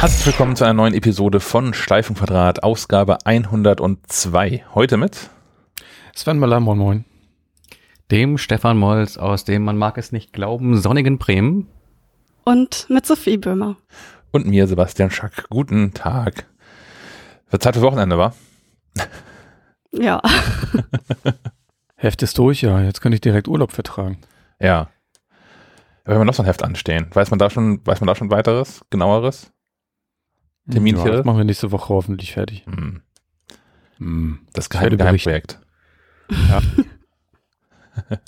Herzlich willkommen zu einer neuen Episode von Schleifenquadrat, Ausgabe 102. Heute mit Sven Möller, moin moin. Dem Stefan Molz aus dem, man mag es nicht glauben, sonnigen Bremen. Und mit Sophie Böhmer. Und mir, Sebastian Schack. Guten Tag. Wird Zeit für Wochenende, wa? Ja. Heft ist durch, ja. Jetzt könnte ich direkt Urlaub vertragen. Ja. Wenn wir noch so ein Heft anstehen, weiß man da schon, weiß man da schon weiteres, genaueres? Termin ja, das machen wir nächste Woche hoffentlich fertig. Hm. Hm. Das geheime Geheimprojekt. Ja.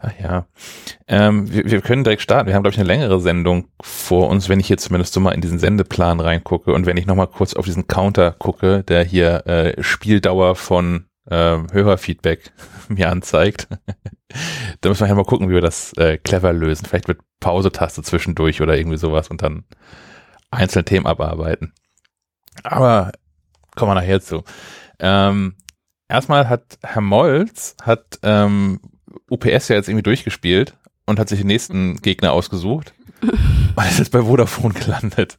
Ach ja. Ähm, wir, wir können direkt starten. Wir haben, glaube ich, eine längere Sendung vor uns, wenn ich hier zumindest so mal in diesen Sendeplan reingucke und wenn ich nochmal kurz auf diesen Counter gucke, der hier äh, Spieldauer von äh, Hörerfeedback mir anzeigt. da müssen wir ja mal gucken, wie wir das äh, clever lösen. Vielleicht mit Pause-Taste zwischendurch oder irgendwie sowas und dann einzelne Themen abarbeiten. Aber kommen wir nachher zu. Ähm, erstmal hat Herr Molz hat ähm, UPS ja jetzt irgendwie durchgespielt und hat sich den nächsten Gegner ausgesucht und ist jetzt bei Vodafone gelandet.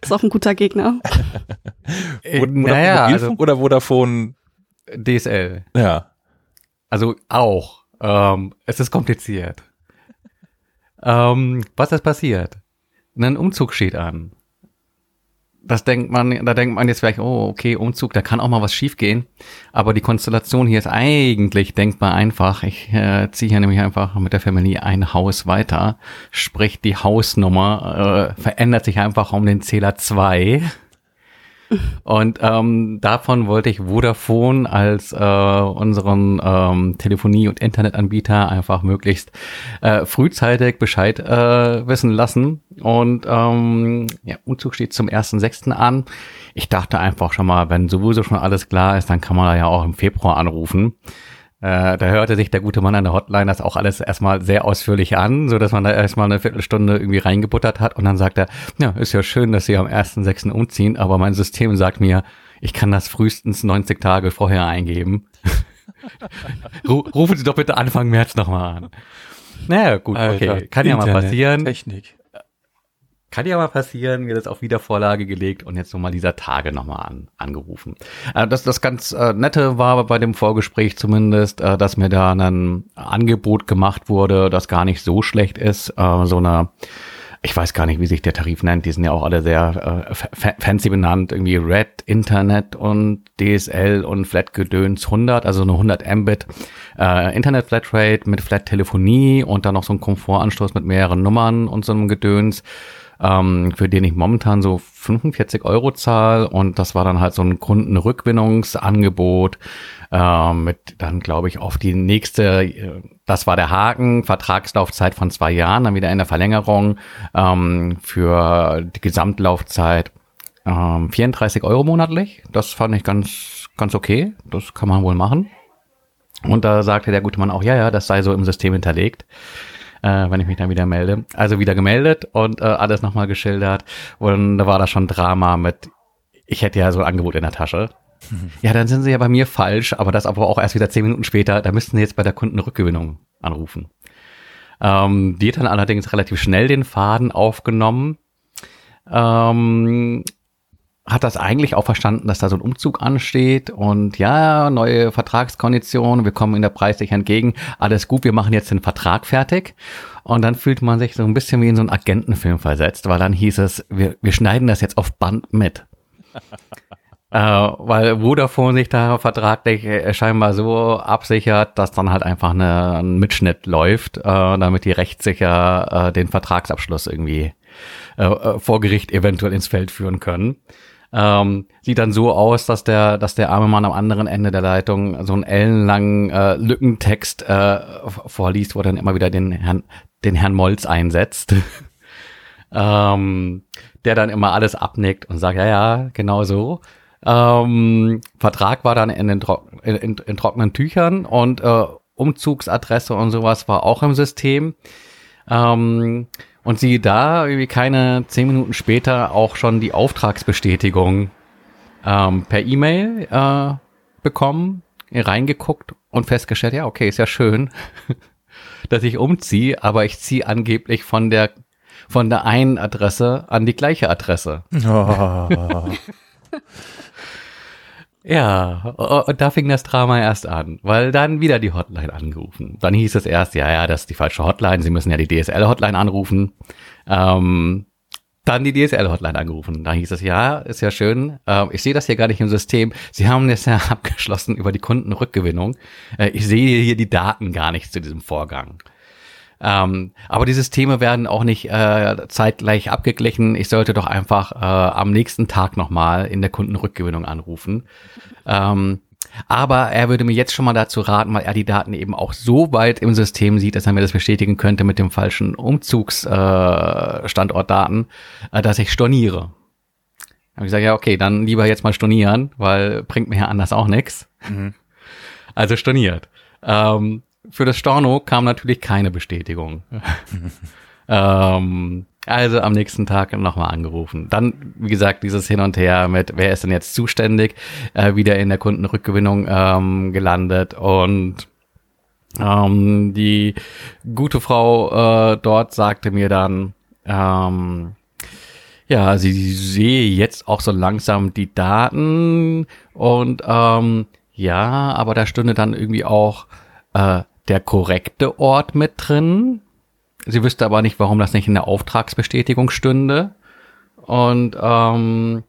Ist auch ein guter Gegner. Vodafone naja, also oder Vodafone, DSL. ja. Also auch. Ähm, es ist kompliziert. ähm, was ist passiert? Ein Umzug steht an. Das denkt man, da denkt man jetzt vielleicht, oh, okay, Umzug, da kann auch mal was schiefgehen. Aber die Konstellation hier ist eigentlich denkbar einfach. Ich äh, ziehe hier nämlich einfach mit der Familie ein Haus weiter. Sprich, die Hausnummer äh, verändert sich einfach um den Zähler 2. Und ähm, davon wollte ich Vodafone als äh, unseren ähm, Telefonie- und Internetanbieter einfach möglichst äh, frühzeitig Bescheid äh, wissen lassen. Und ähm, ja, Umzug steht zum 1.6. an. Ich dachte einfach schon mal, wenn sowieso schon alles klar ist, dann kann man ja auch im Februar anrufen. Äh, da hörte sich der gute Mann an der Hotline das auch alles erstmal sehr ausführlich an, so dass man da erstmal eine Viertelstunde irgendwie reingebuttert hat und dann sagt er, ja, ist ja schön, dass Sie am 1.6. umziehen, aber mein System sagt mir, ich kann das frühestens 90 Tage vorher eingeben. Ru rufen Sie doch bitte Anfang März nochmal an. Naja, gut, okay, Alter, kann ja mal Internet, passieren. Technik. Kann ja mal passieren, mir das auf Wiedervorlage gelegt und jetzt nochmal dieser Tage nochmal an, angerufen. Äh, das, das ganz äh, Nette war bei dem Vorgespräch zumindest, äh, dass mir da ein Angebot gemacht wurde, das gar nicht so schlecht ist. Äh, so eine, ich weiß gar nicht, wie sich der Tarif nennt, die sind ja auch alle sehr äh, fa- fancy benannt, irgendwie Red, Internet und DSL und Flat-Gedöns 100, also eine 100 Mbit äh, Internet-Flatrate mit Flat-Telefonie und dann noch so ein Komfortanstoß mit mehreren Nummern und so einem Gedöns ähm, für den ich momentan so 45 Euro zahle und das war dann halt so ein Kundenrückgewinnungsangebot äh, mit dann glaube ich auf die nächste, äh, das war der Haken, Vertragslaufzeit von zwei Jahren, dann wieder in der Verlängerung ähm, für die Gesamtlaufzeit ähm, 34 Euro monatlich. Das fand ich ganz, ganz okay. Das kann man wohl machen. Und da sagte der gute Mann auch, ja, ja, das sei so im System hinterlegt äh, wenn ich mich dann wieder melde. Also wieder gemeldet und äh, alles nochmal geschildert. Und da war da schon Drama mit, ich hätte ja so ein Angebot in der Tasche. Ja, dann sind sie ja bei mir falsch, aber das aber auch erst wieder zehn Minuten später. Da müssten sie jetzt bei der Kundenrückgewinnung anrufen. Ähm, die hat dann allerdings relativ schnell den Faden aufgenommen. Ähm, hat das eigentlich auch verstanden, dass da so ein Umzug ansteht und ja, neue Vertragskonditionen, wir kommen in der Preis sich entgegen, alles gut, wir machen jetzt den Vertrag fertig. Und dann fühlt man sich so ein bisschen wie in so einen Agentenfilm versetzt, weil dann hieß es, wir, wir schneiden das jetzt auf Band mit. äh, weil Vodafone sich da vertraglich äh, scheinbar so absichert, dass dann halt einfach eine, ein Mitschnitt läuft, äh, damit die rechtssicher äh, den Vertragsabschluss irgendwie äh, äh, vor Gericht eventuell ins Feld führen können. Ähm, sieht dann so aus, dass der, dass der arme Mann am anderen Ende der Leitung so einen ellenlangen äh, Lückentext äh, vorliest, wo er dann immer wieder den Herrn, den Herrn Molz einsetzt. ähm, der dann immer alles abnickt und sagt, ja, ja, genau so. Ähm, Vertrag war dann in, den Tro in, in, in trockenen Tüchern und äh, Umzugsadresse und sowas war auch im System. Ähm, und sie da irgendwie keine zehn Minuten später auch schon die Auftragsbestätigung ähm, per E-Mail äh, bekommen, reingeguckt und festgestellt, ja, okay, ist ja schön, dass ich umziehe, aber ich ziehe angeblich von der von der einen Adresse an die gleiche Adresse. Oh. Ja, und da fing das Drama erst an, weil dann wieder die Hotline angerufen. Dann hieß es erst, ja, ja, das ist die falsche Hotline, Sie müssen ja die DSL-Hotline anrufen. Ähm, dann die DSL-Hotline angerufen. Da hieß es, ja, ist ja schön. Ähm, ich sehe das hier gar nicht im System. Sie haben das ja abgeschlossen über die Kundenrückgewinnung. Äh, ich sehe hier die Daten gar nicht zu diesem Vorgang. Ähm, aber die Systeme werden auch nicht äh, zeitgleich abgeglichen. Ich sollte doch einfach äh, am nächsten Tag nochmal in der Kundenrückgewinnung anrufen. Ähm, aber er würde mir jetzt schon mal dazu raten, weil er die Daten eben auch so weit im System sieht, dass er mir das bestätigen könnte mit dem falschen Umzugsstandortdaten, äh, äh, dass ich storniere. Habe ich gesagt, ja, okay, dann lieber jetzt mal stornieren, weil bringt mir ja anders auch nichts. Mhm. Also storniert. Ähm, für das Storno kam natürlich keine Bestätigung. ähm, also am nächsten Tag nochmal angerufen. Dann, wie gesagt, dieses Hin und Her mit, wer ist denn jetzt zuständig, äh, wieder in der Kundenrückgewinnung ähm, gelandet und ähm, die gute Frau äh, dort sagte mir dann, ähm, ja, sie sehe jetzt auch so langsam die Daten und ähm, ja, aber da stünde dann irgendwie auch äh, der korrekte Ort mit drin. Sie wüsste aber nicht, warum das nicht in der Auftragsbestätigung stünde. Und ähm,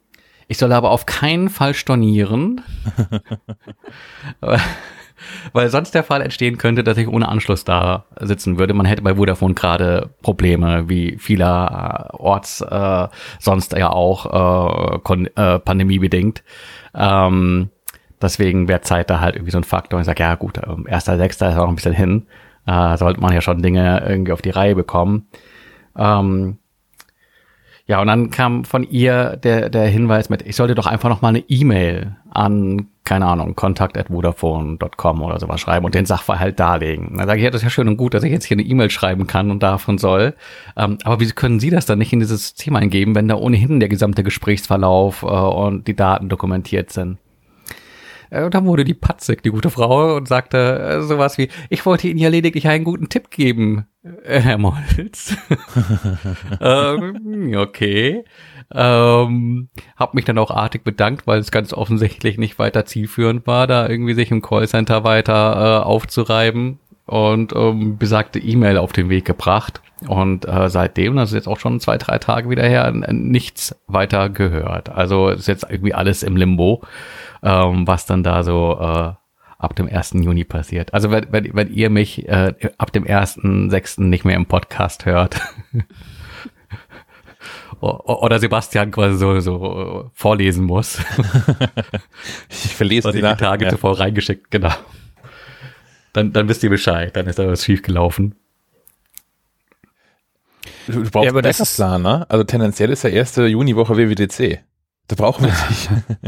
ich soll aber auf keinen Fall stornieren, weil sonst der Fall entstehen könnte, dass ich ohne Anschluss da sitzen würde. Man hätte bei Vodafone gerade Probleme, wie vielerorts äh, sonst ja auch äh, äh, pandemiebedingt. Ähm, Deswegen wäre Zeit da halt irgendwie so ein Faktor. Ich sage, ja gut, ähm, erster, sechster ist auch ein bisschen hin. Äh, sollte man ja schon Dinge irgendwie auf die Reihe bekommen. Ähm, ja, und dann kam von ihr der, der Hinweis mit, ich sollte doch einfach noch mal eine E-Mail an, keine Ahnung, kontakt.vodafone.com oder sowas schreiben und den Sachverhalt darlegen. Dann sage ich, ja, das ist ja schön und gut, dass ich jetzt hier eine E-Mail schreiben kann und davon soll. Ähm, aber wie können Sie das dann nicht in dieses Thema eingeben, wenn da ohnehin der gesamte Gesprächsverlauf äh, und die Daten dokumentiert sind? Äh, und dann wurde die patzig, die gute Frau, und sagte äh, sowas wie, ich wollte Ihnen ja lediglich einen guten Tipp geben, äh, Herr Molz. ähm, okay. Ähm, hab mich dann auch artig bedankt, weil es ganz offensichtlich nicht weiter zielführend war, da irgendwie sich im Callcenter weiter äh, aufzureiben und ähm, besagte E-Mail auf den Weg gebracht. Und äh, seitdem, das ist jetzt auch schon zwei, drei Tage wieder her, nichts weiter gehört. Also ist jetzt irgendwie alles im Limbo ähm, was dann da so äh, ab dem 1. Juni passiert. Also wenn, wenn, wenn ihr mich äh, ab dem 1.6. nicht mehr im Podcast hört. oder Sebastian quasi so, so vorlesen muss. ich verlese die, die Tage ja. zuvor reingeschickt, genau. Dann, dann wisst ihr Bescheid, dann ist da was schief gelaufen. Du, du brauchst ja, aber einen Plan, ne? Also tendenziell ist der erste Juniwoche WWDC. Da brauchen wir nicht.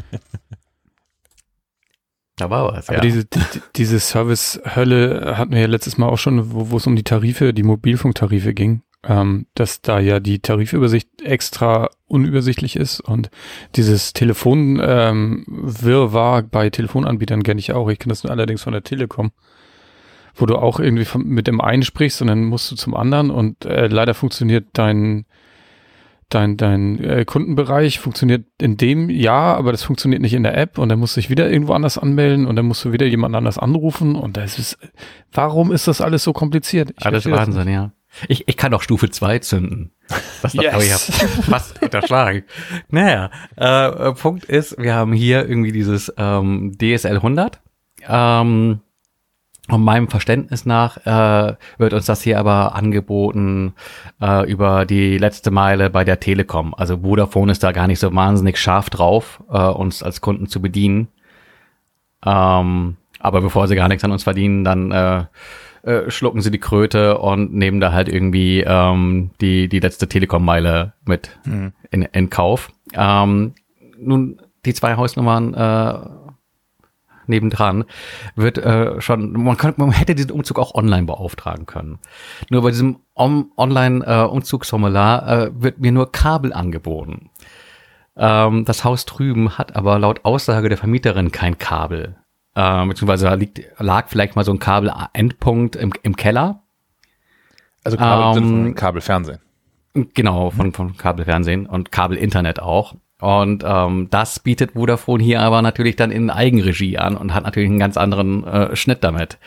Da war was, Aber ja. diese, die, diese Service-Hölle hatten wir ja letztes Mal auch schon, wo, wo es um die Tarife, die Mobilfunktarife ging, ähm, dass da ja die Tarifübersicht extra unübersichtlich ist und dieses Telefon ähm, Wirrwarr bei Telefonanbietern kenne ich auch. Ich kenne das nur allerdings von der Telekom, wo du auch irgendwie von, mit dem einen sprichst und dann musst du zum anderen und äh, leider funktioniert dein dein, dein äh, Kundenbereich funktioniert in dem Jahr, aber das funktioniert nicht in der App und dann musst du dich wieder irgendwo anders anmelden und dann musst du wieder jemand anders anrufen und das ist, warum ist das alles so kompliziert? Ich alles Wahnsinn, ja. Ich, ich kann auch Stufe 2 zünden. Das yes. habe ich ja fast unterschlagen. Naja, äh, Punkt ist, wir haben hier irgendwie dieses ähm, DSL 100. Ähm, und meinem Verständnis nach äh, wird uns das hier aber angeboten äh, über die letzte Meile bei der Telekom. Also Vodafone ist da gar nicht so wahnsinnig scharf drauf, äh, uns als Kunden zu bedienen. Ähm, aber bevor sie gar nichts an uns verdienen, dann äh, äh, schlucken sie die Kröte und nehmen da halt irgendwie ähm, die, die letzte Telekom-Meile mit mhm. in, in Kauf. Ähm, nun, die zwei Hausnummern äh, nebendran, wird äh, schon, man, kann, man hätte diesen Umzug auch online beauftragen können. Nur bei diesem on, Online-Umzugsformular äh, äh, wird mir nur Kabel angeboten. Ähm, das Haus drüben hat aber laut Aussage der Vermieterin kein Kabel. Äh, beziehungsweise liegt, lag vielleicht mal so ein Kabelendpunkt im, im Keller. Also Kabel, ähm, Kabelfernsehen. Genau, von, von Kabelfernsehen und Kabelinternet auch. Und ähm, das bietet Vodafone hier aber natürlich dann in Eigenregie an und hat natürlich einen ganz anderen äh, Schnitt damit.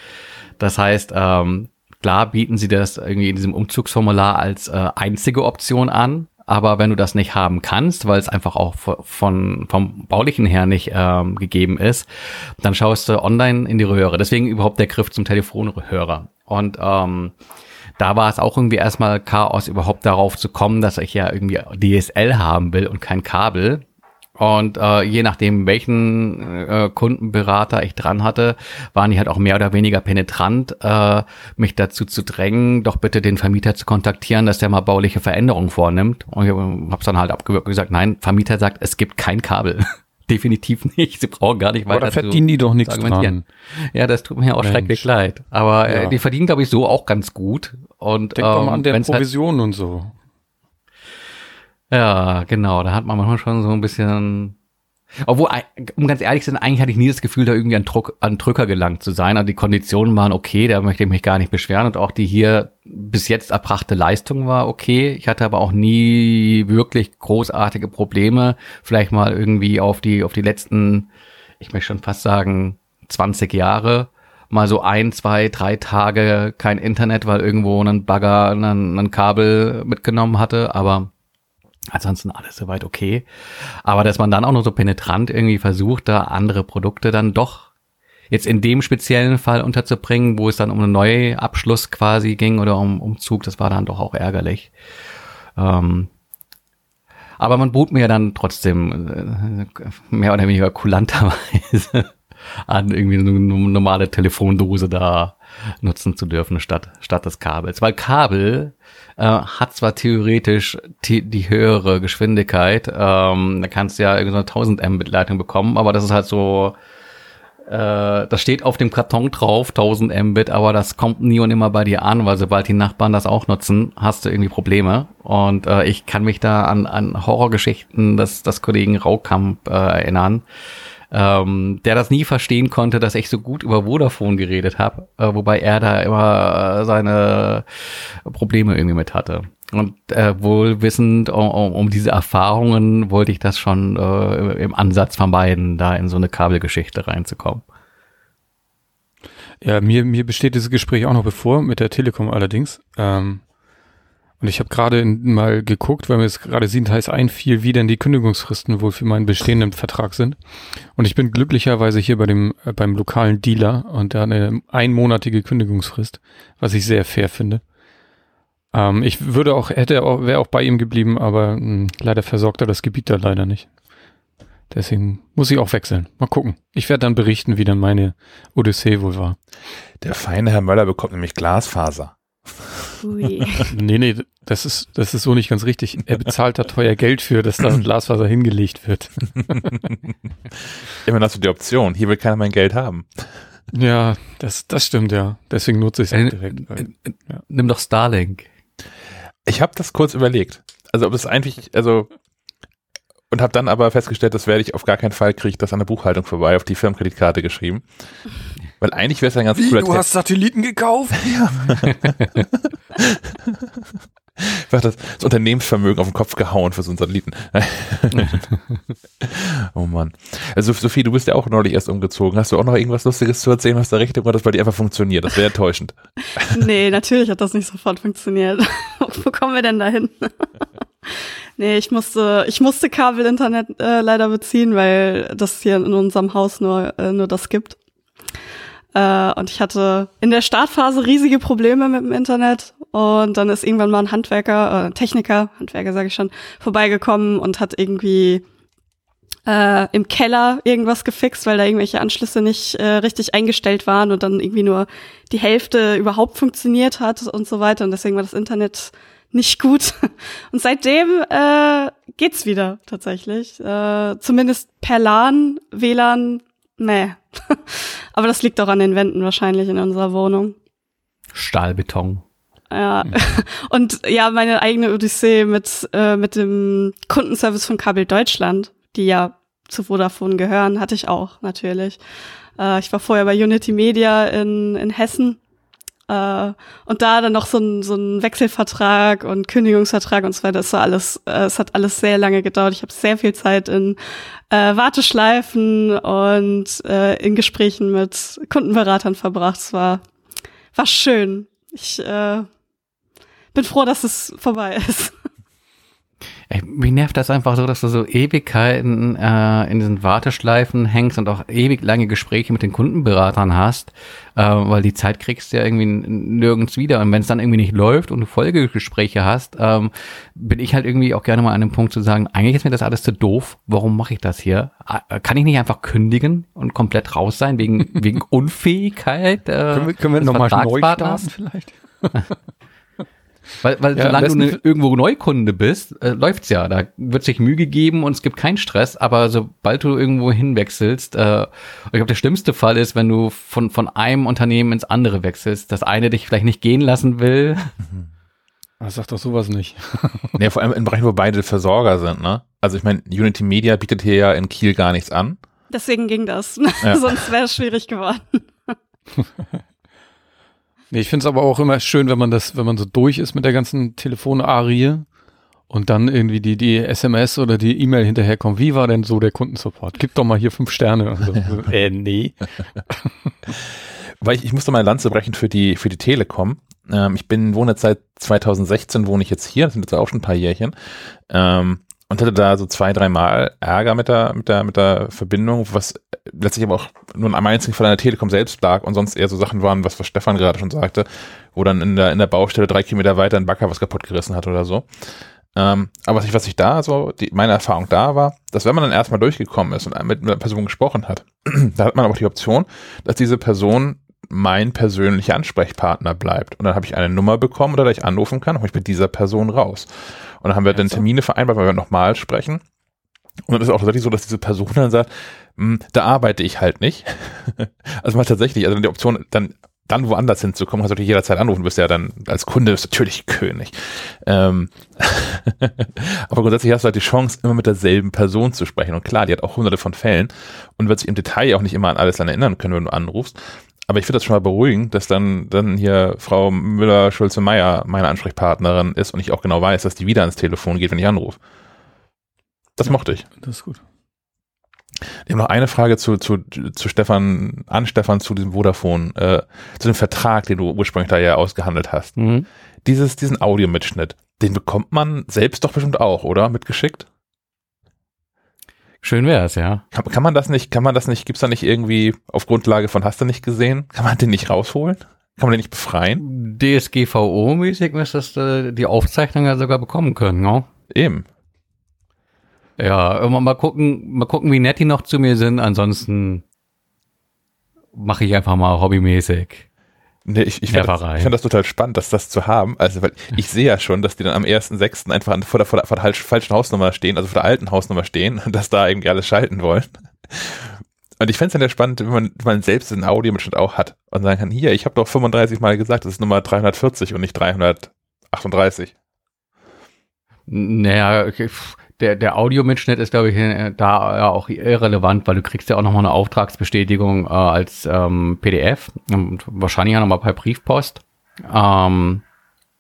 Das heißt, ähm, klar bieten sie das irgendwie in diesem Umzugsformular als äh, einzige Option an, aber wenn du das nicht haben kannst, weil es einfach auch von, vom baulichen her nicht ähm, gegeben ist, dann schaust du online in die Röhre. Deswegen überhaupt der Griff zum Telefonhörer. Und ähm, da war es auch irgendwie erstmal Chaos, überhaupt darauf zu kommen, dass ich ja irgendwie DSL haben will und kein Kabel. Und äh, je nachdem, welchen äh, Kundenberater ich dran hatte, waren die halt auch mehr oder weniger penetrant, äh, mich dazu zu drängen, doch bitte den Vermieter zu kontaktieren, dass der mal bauliche Veränderungen vornimmt. Und ich habe dann halt abgewürgt und gesagt, nein, Vermieter sagt, es gibt kein Kabel. Definitiv nicht. Sie brauchen gar nicht weiter. Oder verdienen die doch nichts dran. Ja, das tut mir auch Mensch. schrecklich leid. Aber äh, ja. die verdienen, glaube ich, so auch ganz gut. Und Denk ähm, doch mal an ähm, der Provision halt, und so. Ja, genau. Da hat man manchmal schon so ein bisschen. Obwohl, um ganz ehrlich zu sein, eigentlich hatte ich nie das Gefühl, da irgendwie an, Druck, an Drücker gelangt zu sein. Also die Konditionen waren okay, da möchte ich mich gar nicht beschweren. Und auch die hier bis jetzt erbrachte Leistung war okay. Ich hatte aber auch nie wirklich großartige Probleme. Vielleicht mal irgendwie auf die, auf die letzten, ich möchte schon fast sagen, 20 Jahre mal so ein, zwei, drei Tage kein Internet, weil irgendwo ein Bagger ein, ein Kabel mitgenommen hatte. Aber Ansonsten alles soweit okay. Aber dass man dann auch noch so penetrant irgendwie versucht, da andere Produkte dann doch jetzt in dem speziellen Fall unterzubringen, wo es dann um einen Neuabschluss quasi ging oder um Umzug, das war dann doch auch ärgerlich. Ähm, aber man bot mir dann trotzdem äh, mehr oder weniger kulanterweise an, irgendwie eine normale Telefondose da nutzen zu dürfen statt, statt des Kabels. Weil Kabel äh, hat zwar theoretisch die, die höhere Geschwindigkeit, ähm, da kannst du ja irgendwie so eine 1000 Mbit Leitung bekommen, aber das ist halt so, äh, das steht auf dem Karton drauf, 1000 Mbit, aber das kommt nie und immer bei dir an, weil sobald die Nachbarn das auch nutzen, hast du irgendwie Probleme. Und äh, ich kann mich da an, an Horrorgeschichten des, des Kollegen Raukamp äh, erinnern ähm, der das nie verstehen konnte, dass ich so gut über Vodafone geredet habe, äh, wobei er da immer äh, seine Probleme irgendwie mit hatte. Und äh, wohl wissend um, um, diese Erfahrungen wollte ich das schon äh, im Ansatz vermeiden, da in so eine Kabelgeschichte reinzukommen. Ja, mir, mir besteht dieses Gespräch auch noch bevor, mit der Telekom allerdings. Ähm, und ich habe gerade mal geguckt, weil mir es gerade heiß einfiel, wie denn die Kündigungsfristen wohl für meinen bestehenden Vertrag sind. Und ich bin glücklicherweise hier bei dem äh, beim lokalen Dealer und der hat eine einmonatige Kündigungsfrist, was ich sehr fair finde. Ähm, ich würde auch hätte auch wäre auch bei ihm geblieben, aber mh, hm, leider versorgt er das Gebiet da leider nicht. Deswegen muss ich auch wechseln. Mal gucken. Ich werde dann berichten, wie dann meine Odyssee wohl war. Der feine Herr Möller bekommt nämlich Glasfaser. Ui. nee, nee, das ist, das ist so nicht ganz richtig. Er bezahlt da teuer Geld für, dass da ein Glasfaser hingelegt wird. Immerhin hast du die Option. Hier will keiner mein Geld haben. Ja, das, das stimmt, ja. Deswegen nutze ich es äh, direkt. Weil, äh, ja. Nimm doch Starlink. Ich habe das kurz überlegt. Also ob es eigentlich, also und habe dann aber festgestellt, das werde ich auf gar keinen Fall, kriege ich das an der Buchhaltung vorbei, auf die Firmenkreditkarte geschrieben. Weil eigentlich wäre es ein ganz Wie, cooler du hast Satelliten gekauft? Ja. das, das Unternehmensvermögen auf den Kopf gehauen für so einen Satelliten. oh Mann. Also Sophie, du bist ja auch neulich erst umgezogen. Hast du auch noch irgendwas Lustiges zu erzählen aus der Richtung oder das bei dir einfach funktioniert? Das wäre enttäuschend. nee, natürlich hat das nicht sofort funktioniert. Wo kommen wir denn dahin? Nee, ich musste, ich musste Kabelinternet äh, leider beziehen, weil das hier in unserem Haus nur, äh, nur das gibt. Äh, und ich hatte in der Startphase riesige Probleme mit dem Internet. Und dann ist irgendwann mal ein Handwerker, äh, Techniker, Handwerker sage ich schon, vorbeigekommen und hat irgendwie äh, im Keller irgendwas gefixt, weil da irgendwelche Anschlüsse nicht äh, richtig eingestellt waren und dann irgendwie nur die Hälfte überhaupt funktioniert hat und so weiter. Und deswegen war das Internet nicht gut. Und seitdem äh, geht's wieder tatsächlich. Äh, zumindest per LAN, WLAN, nee. Aber das liegt auch an den Wänden wahrscheinlich in unserer Wohnung. Stahlbeton. Ja. Und ja, meine eigene Odyssee mit, äh, mit dem Kundenservice von Kabel Deutschland, die ja zu Vodafone gehören, hatte ich auch natürlich. Äh, ich war vorher bei Unity Media in, in Hessen Äh, und da dann noch so ein, so ein Wechselvertrag und Kündigungsvertrag und so weiter, das war alles, äh, es hat alles sehr lange gedauert. Ich habe sehr viel Zeit in äh, Warteschleifen und äh, in Gesprächen mit Kundenberatern verbracht. Es war, war schön. Ich äh, bin froh, dass es vorbei ist. Ey, mich nervt das einfach so, dass du so Ewigkeiten äh, in diesen Warteschleifen hängst und auch ewig lange Gespräche mit den Kundenberatern hast, äh, weil die Zeit kriegst du ja irgendwie nirgends wieder. Und wenn es dann irgendwie nicht läuft und du Folgegespräche hast, ähm, bin ich halt irgendwie auch gerne mal an dem Punkt zu sagen, eigentlich ist mir das alles zu doof. Warum mache ich das hier? Äh, kann ich nicht einfach kündigen und komplett raus sein wegen, wegen Unfähigkeit? Äh, können wir, können wir nochmal neu starten vielleicht? Weil, weil ja, solange du ne, irgendwo Neukunde bist, äh, läuft's ja. Da wird sich Mühe gegeben und es gibt keinen Stress. Aber sobald du irgendwo hinwechselst, äh, ich glaube, der schlimmste Fall ist, wenn du von, von einem Unternehmen ins andere wechselst, das eine dich vielleicht nicht gehen lassen will. Das sagt doch sowas nicht. ja, vor allem in Bereichen, wo beide Versorger sind, ne? Also ich meine, Unity Media bietet hier ja in Kiel gar nichts an. Deswegen ging das. Ja. Sonst wäre es schwierig geworden. Nee, ich finde es aber auch immer schön, wenn man das, wenn man so durch ist mit der ganzen Telefonarie und dann irgendwie die, die SMS oder die E-Mail hinterherkommt. Wie war denn so der Kundensupport? Gib doch mal hier fünf Sterne. Also, äh, nee. Weil ich, ich musste mal eine Lanze brechen für die, für die Telekom. Ähm, ich bin, wohne jetzt seit 2016, wohne ich jetzt hier. Das sind jetzt auch schon ein paar Jährchen. Ähm, und hatte da so zwei, dreimal Ärger mit der, mit der, mit der Verbindung, was letztlich aber auch nur einem einzigen Fall an der Telekom selbst lag und sonst eher so Sachen waren, was, was Stefan gerade schon sagte, wo dann in der, in der Baustelle drei Kilometer weiter ein Bagger was kaputt gerissen hat oder so. Ähm, aber was ich, was ich da so, die, meine Erfahrung da war, dass wenn man dann erstmal durchgekommen ist und mit einer Person gesprochen hat, da hat man auch die Option, dass diese Person mein persönlicher Ansprechpartner bleibt. Und dann habe ich eine Nummer bekommen, oder ich anrufen kann, und ich mit dieser Person raus. Und dann haben wir dann Termine vereinbart, weil wir nochmal sprechen. Und dann ist auch tatsächlich so, dass diese Person dann sagt, da arbeite ich halt nicht. also mal tatsächlich, also die Option, dann dann woanders hinzukommen, kannst du natürlich jederzeit anrufen, du bist ja dann als Kunde bist natürlich König. Ähm aber grundsätzlich hast du halt die Chance, immer mit derselben Person zu sprechen. Und klar, die hat auch hunderte von Fällen und wird sich im Detail auch nicht immer an alles dann erinnern können, wenn du anrufst. Aber ich finde das schon mal beruhigend, dass dann, dann hier Frau Müller-Schulze-Meyer meine Ansprechpartnerin ist und ich auch genau weiß, dass die wieder ans Telefon geht, wenn ich anrufe. Das ja, mochte ich. Das ist gut. Ich habe noch eine Frage zu, zu, zu Stefan, an Stefan zu diesem Vodafone, äh, zu dem Vertrag, den du ursprünglich da ja ausgehandelt hast. Mhm. Dieses, diesen Audiomitschnitt, den bekommt man selbst doch bestimmt auch, oder? Mitgeschickt? Schön wäre es, ja. Kann, kann, man das nicht, kann man das nicht, gibt's da nicht irgendwie auf Grundlage von hast du nicht gesehen? Kann man den nicht rausholen? Kann man den nicht befreien? DSGVO-mäßig müsstest du die Aufzeichnung ja sogar bekommen können, ne? Eben. Ja, mal gucken, mal gucken, wie nett die noch zu mir sind. Ansonsten mache ich einfach mal hobbymäßig. Nee, ich, ich, finde das, ich das total spannend, dass das zu haben. Also, weil ich sehe ja schon, dass die dann am 1.6. einfach vor der, vor, der, vor der falschen Hausnummer stehen, also vor der alten Hausnummer stehen und dass da irgendwie alles schalten wollen. Und ich fände es dann ja spannend, wenn man, wenn man selbst einen Audiomitschnitt auch hat und sagen kann, hier, ich habe doch 35 Mal gesagt, das ist Nummer 340 und nicht 338. Naja, okay, der, der Audiomitschnitt ist, glaube ich, äh, da ja auch irrelevant, weil du kriegst ja auch nochmal eine Auftragsbestätigung äh, als ähm, PDF und wahrscheinlich auch nochmal per Briefpost. Ähm,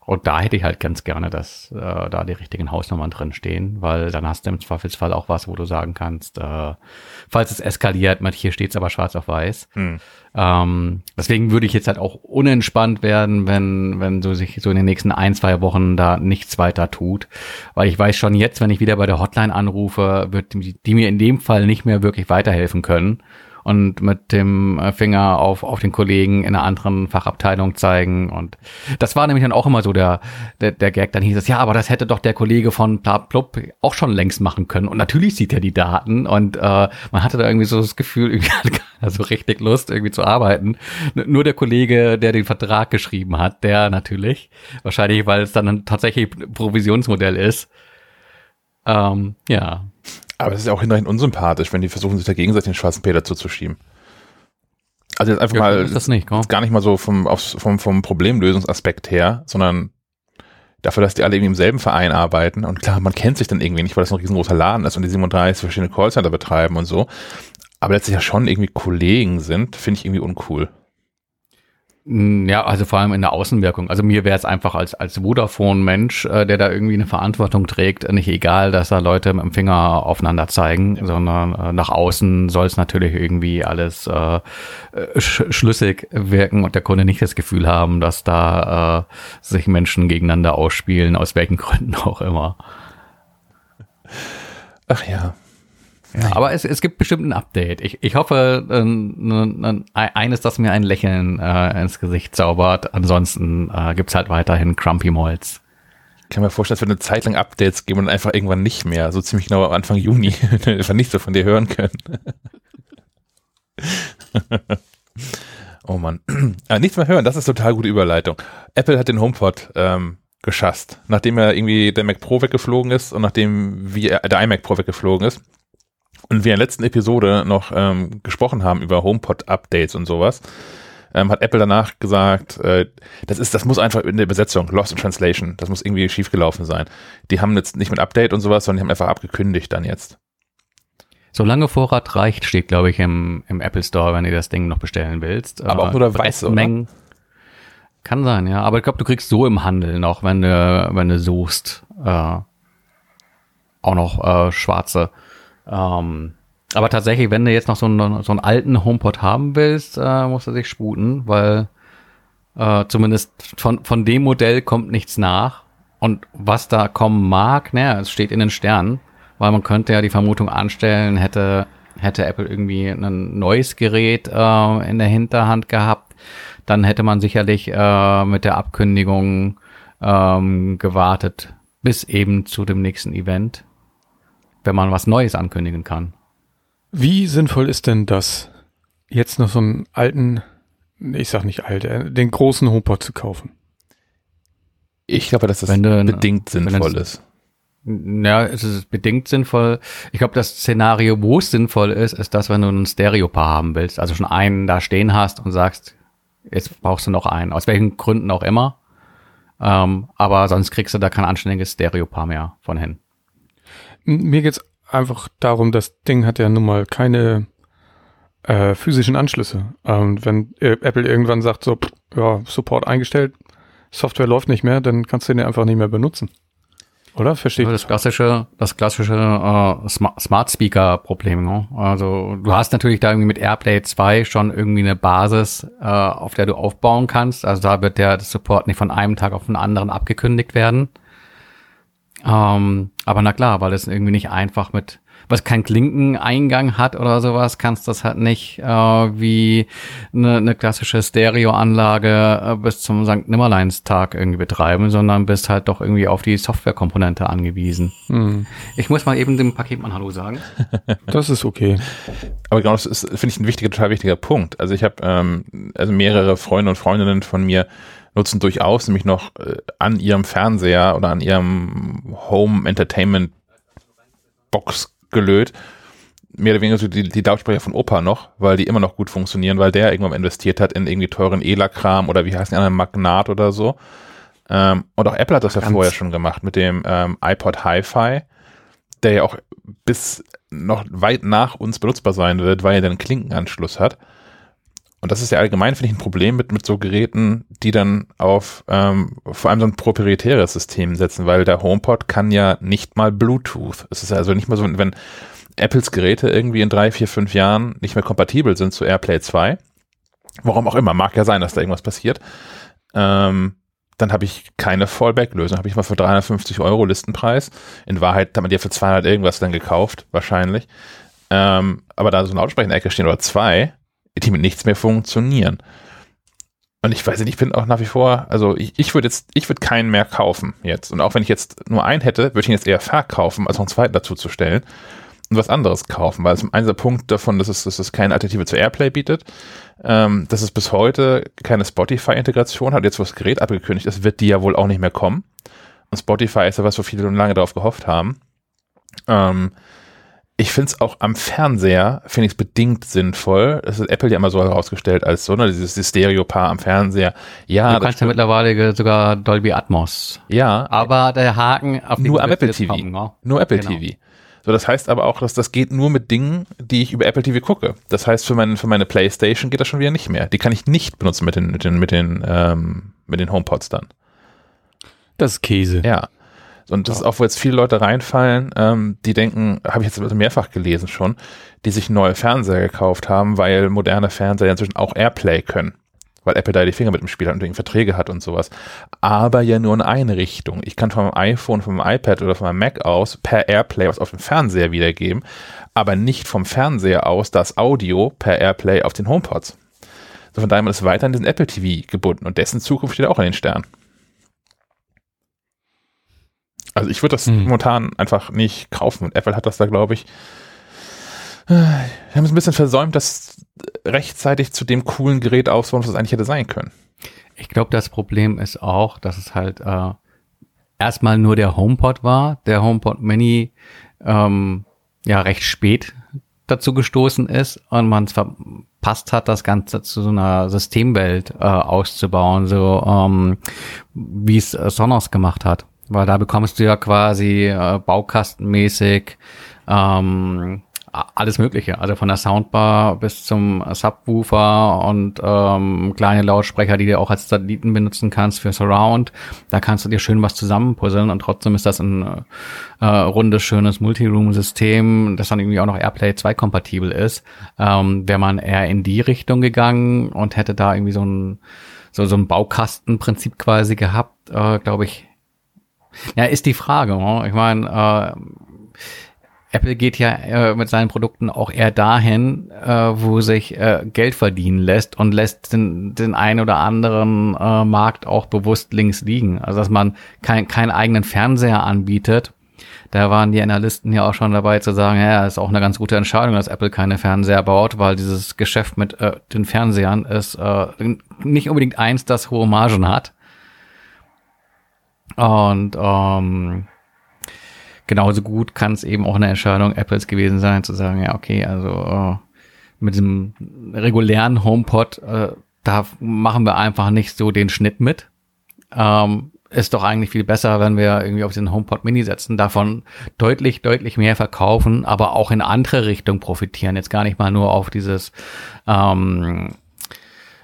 und da hätte ich halt ganz gerne, dass äh, da die richtigen Hausnummern drin stehen, weil dann hast du im Zweifelsfall auch was, wo du sagen kannst, äh, falls es eskaliert, man, hier steht es aber schwarz auf weiß. Hm. Ähm, deswegen würde ich jetzt halt auch unentspannt werden, wenn, wenn so sich so in den nächsten ein, zwei Wochen da nichts weiter tut. Weil ich weiß schon jetzt, wenn ich wieder bei der Hotline anrufe, wird die, die mir in dem Fall nicht mehr wirklich weiterhelfen können und mit dem äh, Finger auf, auf den Kollegen in einer anderen Fachabteilung zeigen. Und das war nämlich dann auch immer so der, der, der Gag. Dann hieß es, ja, aber das hätte doch der Kollege von Plup auch schon längst machen können. Und natürlich sieht er die Daten und äh, man hatte da irgendwie so das Gefühl, irgendwie also richtig Lust, irgendwie zu arbeiten. Nur der Kollege, der den Vertrag geschrieben hat, der natürlich, wahrscheinlich, weil es dann ein tatsächlich Provisionsmodell ist. Ähm, ja, aber es ist ja auch hinterhin unsympathisch, wenn die versuchen, sich da gegenseitig den schwarzen Peter zuzuschieben. Also jetzt einfach ja, mal das nicht, gar nicht mal so vom, aufs, vom, vom Problemlösungsaspekt her, sondern dafür, dass die alle irgendwie im selben Verein arbeiten. Und klar, man kennt sich dann irgendwie nicht, weil das ein riesengroßer Laden ist und die 37 verschiedene Callcenter betreiben und so. Aber letztlich ja schon irgendwie Kollegen sind, finde ich irgendwie uncool. Mm, ja, also vor allem in der Außenwirkung. Also mir wäre es einfach als, als Vodafone-Mensch, äh, der da irgendwie eine Verantwortung trägt, nicht egal, dass da Leute mit dem Finger aufeinander zeigen, ja. sondern äh, nach außen soll es natürlich irgendwie alles äh, sch schlüssig wirken und der Kunde nicht das Gefühl haben, dass da äh, sich Menschen gegeneinander ausspielen, aus welchen Gründen auch immer. Ach ja. Ja, aber es, es gibt bestimmt ein Update. Ich, ich hoffe, äh, eines, das mir ein Lächeln äh, ins Gesicht zaubert. Ansonsten äh, gibt's halt weiterhin Crumpy Molds. Ich kann mir vorstellen, dass wir eine Zeit lang Updates geben und einfach irgendwann nicht mehr. So ziemlich genau Anfang Juni. einfach nichts mehr von dir hören können. oh Mann. Ah, nichts mehr hören, das ist total gute Überleitung. Apple hat den HomePod ähm, geschasst. Nachdem er irgendwie der Mac Pro weggeflogen ist und nachdem wie er, der iMac Pro weggeflogen ist, und wir in der letzten Episode noch ähm, gesprochen haben über HomePod-Updates und sowas, ähm, hat Apple danach gesagt, äh, das ist, das muss einfach in der Übersetzung, Lost in Translation, das muss irgendwie schiefgelaufen sein. Die haben jetzt nicht mit Update und sowas, sondern die haben einfach abgekündigt dann jetzt. Solange Vorrat reicht, steht, glaube ich, im, im Apple Store, wenn du das Ding noch bestellen willst. Aber auch nur der weiße, Mengen. Kann sein, ja. Aber ich glaube, du kriegst so im Handel noch, wenn du, wenn du suchst, äh, auch noch äh, schwarze. Ähm, aber tatsächlich, wenn du jetzt noch so einen, so einen alten HomePod haben willst, äh, musst du dich sputen, weil äh, zumindest von, von dem Modell kommt nichts nach. Und was da kommen mag, naja, es steht in den Sternen, weil man könnte ja die Vermutung anstellen, hätte, hätte Apple irgendwie ein neues Gerät äh, in der Hinterhand gehabt, dann hätte man sicherlich äh, mit der Abkündigung ähm, gewartet bis eben zu dem nächsten Event wenn man was Neues ankündigen kann. Wie sinnvoll ist denn das, jetzt noch so einen alten, ich sag nicht alt, äh, den großen HomePod zu kaufen? Ich glaube, dass das du, bedingt sinnvoll ist. Ja, es ist bedingt sinnvoll. Ich glaube, das Szenario, wo es sinnvoll ist, ist das, wenn du ein Stereo-Paar haben willst. Also schon einen da stehen hast und sagst, jetzt brauchst du noch einen. Aus welchen Gründen auch immer. Ähm, aber sonst kriegst du da kein anständiges Stereo-Paar mehr von hin. Mir geht's einfach darum, das Ding hat ja nun mal keine äh, physischen Anschlüsse. Und wenn äh, Apple irgendwann sagt, so, pff, ja, Support eingestellt, Software läuft nicht mehr, dann kannst du den einfach nicht mehr benutzen. Oder? Verstehe ich. Das klassische, das klassische äh, Smart Speaker Problem. Ne? Also du hast natürlich da irgendwie mit AirPlay 2 schon irgendwie eine Basis, äh, auf der du aufbauen kannst. Also da wird der Support nicht von einem Tag auf den anderen abgekündigt werden. Ähm, aber na klar, weil es irgendwie nicht einfach mit, was kein Klinkeneingang hat oder sowas, kannst das halt nicht äh, wie eine, eine klassische Stereoanlage äh, bis zum St. Nimmerleins-Tag irgendwie betreiben, sondern bist halt doch irgendwie auf die Softwarekomponente angewiesen. Hm. Ich muss mal eben dem Paketmann Hallo sagen. Das ist okay. Aber genau, das ist, finde ich, ein wichtiger, total wichtiger Punkt. Also ich habe ähm, also mehrere Freunde und Freundinnen von mir, nutzen durchaus nämlich noch äh, an ihrem Fernseher oder an ihrem Home Entertainment Box gelöt mehr oder weniger so die, die Lautsprecher von Opa noch, weil die immer noch gut funktionieren, weil der irgendwann investiert hat in irgendwie teuren ELA-Kram oder wie heißt die anderen, Magnat oder so. Ähm, und auch Apple hat das ja vorher schon gemacht mit dem ähm, iPod Hi-Fi, der ja auch bis noch weit nach uns benutzbar sein wird, weil er den Klinkenanschluss hat. Und das ist ja allgemein, finde ich, ein Problem mit, mit so Geräten, die dann auf ähm, vor allem so ein proprietäres System setzen, weil der HomePod kann ja nicht mal Bluetooth. Es ist also nicht mal so, wenn Apples Geräte irgendwie in drei, vier, fünf Jahren nicht mehr kompatibel sind zu AirPlay 2, warum auch immer, mag ja sein, dass da irgendwas passiert, ähm, dann habe ich keine Fallback-Lösung. Habe ich mal für 350 Euro Listenpreis. In Wahrheit hat man die für 200 irgendwas dann gekauft, wahrscheinlich. Ähm, aber da so ein Lautsprecher in der Ecke stehen oder zwei, die mit nichts mehr funktionieren. Und ich weiß nicht, ich bin auch nach wie vor, also ich, ich würde jetzt, ich würde keinen mehr kaufen jetzt. Und auch wenn ich jetzt nur einen hätte, würde ich ihn jetzt eher verkaufen, als noch einen zweiten dazu zu stellen und was anderes kaufen, weil es ein Punkt davon, dass es, dass es keine Alternative zu Airplay bietet, ähm, dass es bis heute keine Spotify-Integration hat, jetzt wo das Gerät abgekündigt ist, wird die ja wohl auch nicht mehr kommen. Und Spotify ist ja was, wo viele lange darauf gehofft haben. Ähm, ich finde es auch am Fernseher, finde ich es bedingt sinnvoll. Das ist Apple ja immer so herausgestellt als so, ne, dieses, Stereo-Paar am Fernseher. Ja, du kannst ja mittlerweile sogar Dolby Atmos. Ja. Aber der Haken auf Nur am Apple TV. Kommen, ne? Nur Apple genau. TV. So, das heißt aber auch, dass das geht nur mit Dingen, die ich über Apple TV gucke. Das heißt, für, mein, für meine Playstation geht das schon wieder nicht mehr. Die kann ich nicht benutzen mit den, mit den, mit den, ähm, mit den HomePods dann. Das ist Käse. Ja. Und das ist auch, wo jetzt viele Leute reinfallen, ähm, die denken, habe ich jetzt mehrfach gelesen schon, die sich neue Fernseher gekauft haben, weil moderne Fernseher inzwischen auch Airplay können. Weil Apple da die Finger mit dem Spiel hat und Verträge hat und sowas. Aber ja nur in eine Richtung. Ich kann meinem iPhone, meinem iPad oder von meinem Mac aus per Airplay was auf dem Fernseher wiedergeben, aber nicht vom Fernseher aus das Audio per Airplay auf den HomePods. So von daher ist weiter an diesen Apple TV gebunden und dessen Zukunft steht auch in den Sternen. Also ich würde das hm. momentan einfach nicht kaufen. Und Apple hat das da, glaube ich, wir haben es ein bisschen versäumt, das rechtzeitig zu dem coolen Gerät auszubauen, was es eigentlich hätte sein können. Ich glaube, das Problem ist auch, dass es halt äh, erstmal nur der HomePod war. Der HomePod Mini ähm, ja recht spät dazu gestoßen ist und man es verpasst hat, das Ganze zu so einer Systemwelt äh, auszubauen, so ähm, wie es Sonos gemacht hat. Weil da bekommst du ja quasi äh, baukastenmäßig ähm, alles Mögliche. Also von der Soundbar bis zum Subwoofer und ähm, kleine Lautsprecher, die du auch als Satelliten benutzen kannst für Surround. Da kannst du dir schön was zusammenpuzzeln und trotzdem ist das ein äh, rundes, schönes Multiroom-System, das dann irgendwie auch noch AirPlay 2 kompatibel ist. Ähm, Wäre man eher in die Richtung gegangen und hätte da irgendwie so ein so, so ein Baukastenprinzip quasi gehabt, äh, glaube ich, ja, ist die Frage. Ne? Ich meine, äh, Apple geht ja äh, mit seinen Produkten auch eher dahin, äh, wo sich äh, Geld verdienen lässt und lässt den, den einen oder anderen äh, Markt auch bewusst links liegen. Also dass man kein, keinen eigenen Fernseher anbietet. Da waren die Analysten ja auch schon dabei zu sagen, ja, ist auch eine ganz gute Entscheidung, dass Apple keine Fernseher baut, weil dieses Geschäft mit äh, den Fernsehern ist äh, nicht unbedingt eins, das hohe Margen hat. Und ähm, genauso gut kann es eben auch eine Entscheidung Apples gewesen sein, zu sagen, ja, okay, also äh, mit diesem regulären HomePod, äh, da machen wir einfach nicht so den Schnitt mit. Ähm, ist doch eigentlich viel besser, wenn wir irgendwie auf den HomePod Mini setzen, davon deutlich, deutlich mehr verkaufen, aber auch in andere Richtung profitieren. Jetzt gar nicht mal nur auf dieses ähm,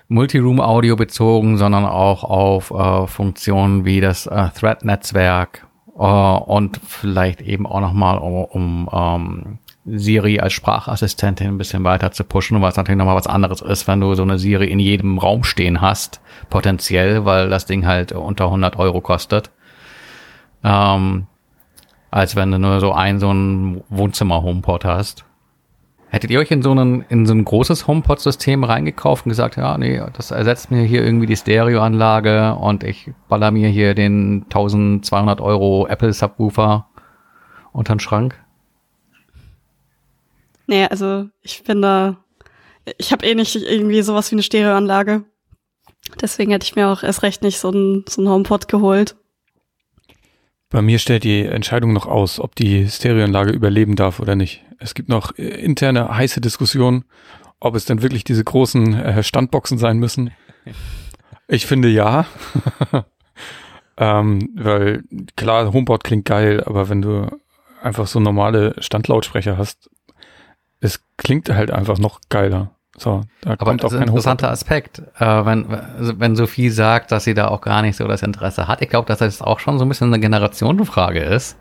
Multiroom-Audio bezogen, sondern auch auf äh, Funktionen wie das äh, Thread-Netzwerk äh, und vielleicht eben auch nochmal um, um ähm, Siri als Sprachassistentin ein bisschen weiter zu pushen, was natürlich nochmal was anderes ist, wenn du so eine Siri in jedem Raum stehen hast, potenziell, weil das Ding halt unter 100 Euro kostet. Ähm, als wenn du nur so ein so ein Wohnzimmer-HomePod hast. Hättet ihr euch in so, einen, in so ein großes HomePod-System reingekauft und gesagt, ja, nee, das ersetzt mir hier irgendwie die Stereoanlage und ich baller mir hier den 1200 Euro Apple Subwoofer unter den Schrank? Nee, also ich finde, ich habe eh nicht irgendwie sowas wie eine Stereoanlage. Deswegen hätte ich mir auch erst recht nicht so ein, so ein HomePod geholt. Bei mir stellt die Entscheidung noch aus, ob die Stereoanlage überleben darf oder nicht. Es gibt noch äh, interne heiße Diskussionen, ob es denn wirklich diese großen äh, Standboxen sein müssen. Ich finde ja. ähm, weil klar, HomePod klingt geil, aber wenn du einfach so normale Standlautsprecher hast, es klingt halt einfach noch geiler. So, da Aber kommt auch kein interessanter Aspekt, äh, wenn, wenn Sophie sagt, dass sie da auch gar nicht so das Interesse hat. Ich glaube, dass das auch schon so ein bisschen eine Generationenfrage ist.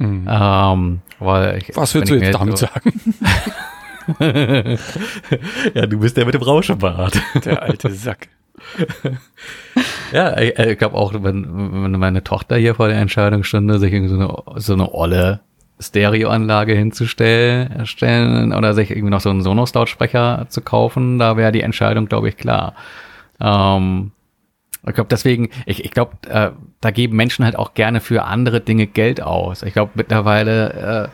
Hm. Ähm, weil ich, Was würdest du jetzt damit so sagen? ja, du bist der mit dem Rauschebart. Der alte Sack. ja, ich, ich glaube auch, wenn, wenn meine Tochter hier vor der Entscheidung stünde, sich irgendwie so eine, so eine olle Stereoanlage hinzustellen stellen oder sich irgendwie noch so einen Sonos-Lautsprecher zu kaufen, da wäre die Entscheidung, glaube ich, klar. Ähm, ich glaube, deswegen, ich, ich glaube, äh, da geben Menschen halt auch gerne für andere Dinge Geld aus. Ich glaube, mittlerweile,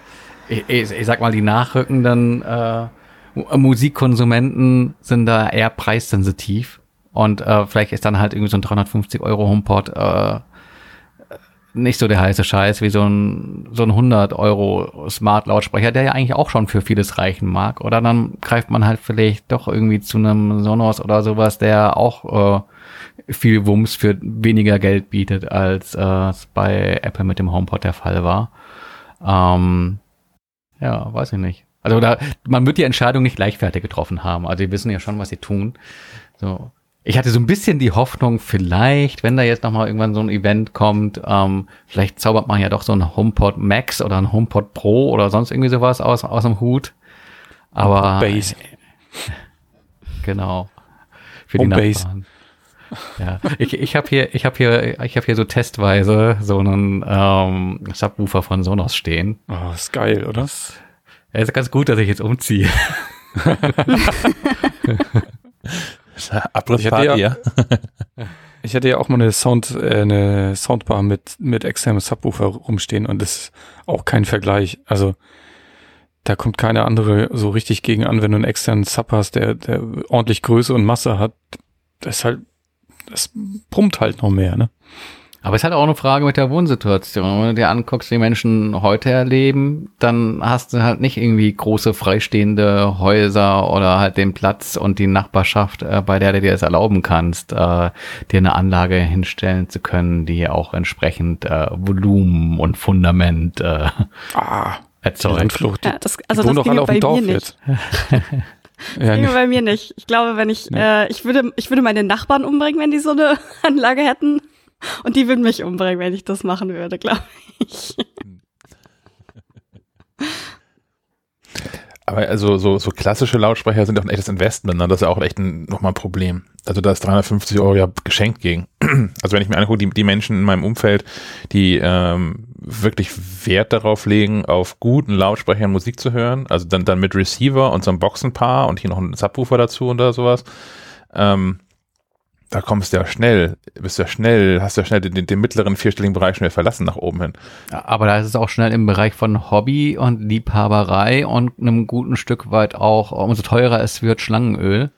äh, ich, ich, ich, sag mal, die nachrückenden äh, Musikkonsumenten sind da eher preissensitiv. Und äh, vielleicht ist dann halt irgendwie so ein 350 Euro HomePod äh, nicht so der heiße Scheiß wie so ein, so ein 100 Euro Smart Lautsprecher, der ja eigentlich auch schon für vieles reichen mag. Oder dann greift man halt vielleicht doch irgendwie zu einem Sonos oder sowas, der auch äh, viel Wumms für weniger Geld bietet, als äh, es bei Apple mit dem HomePod der Fall war. Ähm, Ja, weiß ich nicht. Also da, man wird die Entscheidung nicht leichtfertig getroffen haben. Also die wissen ja schon, was sie tun. So. Ich hatte so ein bisschen die Hoffnung, vielleicht, wenn da jetzt nochmal irgendwann so ein Event kommt, ähm, vielleicht zaubert man ja doch so ein HomePod Max oder ein HomePod Pro oder sonst irgendwie sowas aus, aus dem Hut. Aber. Base. Genau. Für die Homebase. Nachbarn. Ja, ich, ich habe hier, ich habe hier, ich habe hier so testweise so einen ähm, Subwoofer von Sonos stehen. Oh, ist geil, oder? Ja, ist ganz gut, dass ich jetzt umziehe. Abrissparty, Ich hatte ja. Ich hatte ja auch mal eine Sound, äh, eine Soundbar mit, mit externem Subwoofer rumstehen und das ist auch kein Vergleich. Also da kommt keine andere so richtig gegen an, wenn du einen externen Sub hast, der, der ordentlich Größe und Masse hat. Das ist halt, das brummt halt noch mehr, ne? Aber es ist halt auch eine Frage mit der Wohnsituation. Wenn du dir anguckst, wie Menschen heute erleben, dann hast du halt nicht irgendwie große freistehende Häuser oder halt den Platz und die Nachbarschaft, äh, bei der du dir das erlauben kannst, äh, dir eine Anlage hinstellen zu können, die auch entsprechend äh, Volumen und Fundament äh, Ah, erzeugt. Ja, das, also die wohnen das doch alle auf dem Dorf mir nicht. jetzt. ja, Ginge nicht. bei mir nicht. Ich glaube, wenn ich, Nee. äh, ich würde, ich würde meine Nachbarn umbringen, wenn die so eine Anlage hätten. Und die würden mich umbringen, wenn ich das machen würde, glaube ich. Aber also so, so klassische Lautsprecher sind doch ein echtes Investment, ne? das ist ja auch echt ein, nochmal ein Problem. Also da ist 350 Euro ja geschenkt gegen. Also wenn ich mir angucke, die, die Menschen in meinem Umfeld, die ähm, wirklich Wert darauf legen, auf guten Lautsprechern Musik zu hören, also dann, dann mit Receiver und so einem Boxenpaar und hier noch ein Subwoofer dazu oder sowas, ähm, da kommst du ja schnell, bist du ja schnell, hast du ja schnell den, den mittleren vierstelligen Bereich wieder verlassen nach oben hin. Aber da ist es auch schnell im Bereich von Hobby und Liebhaberei und einem guten Stück weit auch, umso teurer es wird, Schlangenöl.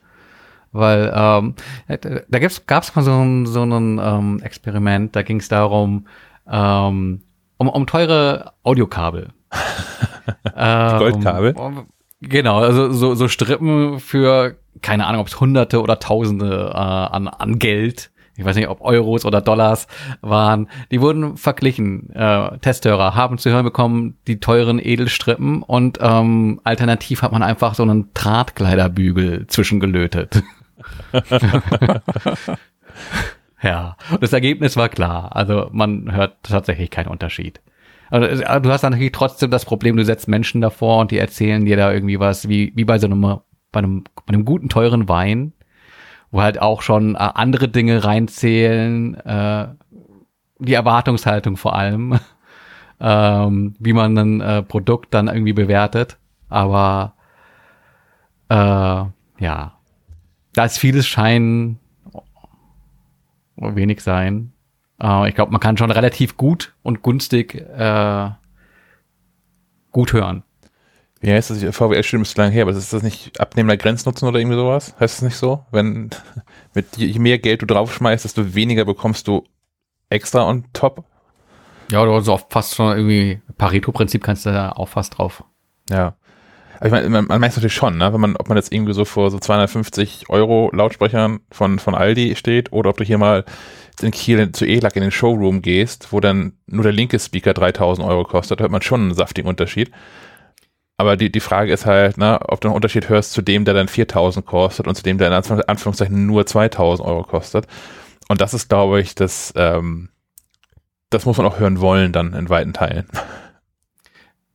Weil ähm, da gibt's, gab's mal so ein, so ein ähm, Experiment, da ging es darum, ähm, um, um teure Audiokabel. ähm, Goldkabel? Um, genau, also so, so Strippen für, keine Ahnung, ob es Hunderte oder Tausende äh, an, an Geld, ich weiß nicht, ob Euros oder Dollars waren, die wurden verglichen. Äh, Testhörer haben zu hören bekommen, die teuren Edelstrippen und ähm, alternativ hat man einfach so einen Drahtkleiderbügel zwischengelötet. ja, und das Ergebnis war klar. Also man hört tatsächlich keinen Unterschied. Also, äh, du hast dann natürlich trotzdem das Problem, du setzt Menschen davor und die erzählen dir da irgendwie was, wie, wie bei so einem, bei einem, bei einem guten, teuren Wein, wo halt auch schon äh, andere Dinge reinzählen, äh, die Erwartungshaltung vor allem, ähm, wie man ein äh, Produkt dann irgendwie bewertet. Aber äh, ja, da ist vieles Schein wenig sein. Äh, ich glaube, man kann schon relativ gut und günstig äh, gut hören. Wie heißt das? VWL-Studium ist lang her, aber ist das nicht abnehmender Grenznutzen oder irgendwie sowas? Heißt das nicht so? Wenn mit je mehr Geld du draufschmeißt, desto weniger bekommst du extra on top? Ja, oder so oft fast schon irgendwie Pareto-Prinzip kannst du da auch fast drauf. Ja. Aber ich meine, man, man merkt es natürlich schon, ne? wenn man, ob man jetzt irgendwie so vor so 250 Euro Lautsprechern von, von Aldi steht oder ob du hier mal in Kiel zu ELAC in den Showroom gehst, wo dann nur der linke Speaker 3000 Euro kostet, hört man schon einen saftigen Unterschied. Aber die, die Frage ist halt, ne, ob du einen Unterschied hörst zu dem, der dann 4000 kostet und zu dem, der in Anführungs- Anführungszeichen nur 2000 Euro kostet. Und das ist, glaube ich, das, ähm, das muss man auch hören wollen dann in weiten Teilen.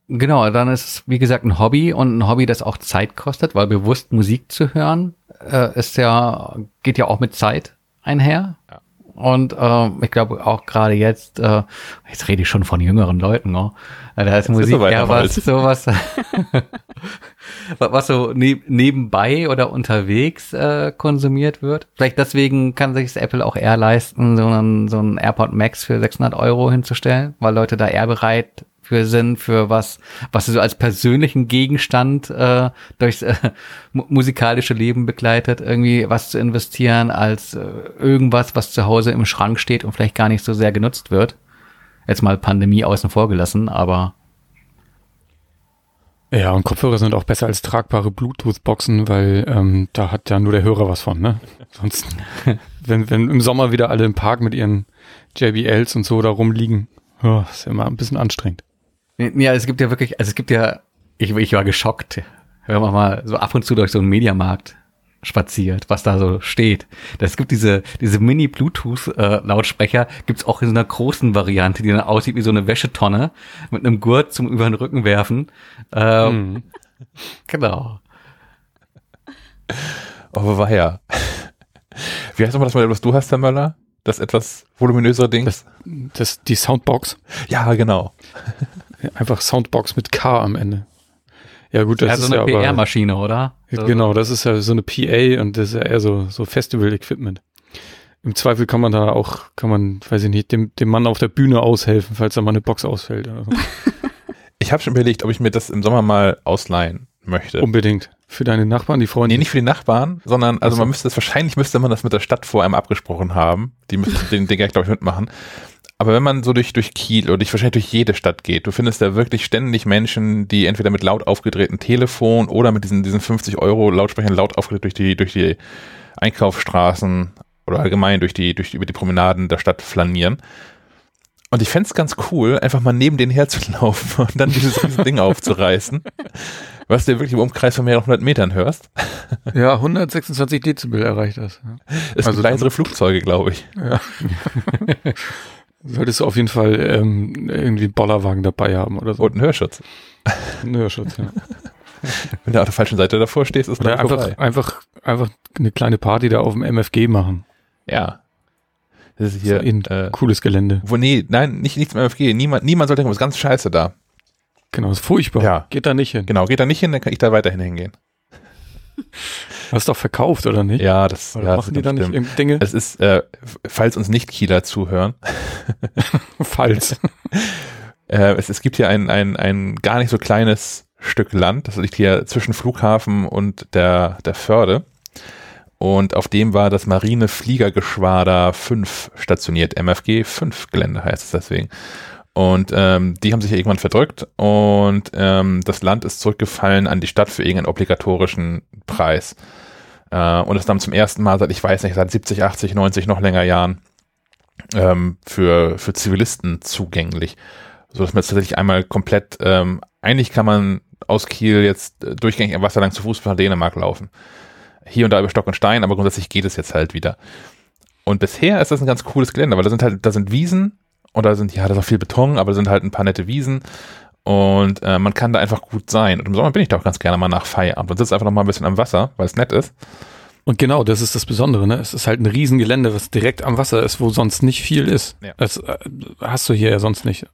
Genau, dann ist es, wie gesagt, ein Hobby und ein Hobby, das auch Zeit kostet, weil bewusst Musik zu hören, äh, ist ja, geht ja auch mit Zeit einher. Ja. Und äh, ich glaube auch gerade jetzt, äh, jetzt rede ich schon von jüngeren Leuten, ne? Da ist ist Musik soweit, eher was, sowas, was so ne nebenbei oder unterwegs äh, konsumiert wird. Vielleicht deswegen kann sich Apple auch eher leisten, so einen, so einen AirPod Max für 600 Euro hinzustellen, weil Leute da eher bereit für sind, für was, was sie so als persönlichen Gegenstand äh, durchs äh, mu musikalische Leben begleitet, irgendwie was zu investieren, als äh, irgendwas, was zu Hause im Schrank steht und vielleicht gar nicht so sehr genutzt wird. Jetzt mal Pandemie außen vor gelassen, aber Ja, und Kopfhörer sind auch besser als tragbare Bluetooth-Boxen, weil ähm, da hat ja nur der Hörer was von, ne? Sonst, wenn, wenn im Sommer wieder alle im Park mit ihren JBLs und so da rumliegen, oh, ist ja immer ein bisschen anstrengend. Ja, es gibt ja wirklich, also es gibt ja, ich, ich war geschockt, wenn man mal so ab und zu durch so einen Mediamarkt spaziert, was da so steht. Das gibt diese, diese Mini-Bluetooth-Lautsprecher, äh, gibt's auch in so einer großen Variante, die dann aussieht wie so eine Wäschetonne mit einem Gurt zum über den Rücken werfen. Ähm, mhm. Genau. Oh, war ja. Wie heißt nochmal das Modell, was du hast, Herr Möller? Das etwas voluminösere Ding? Das, das, die Soundbox. Ja, genau. Einfach Soundbox mit K am Ende. Ja gut, das ja, ist so eine ja PR-Maschine, oder? Genau, das ist ja so eine PA und das ist ja eher so, so Festival-Equipment. Im Zweifel kann man da auch, kann man, weiß ich nicht, dem, dem Mann auf der Bühne aushelfen, falls da mal eine Box ausfällt. So. ich habe schon überlegt, ob ich mir das im Sommer mal ausleihen möchte. Unbedingt. Für deine Nachbarn, die Freunde? Nee, nicht für die Nachbarn, sondern, also man müsste das, wahrscheinlich müsste man das mit der Stadt vor einem abgesprochen haben. Die müssten den, den glaube ich, mitmachen. Aber wenn man so durch, durch Kiel oder durch, wahrscheinlich durch jede Stadt geht, du findest da wirklich ständig Menschen, die entweder mit laut aufgedrehten Telefon oder mit diesen, diesen 50 Euro Lautsprechern laut aufgedreht durch die, durch die Einkaufsstraßen oder allgemein durch die, durch die, über die Promenaden der Stadt flanieren. Und ich fände es ganz cool, einfach mal neben denen herzulaufen und dann dieses Ding aufzureißen was du wirklich im Umkreis von mehreren hundert Metern hörst. Ja, 126 Dezibel erreicht das. Ja. Es also leisere Flugzeuge, glaube ich. Ja. Solltest du auf jeden Fall ähm, irgendwie einen Bollerwagen dabei haben oder so. Und einen Hörschutz. Ein Hörschutz, ja. Wenn du auf der falschen Seite davor stehst, ist Oder einfach, vorbei. einfach, einfach eine kleine Party da auf dem MFG machen. Ja. Das ist hier das ist ein äh, cooles Gelände. Wo, nee, nein, nicht nichts im MFG. Niemand, niemand sollte denken, was ganz scheiße da. Genau, ist furchtbar. Ja. Geht da nicht hin. Genau, geht da nicht hin, dann kann ich da weiterhin hingehen. Hast du doch verkauft, oder nicht? Ja, das oder ja, machen das die da nicht Dinge. Es ist, äh, falls uns nicht Kieler zuhören. falls. äh, es, es gibt hier ein, ein, ein gar nicht so kleines Stück Land, das liegt hier zwischen Flughafen und der, der Förde. Und auf dem war das Marine Fliegergeschwader 5 stationiert. MFG 5 Gelände heißt es deswegen. Und ähm, die haben sich irgendwann verdrückt und ähm, das Land ist zurückgefallen an die Stadt für irgendeinen obligatorischen Preis. Äh, und ist dann zum ersten Mal seit, ich weiß nicht, seit 70, 80, 90, noch länger Jahren ähm, für, für Zivilisten zugänglich. So dass man jetzt tatsächlich einmal komplett, ähm, eigentlich kann man aus Kiel jetzt äh, durchgängig am Wasser lang zu Fuß nach Dänemark laufen. Hier und da über Stock und Stein, aber grundsätzlich geht es jetzt halt wieder. Und bisher ist das ein ganz cooles Gelände, weil da sind halt, da sind Wiesen, und da sind, ja, da ist auch viel Beton, aber da sind halt ein paar nette Wiesen. Und äh, man kann da einfach gut sein. Und im Sommer bin ich da auch ganz gerne mal nach Feierabend und sitze einfach noch mal ein bisschen am Wasser, weil es nett ist. Und genau, das ist das Besondere, ne? Es ist halt ein Riesengelände, was direkt am Wasser ist, wo sonst nicht viel ist. Ja. Das äh, hast du hier ja sonst nicht.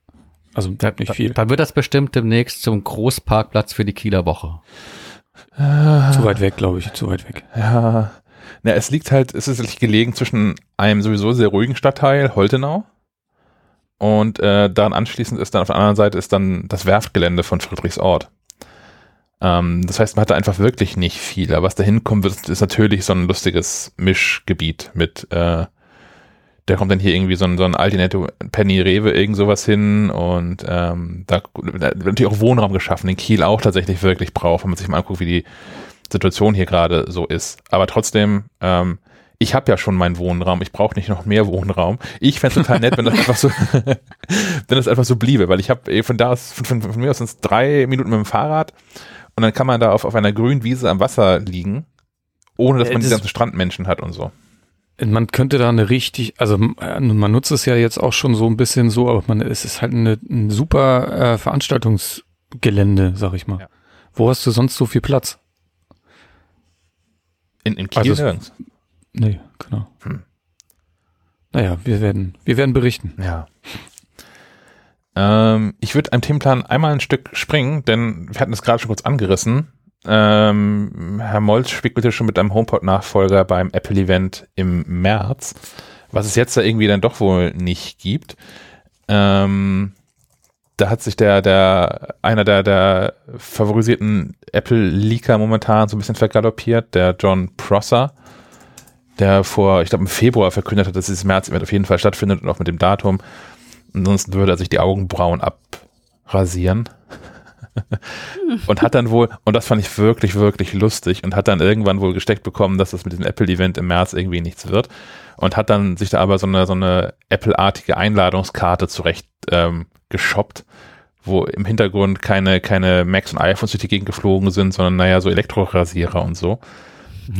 Also da, nicht viel. Da, da wird das bestimmt demnächst zum Großparkplatz für die Kieler Woche. Äh, zu weit weg, glaube ich, zu weit weg. Ja. Na, es liegt halt, es ist gelegen zwischen einem sowieso sehr ruhigen Stadtteil, Holtenau, und äh, daran anschließend ist dann auf der anderen Seite ist dann das Werftgelände von Friedrichsort. Ähm, das heißt, man hat da einfach wirklich nicht viel. Aber was da hinkommen wird, ist natürlich so ein lustiges Mischgebiet mit, äh, da kommt dann hier irgendwie so ein, so ein Altinetto Penny Rewe, irgend sowas hin und ähm, da, da wird natürlich auch Wohnraum geschaffen, den Kiel auch tatsächlich wirklich braucht, wenn man sich mal anguckt, wie die Situation hier gerade so ist. Aber trotzdem, ähm, ich habe ja schon meinen Wohnraum, ich brauche nicht noch mehr Wohnraum. Ich fände total nett, wenn das einfach so, wenn das einfach so bliebe, weil ich habe von da aus, von, von, von mir aus sind es drei Minuten mit dem Fahrrad und dann kann man da auf, auf einer grünen Wiese am Wasser liegen, ohne dass man die ganzen Strandmenschen hat und so. Man könnte da eine richtig, also äh, man nutzt es ja jetzt auch schon so ein bisschen so, aber man, es ist halt eine, ein super äh, Veranstaltungsgelände, sag ich mal. Ja. Wo hast du sonst so viel Platz? In, in Kiel also nirgends. Nee, genau. Hm. Naja, wir werden, wir werden berichten. Ja. Ähm, ich würde einem Themenplan einmal ein Stück springen, denn wir hatten es gerade schon kurz angerissen. Ähm, Herr Molz spekulierte schon mit einem HomePod-Nachfolger beim Apple-Event im März, was es jetzt da irgendwie dann doch wohl nicht gibt. Ähm, da hat sich der, der, einer der, der favorisierten Apple-Leaker momentan so ein bisschen vergaloppiert, der John Prosser der vor, ich glaube im Februar verkündet hat, dass dieses März-Event auf jeden Fall stattfindet und auch mit dem Datum. Ansonsten würde er sich die Augenbrauen abrasieren. und hat dann wohl, und das fand ich wirklich, wirklich lustig, und hat dann irgendwann wohl gesteckt bekommen, dass das mit diesem Apple-Event im März irgendwie nichts wird. Und hat dann sich da aber so eine, so eine Apple-artige Einladungskarte zurecht ähm, geshoppt, wo im Hintergrund keine, keine Macs und iPhones durch die Gegend geflogen sind, sondern naja, so Elektrorasierer und so.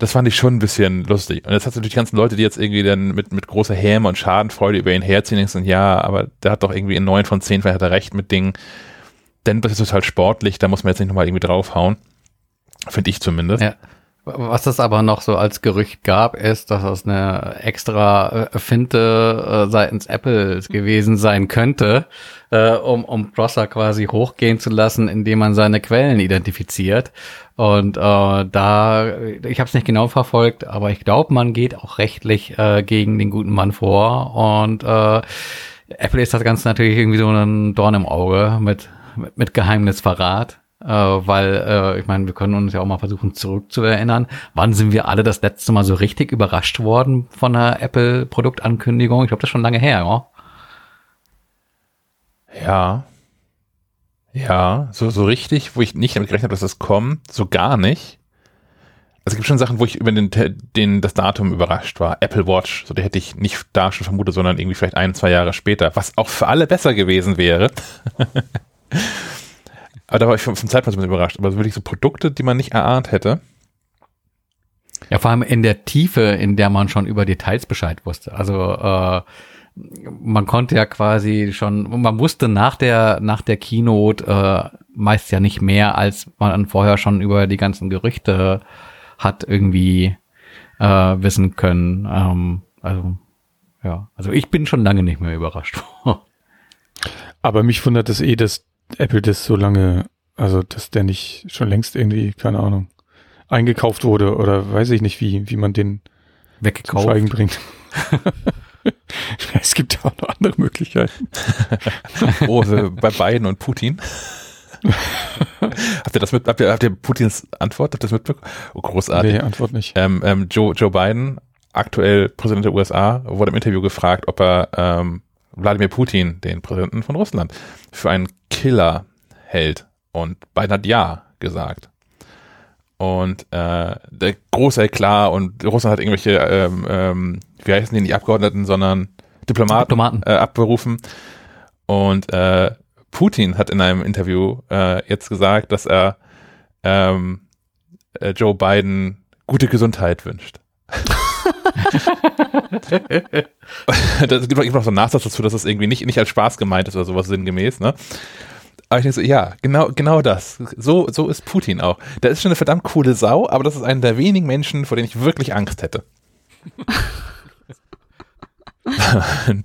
das fand ich schon ein bisschen lustig. Und jetzt hast du natürlich die ganzen Leute, die jetzt irgendwie dann mit, mit großer Häme und Schadenfreude über ihn herziehen und sagen, ja, aber der hat doch irgendwie in neun von zehn, vielleicht hat er recht mit Dingen. Denn das ist total sportlich, da muss man jetzt nicht nochmal irgendwie draufhauen. Finde ich zumindest. Ja. Was es aber noch so als Gerücht gab, ist, dass das eine extra äh, Finte äh, seitens Apple gewesen sein könnte, äh, um, um Browser quasi hochgehen zu lassen, indem man seine Quellen identifiziert. Und äh, da, ich habe es nicht genau verfolgt, aber ich glaube, man geht auch rechtlich äh, gegen den guten Mann vor. Und äh, Apple ist das Ganze natürlich irgendwie so ein Dorn im Auge mit, mit Geheimnisverrat äh, weil äh, ich meine, wir können uns ja auch mal versuchen zurückzuerinnern. Wann sind wir alle das letzte Mal so richtig überrascht worden von einer Apple-Produktankündigung? Ich glaube, das ist schon lange her, ja? Ja. Ja, so, so richtig, wo ich nicht damit gerechnet habe, dass das kommt, so gar nicht. Also es gibt schon Sachen, wo ich über den, den, das Datum überrascht war. Apple Watch, so der hätte ich nicht da schon vermutet, sondern irgendwie vielleicht ein, zwei Jahre später, was auch für alle besser gewesen wäre. Aber da war ich vom, vom Zeitpunkt ein bisschen überrascht. Aber wirklich so Produkte, die man nicht erahnt hätte. Ja, vor allem in der Tiefe, in der man schon über Details Bescheid wusste. Also äh, man konnte ja quasi schon, man wusste nach der nach der Keynote äh, meist ja nicht mehr, als man vorher schon über die ganzen Gerüchte hat irgendwie äh, wissen können. Ähm, also ja, also ich bin schon lange nicht mehr überrascht. Aber mich wundert es eh, dass Apple das so lange, also dass der nicht schon längst irgendwie, keine Ahnung, eingekauft wurde oder weiß ich nicht, wie, wie man den weggekauft Schweigen bringt. es gibt ja auch noch andere Möglichkeiten. oh, bei Biden und Putin. habt ihr das mit, habt ihr, habt ihr Putins Antwort, habt ihr das mitbekommen? Oh, großartig. Nee, Antwort nicht. Ähm, ähm, Joe, Joe Biden, aktuell Präsident der USA, wurde im Interview gefragt, ob er ähm, Wladimir Putin, den Präsidenten von Russland, für einen Killer hält. Und Biden hat Ja gesagt. Und äh, der große Eklat und Russland hat irgendwelche, ähm, ähm, wie heißen die nicht Abgeordneten, sondern Diplomaten, Diplomaten. Äh, abberufen. Und äh, Putin hat in einem Interview äh, jetzt gesagt, dass er ähm, äh, Joe Biden gute Gesundheit wünscht. das gibt noch so einen Nachsatz dazu, dass es irgendwie nicht, nicht als Spaß gemeint ist oder sowas sinngemäß, ne? Aber ich denke so, ja, genau, genau das. So, so ist Putin auch. Der ist schon eine verdammt coole Sau, aber das ist einer der wenigen Menschen, vor denen ich wirklich Angst hätte.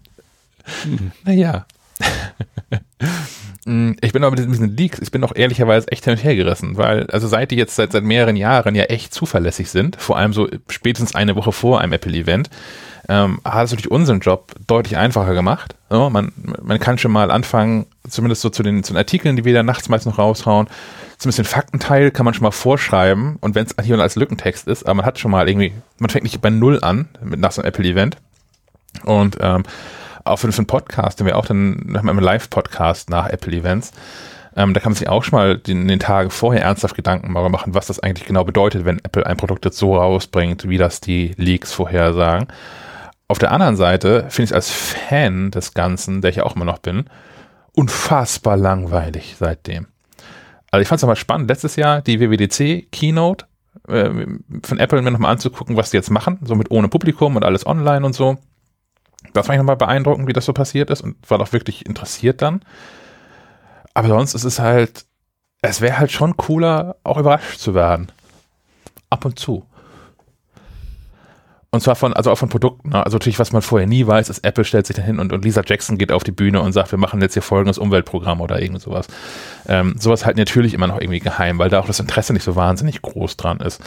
naja. Mm, ich bin aber mit diesen Leaks, ich bin auch ehrlicherweise echt hin und her gerissen, weil, also seit die jetzt seit, seit mehreren Jahren ja echt zuverlässig sind, vor allem so spätestens eine Woche vor einem Apple-Event, ähm, hat es natürlich unseren Job deutlich einfacher gemacht. So, man, man kann schon mal anfangen, zumindest so zu den, zu den Artikeln, die wir da nachts meist noch raushauen, zumindest den Faktenteil kann man schon mal vorschreiben und wenn es hier und als Lückentext ist, aber man hat schon mal irgendwie, man fängt nicht bei Null an mit nach so einem Apple-Event und ähm, auch für, einen Podcast, den wir auch dann nach einem Live-Podcast nach Apple-Events, ähm, da kann man sich auch schon mal in den Tagen vorher ernsthaft Gedanken machen, was das eigentlich genau bedeutet, wenn Apple ein Produkt jetzt so rausbringt, wie das die Leaks vorhersagen. Auf der anderen Seite finde ich es als Fan des Ganzen, der ich ja auch immer noch bin, unfassbar langweilig seitdem. Also ich fand es nochmal spannend, letztes Jahr die WWDC Keynote äh, von Apple mir nochmal anzugucken, was die jetzt machen, so mit ohne Publikum und alles online und so. Das fand ich nochmal beeindruckend, wie das so passiert ist und war doch wirklich interessiert dann. Aber sonst ist es halt, es wäre halt schon cooler, auch überrascht zu werden. Ab und zu. Und zwar von, also auch von Produkten. Ne? Also natürlich, was man vorher nie weiß, ist, Apple stellt sich dahin und, und Lisa Jackson geht auf die Bühne und sagt, wir machen jetzt hier folgendes Umweltprogramm oder irgend sowas. Ähm, sowas halt natürlich immer noch irgendwie geheim, weil da auch das Interesse nicht so wahnsinnig groß dran ist.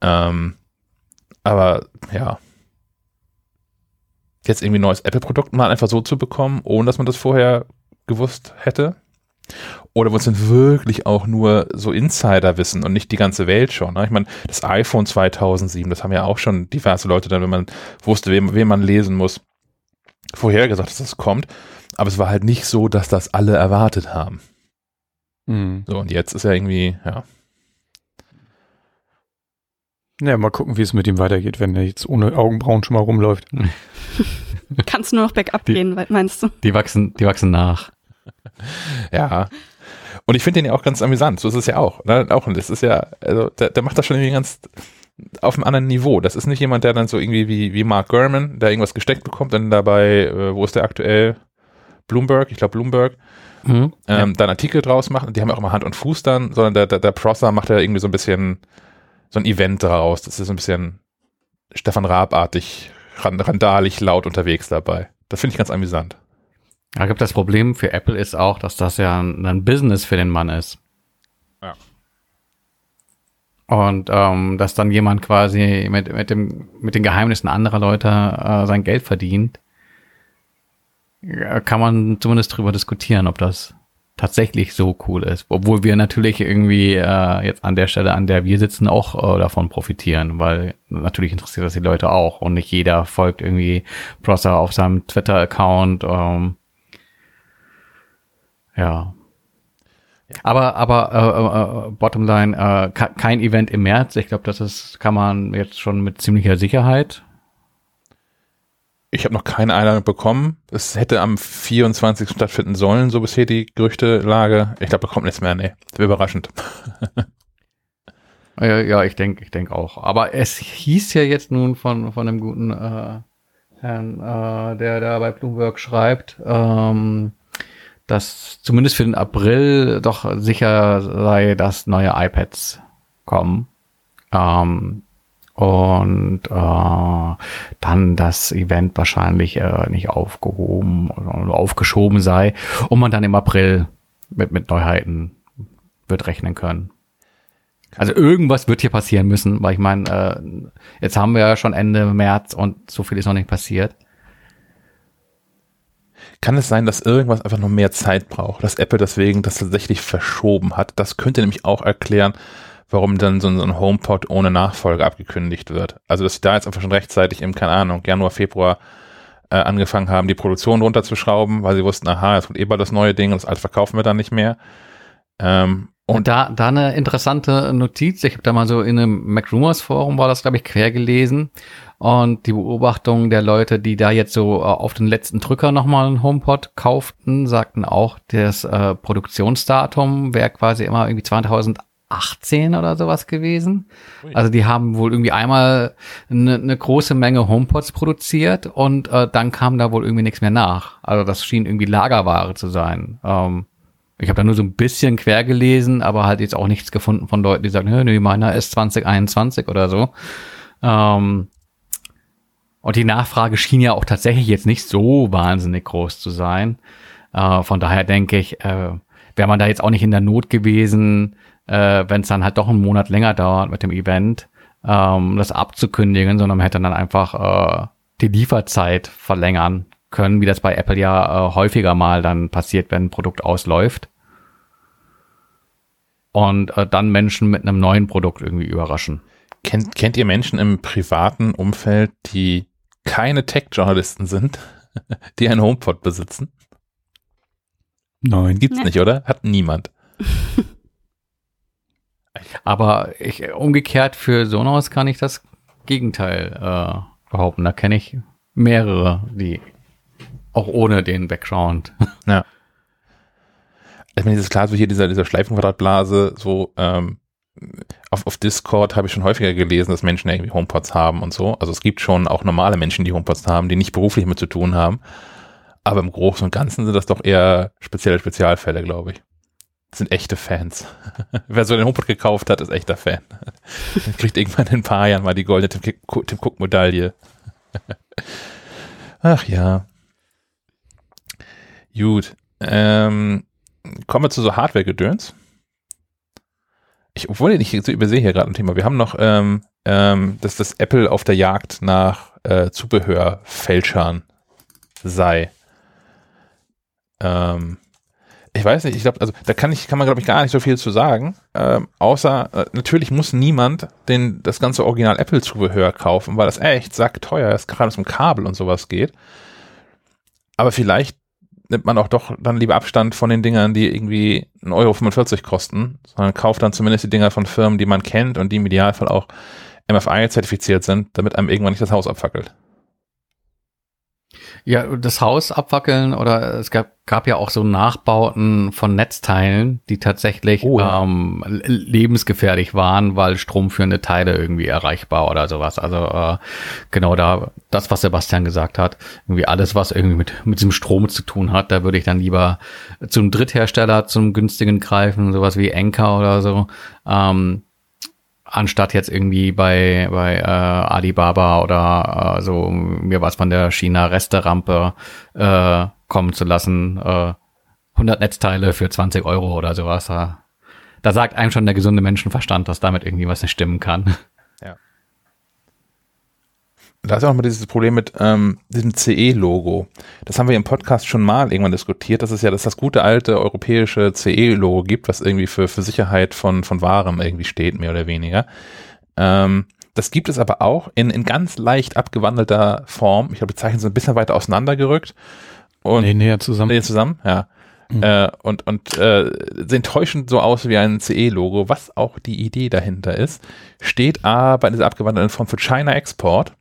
Ähm, aber ja, jetzt irgendwie ein neues Apple-Produkt mal einfach so zu bekommen, ohne dass man das vorher gewusst hätte. Oder wo es denn wirklich auch nur so Insider wissen und nicht die ganze Welt schon. Ne? Ich meine, das iPhone 2007, das haben ja auch schon diverse Leute dann, wenn man wusste, wem, wem man lesen muss, vorher gesagt, dass das kommt. Aber es war halt nicht so, dass das alle erwartet haben. Mhm. So, und jetzt ist ja irgendwie, ja. Naja, mal gucken, wie es mit ihm weitergeht, wenn er jetzt ohne Augenbrauen schon mal rumläuft. Kannst du nur noch Backup die, gehen, meinst du? Die wachsen, die wachsen nach. ja. Und ich finde den ja auch ganz amüsant. So ist es ja auch. Ne? Auch das ist ja, also der, der macht das schon irgendwie ganz auf einem anderen Niveau. Das ist nicht jemand, der dann so irgendwie wie, wie Mark Gurman, der irgendwas gesteckt bekommt, dann dabei, äh, wo ist der aktuell? Bloomberg, ich glaube Bloomberg, mhm, ähm, ja. dann Artikel draus machen. Die haben ja auch immer Hand und Fuß dann, sondern der, der, der Prosser macht ja irgendwie so ein bisschen so ein Event daraus. Das ist so ein bisschen Stefan Raab-artig, randalig laut unterwegs dabei. Das finde ich ganz amüsant. Ja, gibt das Problem für Apple ist auch, dass das ja ein, ein Business für den Mann ist. Ja. Und ähm, dass dann jemand quasi mit, mit, dem, mit den Geheimnissen anderer Leute äh, sein Geld verdient, kann man zumindest drüber diskutieren, ob das tatsächlich so cool ist. Obwohl wir natürlich irgendwie äh, jetzt an der Stelle, an der wir sitzen, auch äh, davon profitieren, weil natürlich interessiert das die Leute auch und nicht jeder folgt irgendwie Prosser auf seinem Twitter-Account. Ähm, ja. Aber, aber äh, äh, Bottomline, äh, kein Event im März. Ich glaube, das ist, kann man jetzt schon mit ziemlicher Sicherheit ich habe noch keine Einladung bekommen. Es hätte am 24. stattfinden sollen, so bisher die Gerüchtelage. Ich glaube, da kommt nichts mehr. Nee, das wäre überraschend. ja, ja, ich denke ich denk auch. Aber es hieß ja jetzt nun von, von einem guten äh, Herrn, äh, der da bei Bloomberg schreibt, ähm, dass zumindest für den April doch sicher sei, dass neue iPads kommen. Ähm, und äh, dann das Event wahrscheinlich äh, nicht aufgehoben oder aufgeschoben sei und man dann im April mit, mit Neuheiten wird rechnen können. Also irgendwas wird hier passieren müssen, weil ich meine, äh, jetzt haben wir ja schon Ende März und so viel ist noch nicht passiert. Kann es sein, dass irgendwas einfach noch mehr Zeit braucht, dass Apple deswegen das tatsächlich verschoben hat? Das könnte nämlich auch erklären, warum dann so, ein HomePod ohne Nachfolge abgekündigt wird. Also, dass sie da jetzt einfach schon rechtzeitig im, keine Ahnung, Januar, Februar äh, angefangen haben, die Produktion runterzuschrauben, weil sie wussten, aha, es kommt eh bald das neue Ding und das alte verkaufen wir dann nicht mehr. Ähm, und da, da eine interessante Notiz, ich habe da mal so in einem MacRumors Forum war das, glaube ich, quer gelesen und die Beobachtung der Leute, die da jetzt so äh, auf den letzten Drücker nochmal einen HomePod kauften, sagten auch, das äh, Produktionsdatum wäre quasi immer irgendwie 2000 18 oder sowas gewesen. Also die haben wohl irgendwie einmal eine, eine große Menge HomePods produziert und äh, dann kam da wohl irgendwie nichts mehr nach. Also das schien irgendwie Lagerware zu sein. Ähm, ich habe da nur so ein bisschen quer gelesen, aber halt jetzt auch nichts gefunden von Leuten, die sagen, nö, meiner ist 2021 oder so. Ähm, und die Nachfrage schien ja auch tatsächlich jetzt nicht so wahnsinnig groß zu sein. Äh, von daher denke ich, äh, wäre man da jetzt auch nicht in der Not gewesen, äh, wenn es dann halt doch einen Monat länger dauert mit dem Event, ähm, das abzukündigen, sondern man hätte dann einfach äh, die Lieferzeit verlängern können, wie das bei Apple ja äh, häufiger mal dann passiert, wenn ein Produkt ausläuft. Und äh, dann Menschen mit einem neuen Produkt irgendwie überraschen. Kennt, kennt ihr Menschen im privaten Umfeld, die keine Tech-Journalisten sind, die einen HomePod besitzen? Nein. Gibt's nee. nicht, oder? Hat niemand. Aber ich, umgekehrt für Sonos kann ich das Gegenteil äh, behaupten. Da kenne ich mehrere, die auch ohne den Background. Ja. Ich meine, das ist klar, so hier dieser, dieser Schleifenquadratblase, so ähm, auf, auf Discord habe ich schon häufiger gelesen, dass Menschen irgendwie HomePods haben und so. Also es gibt schon auch normale Menschen, die HomePods haben, die nicht beruflich mit zu tun haben. Aber im Großen und Ganzen sind das doch eher spezielle Spezialfälle, glaube ich sind echte Fans. Wer so den HomePod gekauft hat, ist echter Fan. kriegt irgendwann in ein paar Jahren mal die goldene Tim, Tim Cook Medaille. Ach ja. Gut. Ähm, kommen wir zu so Hardware-Gedöns. Ich wollte nicht so übersehe hier gerade ein Thema. Wir haben noch, ähm, ähm, dass das Apple auf der Jagd nach äh, Zubehörfälschern sei. Ähm, ich weiß nicht, ich glaube, also da kann ich, kann man glaube ich gar nicht so viel zu sagen, ähm, außer äh, natürlich muss niemand den das ganze Original Apple Zubehör kaufen, weil das echt sackteuer ist, gerade wenn es um Kabel und sowas geht. Aber vielleicht nimmt man auch doch dann lieber Abstand von den Dingern, die irgendwie 1,45 Euro kosten, sondern kauft dann zumindest die Dinger von Firmen, die man kennt und die im Idealfall auch MFI zertifiziert sind, damit einem irgendwann nicht das Haus abfackelt. Ja, das Haus abwackeln oder es gab, gab ja auch so Nachbauten von Netzteilen, die tatsächlich Oh ja. ähm, lebensgefährlich waren, weil stromführende Teile irgendwie erreichbar oder sowas. Also äh, genau da, das, was Sebastian gesagt hat, irgendwie alles, was irgendwie mit, mit diesem Strom zu tun hat, da würde ich dann lieber zum Dritthersteller, zum günstigen greifen, sowas wie Enka oder so. Ähm, anstatt jetzt irgendwie bei bei äh, Alibaba oder äh, so mir was von der China Resterampe äh, kommen zu lassen, äh, 100 Netzteile für 20 Euro oder sowas. Da, da sagt einem schon der gesunde Menschenverstand, dass damit irgendwie was nicht stimmen kann. Da ist auch noch mal dieses Problem mit ähm, diesem CE-Logo. Das haben wir im Podcast schon mal irgendwann diskutiert. Das ist ja, dass das gute alte europäische CE-Logo gibt, was irgendwie für, für Sicherheit von, von Waren irgendwie steht, mehr oder weniger. Ähm, das gibt es aber auch in, in ganz leicht abgewandelter Form. Ich glaube, die Zeichen sind ein bisschen weiter auseinandergerückt. Und Nee, näher zusammen. Nee, zusammen, ja. Mhm. Äh, und und äh, sehen täuschend so aus wie ein CE-Logo, was auch die Idee dahinter ist, steht aber in dieser abgewandelten Form für China Export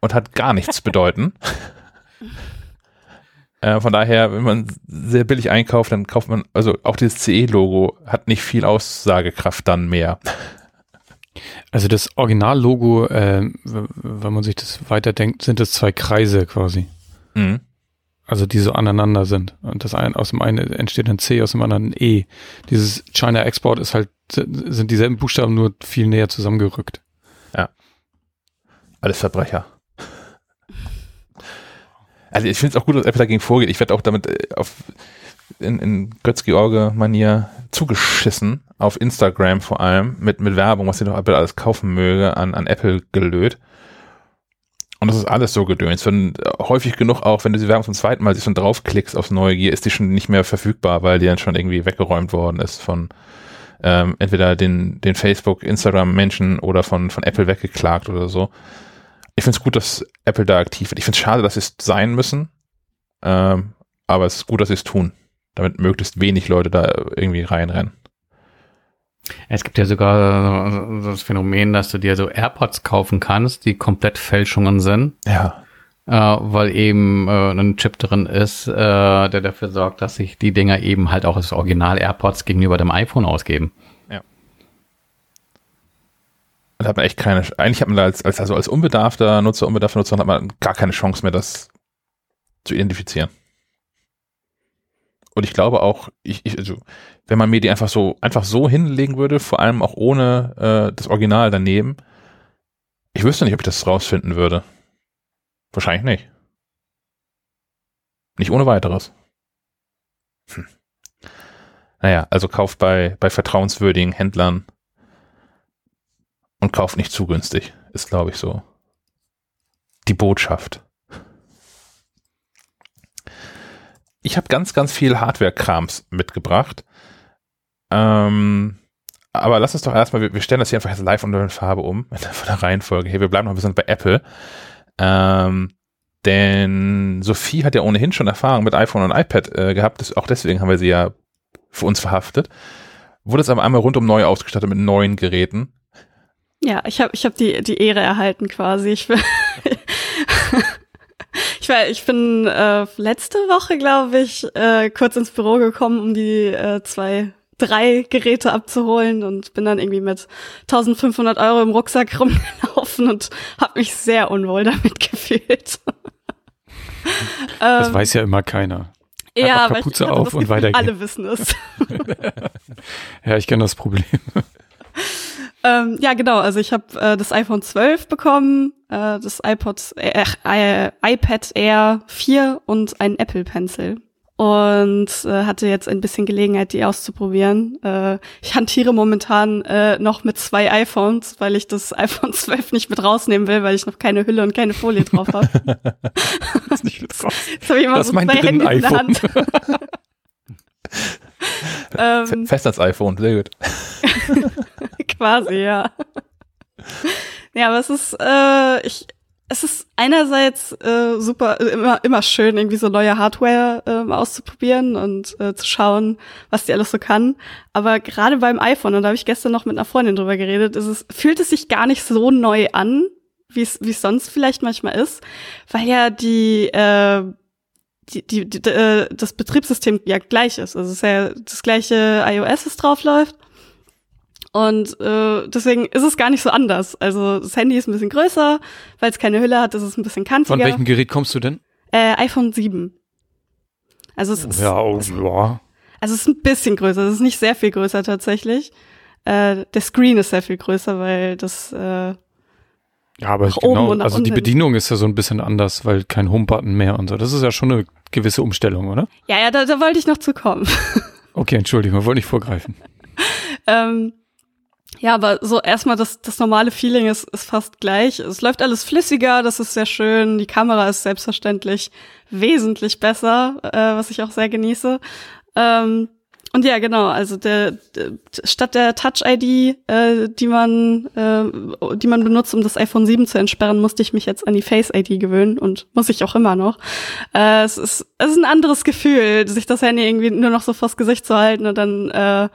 und hat gar nichts bedeuten. äh, von daher, wenn man sehr billig einkauft, dann kauft man, also auch dieses CE-Logo hat nicht viel Aussagekraft dann mehr. Also das Originallogo, äh, wenn man sich das weiterdenkt, sind es zwei Kreise quasi. Mhm. Also die so aneinander sind. Und das ein, aus dem einen entsteht ein C, aus dem anderen ein E. Dieses China Export ist halt, sind dieselben Buchstaben nur viel näher zusammengerückt. Alles Verbrecher. Also ich finde es auch gut, dass Apple dagegen vorgeht. Ich werde auch damit äh, auf, in, in Götz-George-Manier zugeschissen, auf Instagram vor allem, mit, mit Werbung, was sie doch Apple alles kaufen möge, an, an Apple gelöt. Und das ist alles so gedöns. Wenn, äh, häufig genug auch, wenn du die Werbung zum zweiten Mal siehst und draufklickst aufs Neugier, ist die schon nicht mehr verfügbar, weil die dann schon irgendwie weggeräumt worden ist von ähm, entweder den, den Facebook, Instagram-Menschen oder von, von Apple weggeklagt oder so. Ich finde es gut, dass Apple da aktiv wird. Ich finde es schade, dass sie es sein müssen. Ähm, aber es ist gut, dass sie es tun. Damit möglichst wenig Leute da irgendwie reinrennen. Es gibt ja sogar so das Phänomen, dass du dir so AirPods kaufen kannst, die komplett Fälschungen sind, Ja. äh, weil eben äh, ein Chip drin ist, äh, der dafür sorgt, dass sich die Dinger eben halt auch als Original AirPods gegenüber dem iPhone ausgeben. Da hat man echt keine, eigentlich hat man da als, als, also als unbedarfter Nutzer, unbedarfter Nutzer hat man gar keine Chance mehr, das zu identifizieren. Und ich glaube auch, ich, ich, also, wenn man mir die einfach so, einfach so hinlegen würde, vor allem auch ohne äh, das Original daneben, ich wüsste nicht, ob ich das rausfinden würde. Wahrscheinlich nicht. Nicht ohne weiteres. Hm. Naja, also kauft bei, bei vertrauenswürdigen Händlern und kauft nicht zu günstig, ist glaube ich so die Botschaft. Ich habe ganz, ganz viel Hardware-Krams mitgebracht. Ähm, aber lass uns doch erstmal, wir, stellen das hier einfach jetzt live unter der Farbe um, von der Reihenfolge. Hey, wir bleiben noch ein bisschen bei Apple. Ähm, denn Sophie hat ja ohnehin schon Erfahrung mit iPhone und iPad äh, gehabt. Das, auch deswegen haben wir sie ja für uns verhaftet. Wurde es aber einmal rundum neu ausgestattet mit neuen Geräten. Ja, ich habe ich hab die, die Ehre erhalten quasi. Ich bin, ich, war, ich bin äh, letzte Woche, glaube ich, äh, kurz ins Büro gekommen, um die äh, zwei, drei Geräte abzuholen und bin dann irgendwie mit 1500 Euro im Rucksack rumgelaufen und habe mich sehr unwohl damit gefühlt. Das Ähm, weiß ja immer keiner. ja, ich Kapuze hatte auf und weitergehen. Alle wissen es. Ja, ich kenne das Problem. Ähm, ja, genau. Also ich habe äh, das iPhone 12 bekommen, äh, das iPod, äh, äh, iPad Air 4 und ein Apple Pencil. Und äh, hatte jetzt ein bisschen Gelegenheit, die auszuprobieren. Äh, ich hantiere momentan äh, noch mit zwei iPhones, weil ich das iPhone 12 nicht mit rausnehmen will, weil ich noch keine Hülle und keine Folie drauf habe. Das ist nicht mit raus. Jetzt habe ich immer Das so zwei Hände in der. Hand. ähm, Fest als iPhone, sehr gut. Quasi, ja. Ja, aber es ist, äh, ich, es ist einerseits äh, super, äh, immer, immer schön, irgendwie so neue Hardware ähm, auszuprobieren und äh, zu schauen, was die alles so kann. Aber gerade beim iPhone, und da habe ich gestern noch mit einer Freundin drüber geredet, ist es, fühlt es sich gar nicht so neu an, wie es wie es sonst vielleicht manchmal ist, weil ja die äh, die, die, die, äh, das Betriebssystem ja gleich ist. Also es ist ja das gleiche iOS, das drauf läuft. Und äh, deswegen ist es gar nicht so anders. Also das Handy ist ein bisschen größer, weil es keine Hülle hat, ist es ein bisschen kantiger. Von welchem Gerät kommst du denn? Äh, iPhone 7. Also es ist, Ja, oh, ja. also es ist ein bisschen größer. Es ist nicht sehr viel größer tatsächlich. Äh, der Screen ist sehr viel größer, weil das äh, Ja, aber genau, also die. Bedienung ist ja so ein bisschen anders, weil kein Home-Button mehr und so. Das ist ja schon eine gewisse Umstellung, oder? ja, ja, da, da wollte ich noch zu kommen. Okay, Entschuldigung, wollte nicht vorgreifen. ähm, ja, aber so erstmal das, das normale Feeling ist, ist fast gleich. Es läuft alles flüssiger, das ist sehr schön. Die Kamera ist selbstverständlich wesentlich besser, äh, was ich auch sehr genieße. Ähm, und ja, genau, also der, der statt der Touch-ID, äh, die man, äh, die man benutzt, um das iPhone 7 zu entsperren, musste ich mich jetzt an die Face-ID gewöhnen und muss ich auch immer noch. Äh, es, ist, es ist ein anderes Gefühl, sich das Handy irgendwie nur noch so vors Gesicht zu halten und dann äh,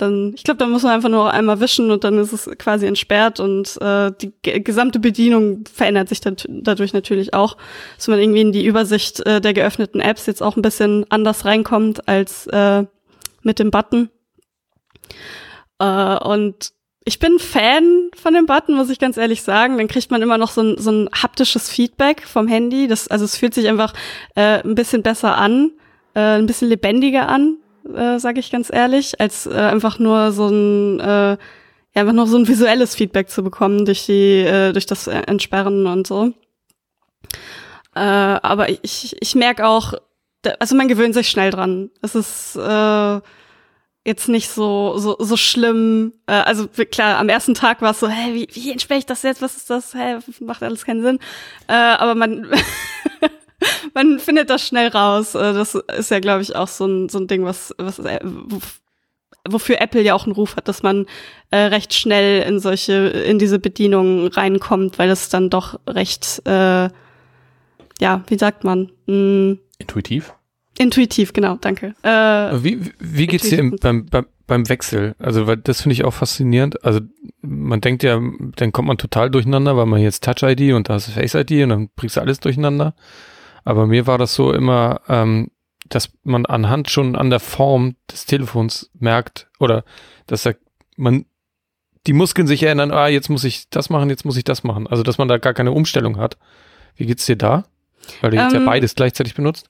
dann, ich glaube, da muss man einfach nur einmal wischen und dann ist es quasi entsperrt und äh, die ge- gesamte Bedienung verändert sich dann dadurch natürlich auch, dass man irgendwie in die Übersicht äh, der geöffneten Apps jetzt auch ein bisschen anders reinkommt als äh, mit dem Button. Äh, und ich bin Fan von dem Button, muss ich ganz ehrlich sagen. Dann kriegt man immer noch so ein, so ein haptisches Feedback vom Handy. Das, also es fühlt sich einfach äh, ein bisschen besser an, äh, ein bisschen lebendiger an, äh, sage ich ganz ehrlich, als äh, einfach nur so ein äh, ja, einfach nur so ein visuelles Feedback zu bekommen durch die äh, durch das Entsperren und so. Äh, aber ich ich merke auch, also man gewöhnt sich schnell dran. Es ist äh, jetzt nicht so so so schlimm. Äh, also klar, am ersten Tag war es so, hä, wie wie entsperre ich das jetzt? Was ist das? Hä, macht alles keinen Sinn. Äh, aber man man findet das schnell raus. Äh, Das ist ja, glaube ich, auch so ein, so ein Ding, was, was äh, wof- wofür Apple ja auch einen Ruf hat, dass man äh, recht schnell in solche, in diese Bedienung reinkommt, weil es dann doch recht, äh, ja, wie sagt man? Mm, Intuitiv? intuitiv, genau, danke. Äh, Wie, wie- wie geht's dir im, beim, beim, beim Wechsel? Also, weil das finde ich auch faszinierend. Also, man denkt ja, dann kommt man total durcheinander, weil man jetzt Touch-ID und da ist Face-ID und dann bringst du alles durcheinander. Aber mir war das so immer, ähm, dass man anhand schon an der Form des Telefons merkt oder dass er, man die Muskeln sich erinnern, ah, jetzt muss ich das machen, jetzt muss ich das machen. Also, dass man da gar keine Umstellung hat. Wie geht's dir da? Weil du jetzt ja Ähm, beides gleichzeitig benutzt.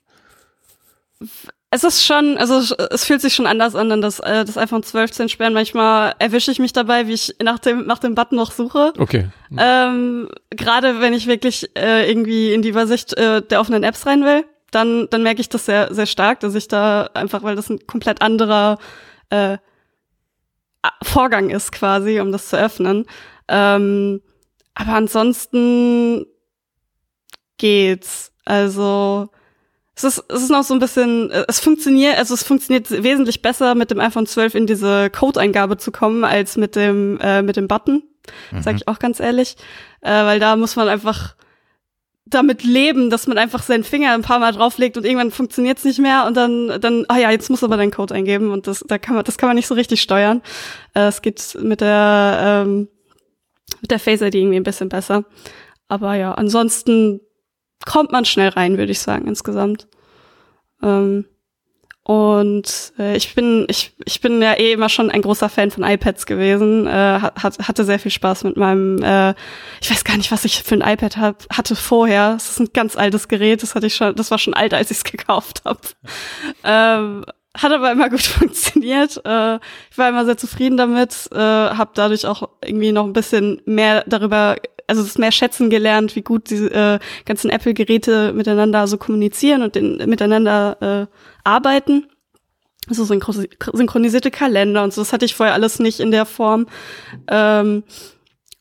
Es ist schon, also es fühlt sich schon anders an, denn das, äh, das iPhone 12 zu entsperren. Manchmal erwische ich mich dabei, wie ich nach dem, nach dem Button noch suche. Okay. Ähm, Gerade wenn ich wirklich äh, irgendwie in die Übersicht äh, der offenen Apps rein will, dann, dann merke ich das sehr, sehr stark, dass ich da einfach, weil das ein komplett anderer äh, Vorgang ist quasi, um das zu öffnen. Ähm, aber ansonsten geht's. Also es ist, es ist noch so ein bisschen, äh, es funktioniert, also es funktioniert wesentlich besser mit dem iPhone 12 in diese Code-Eingabe zu kommen, als mit dem, äh, mit dem Button. Sag ich auch ganz ehrlich. Äh, weil da muss man einfach damit leben, dass man einfach seinen Finger ein paar Mal drauflegt und irgendwann funktioniert's nicht mehr und dann, dann, ah ja, jetzt muss aber dein Code eingeben und das, da kann man, das kann man nicht so richtig steuern. Äh, es geht mit der, ähm, mit der Face ID irgendwie ein bisschen besser. Aber ja, ansonsten kommt man schnell rein, würde ich sagen, insgesamt. Ähm, und äh, ich bin, ich, ich bin ja eh immer schon ein großer Fan von iPads gewesen. Äh, hat, hatte sehr viel Spaß mit meinem, äh, ich weiß gar nicht, was ich für ein iPad hab, hatte vorher. Es ist ein ganz altes Gerät, das hatte ich schon, das war schon alt, als ich es gekauft habe. Ähm, hat aber immer gut funktioniert. Äh, ich war immer sehr zufrieden damit, äh, habe dadurch auch irgendwie noch ein bisschen mehr darüber, also es mehr schätzen gelernt, wie gut diese äh, ganzen Apple-Geräte miteinander so kommunizieren und in, miteinander äh, arbeiten. So synchro- synchronisierte Kalender und so, das hatte ich vorher alles nicht in der Form. Ähm,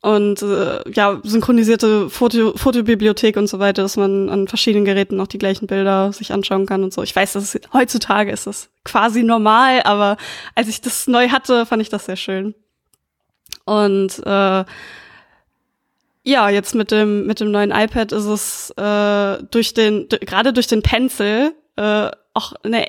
und äh, ja, synchronisierte Foto, Fotobibliothek und so weiter, dass man an verschiedenen Geräten noch die gleichen Bilder sich anschauen kann und so. Ich weiß, dass es, heutzutage ist das quasi normal, aber als ich das neu hatte, fand ich das sehr schön. Und äh, ja, jetzt mit dem mit dem neuen iPad ist es äh, durch den gerade durch den Pencil äh, auch eine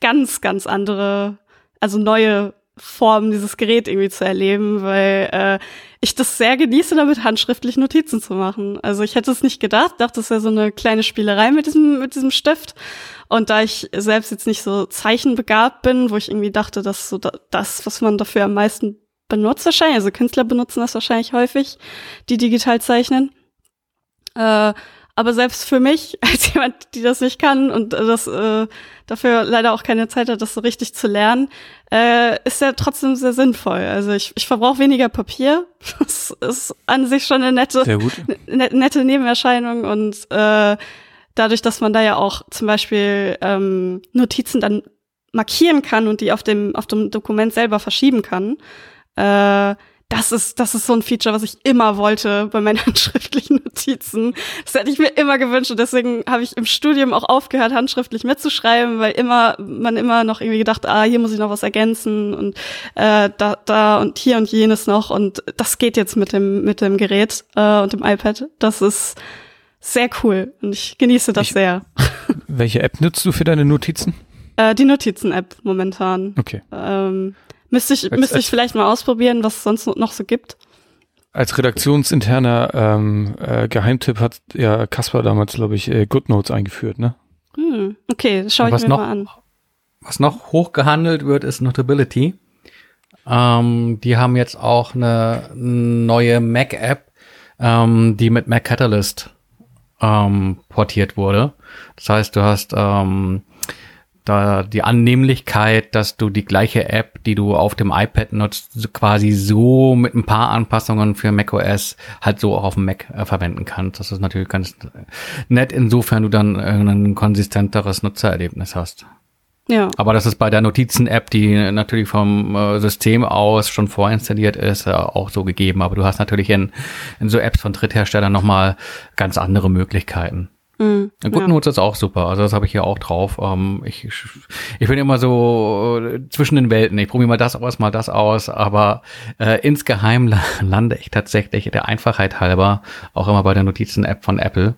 ganz ganz andere, also neue Form, dieses Gerät irgendwie zu erleben, weil äh, ich das sehr genieße, damit handschriftlich Notizen zu machen. Also ich hätte es nicht gedacht, dachte, es wäre so eine kleine Spielerei mit diesem, mit diesem Stift. Und da ich selbst jetzt nicht so zeichenbegabt bin, wo ich irgendwie dachte, dass so das, was man dafür am meisten benutzt wahrscheinlich, also Künstler benutzen das wahrscheinlich häufig, die digital zeichnen, äh, aber selbst für mich, als jemand, die das nicht kann und das äh, dafür leider auch keine Zeit hat, das so richtig zu lernen, äh, ist ja trotzdem sehr sinnvoll. Also ich, ich verbrauche weniger Papier. Das ist an sich schon eine nette, ne, nette Nebenerscheinung und äh, dadurch, dass man da ja auch zum Beispiel ähm, Notizen dann markieren kann und die auf dem auf dem Dokument selber verschieben kann. Äh, das ist, das ist so ein Feature, was ich immer wollte bei meinen handschriftlichen Notizen. Das hätte ich mir immer gewünscht und deswegen habe ich im Studium auch aufgehört, handschriftlich mitzuschreiben, weil immer, man immer noch irgendwie gedacht, ah, hier muss ich noch was ergänzen und äh, da, da und hier und jenes noch und das geht jetzt mit dem, mit dem Gerät äh, und dem iPad. Das ist sehr cool und ich genieße das ich, sehr. Welche App nutzt du für deine Notizen? Äh, die Notizen-App momentan. Okay. Ähm, Müsste ich, als, müsste ich vielleicht mal ausprobieren, was es sonst noch so gibt. Als redaktionsinterner ähm, äh, Geheimtipp hat ja Kasper damals, glaube ich, äh, GoodNotes eingeführt, ne? Hm, okay, das schaue ich mir noch, mal an. Was noch hochgehandelt wird, ist Notability. Ähm, die haben jetzt auch eine neue Mac-App, ähm, die mit Mac Catalyst ähm, portiert wurde. Das heißt, du hast ähm, da die Annehmlichkeit, dass du die gleiche App, die du auf dem iPad nutzt, quasi so mit ein paar Anpassungen für macOS halt so auch auf dem Mac äh, verwenden kannst. Das ist natürlich ganz nett, insofern du dann ein konsistenteres Nutzererlebnis hast. Ja. Aber das ist bei der Notizen-App, die natürlich vom äh, System aus schon vorinstalliert ist, äh, auch so gegeben. Aber du hast natürlich in, in so Apps von Drittherstellern nochmal ganz andere Möglichkeiten. Mhm, ja, GoodNotes ist auch super. Also das habe ich hier auch drauf. Ähm, ich, ich bin immer so äh, zwischen den Welten. Ich probiere mal das aus, mal das aus. Aber äh, insgeheim lande ich tatsächlich der Einfachheit halber auch immer bei der Notizen-App von Apple.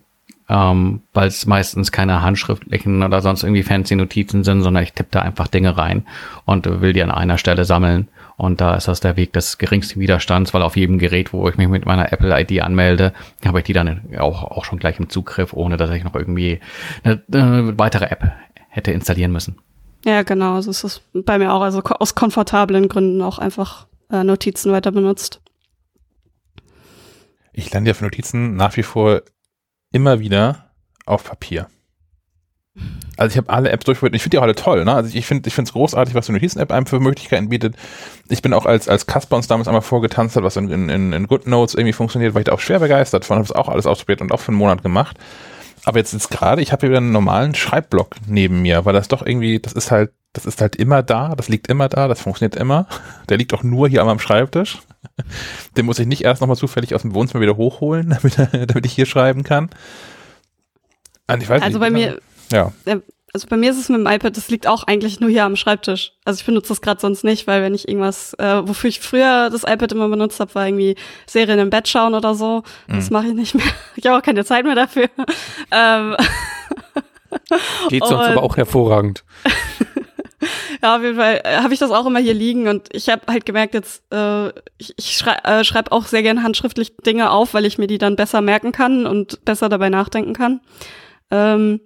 Ähm, weil es meistens keine handschriftlichen oder sonst irgendwie fancy Notizen sind, sondern ich tippe da einfach Dinge rein und will die an einer Stelle sammeln. Und da ist das der Weg des geringsten Widerstands, weil auf jedem Gerät, wo ich mich mit meiner Apple ID anmelde, habe ich die dann auch, auch schon gleich im Zugriff, ohne dass ich noch irgendwie eine, eine weitere App hätte installieren müssen. Ja, genau. Also es ist bei mir auch, also aus komfortablen Gründen auch einfach äh, Notizen weiter benutzt. Ich lande ja für Notizen nach wie vor immer wieder auf Papier. Also ich habe alle Apps durchprobiert. Ich finde die auch alle toll. Ne? Also ich finde, ich finde es großartig, was die Notizen-App einem für Möglichkeiten bietet. Ich bin auch als als Kasper uns damals einmal vorgetanzt hat, was in, in, in GoodNotes irgendwie funktioniert, war ich da auch schwer begeistert von. Habe es auch alles ausprobiert und auch für einen Monat gemacht. Aber jetzt ist gerade, ich habe hier wieder einen normalen Schreibblock neben mir, weil das doch irgendwie, das ist halt, das ist halt immer da, das liegt immer da, das funktioniert immer. Der liegt auch nur hier an meinem Schreibtisch. Den muss ich nicht erst nochmal zufällig aus dem Wohnzimmer wieder hochholen, damit, damit ich hier schreiben kann. also nicht, bei mir, ja. Also bei mir ist es mit dem iPad, das liegt auch eigentlich nur hier am Schreibtisch. Also ich benutze das gerade sonst nicht, weil wenn ich irgendwas, äh, wofür ich früher das iPad immer benutzt habe, war irgendwie Serien im Bett schauen oder so. Das mhm. mache ich nicht mehr. Ich habe auch keine Zeit mehr dafür. ähm. Geht sonst aber auch hervorragend. ja, auf jeden Fall äh, habe ich das auch immer hier liegen und ich habe halt gemerkt, jetzt äh, ich, ich schrei äh, schreibe auch sehr gern handschriftlich Dinge auf, weil ich mir die dann besser merken kann und besser dabei nachdenken kann. Ähm,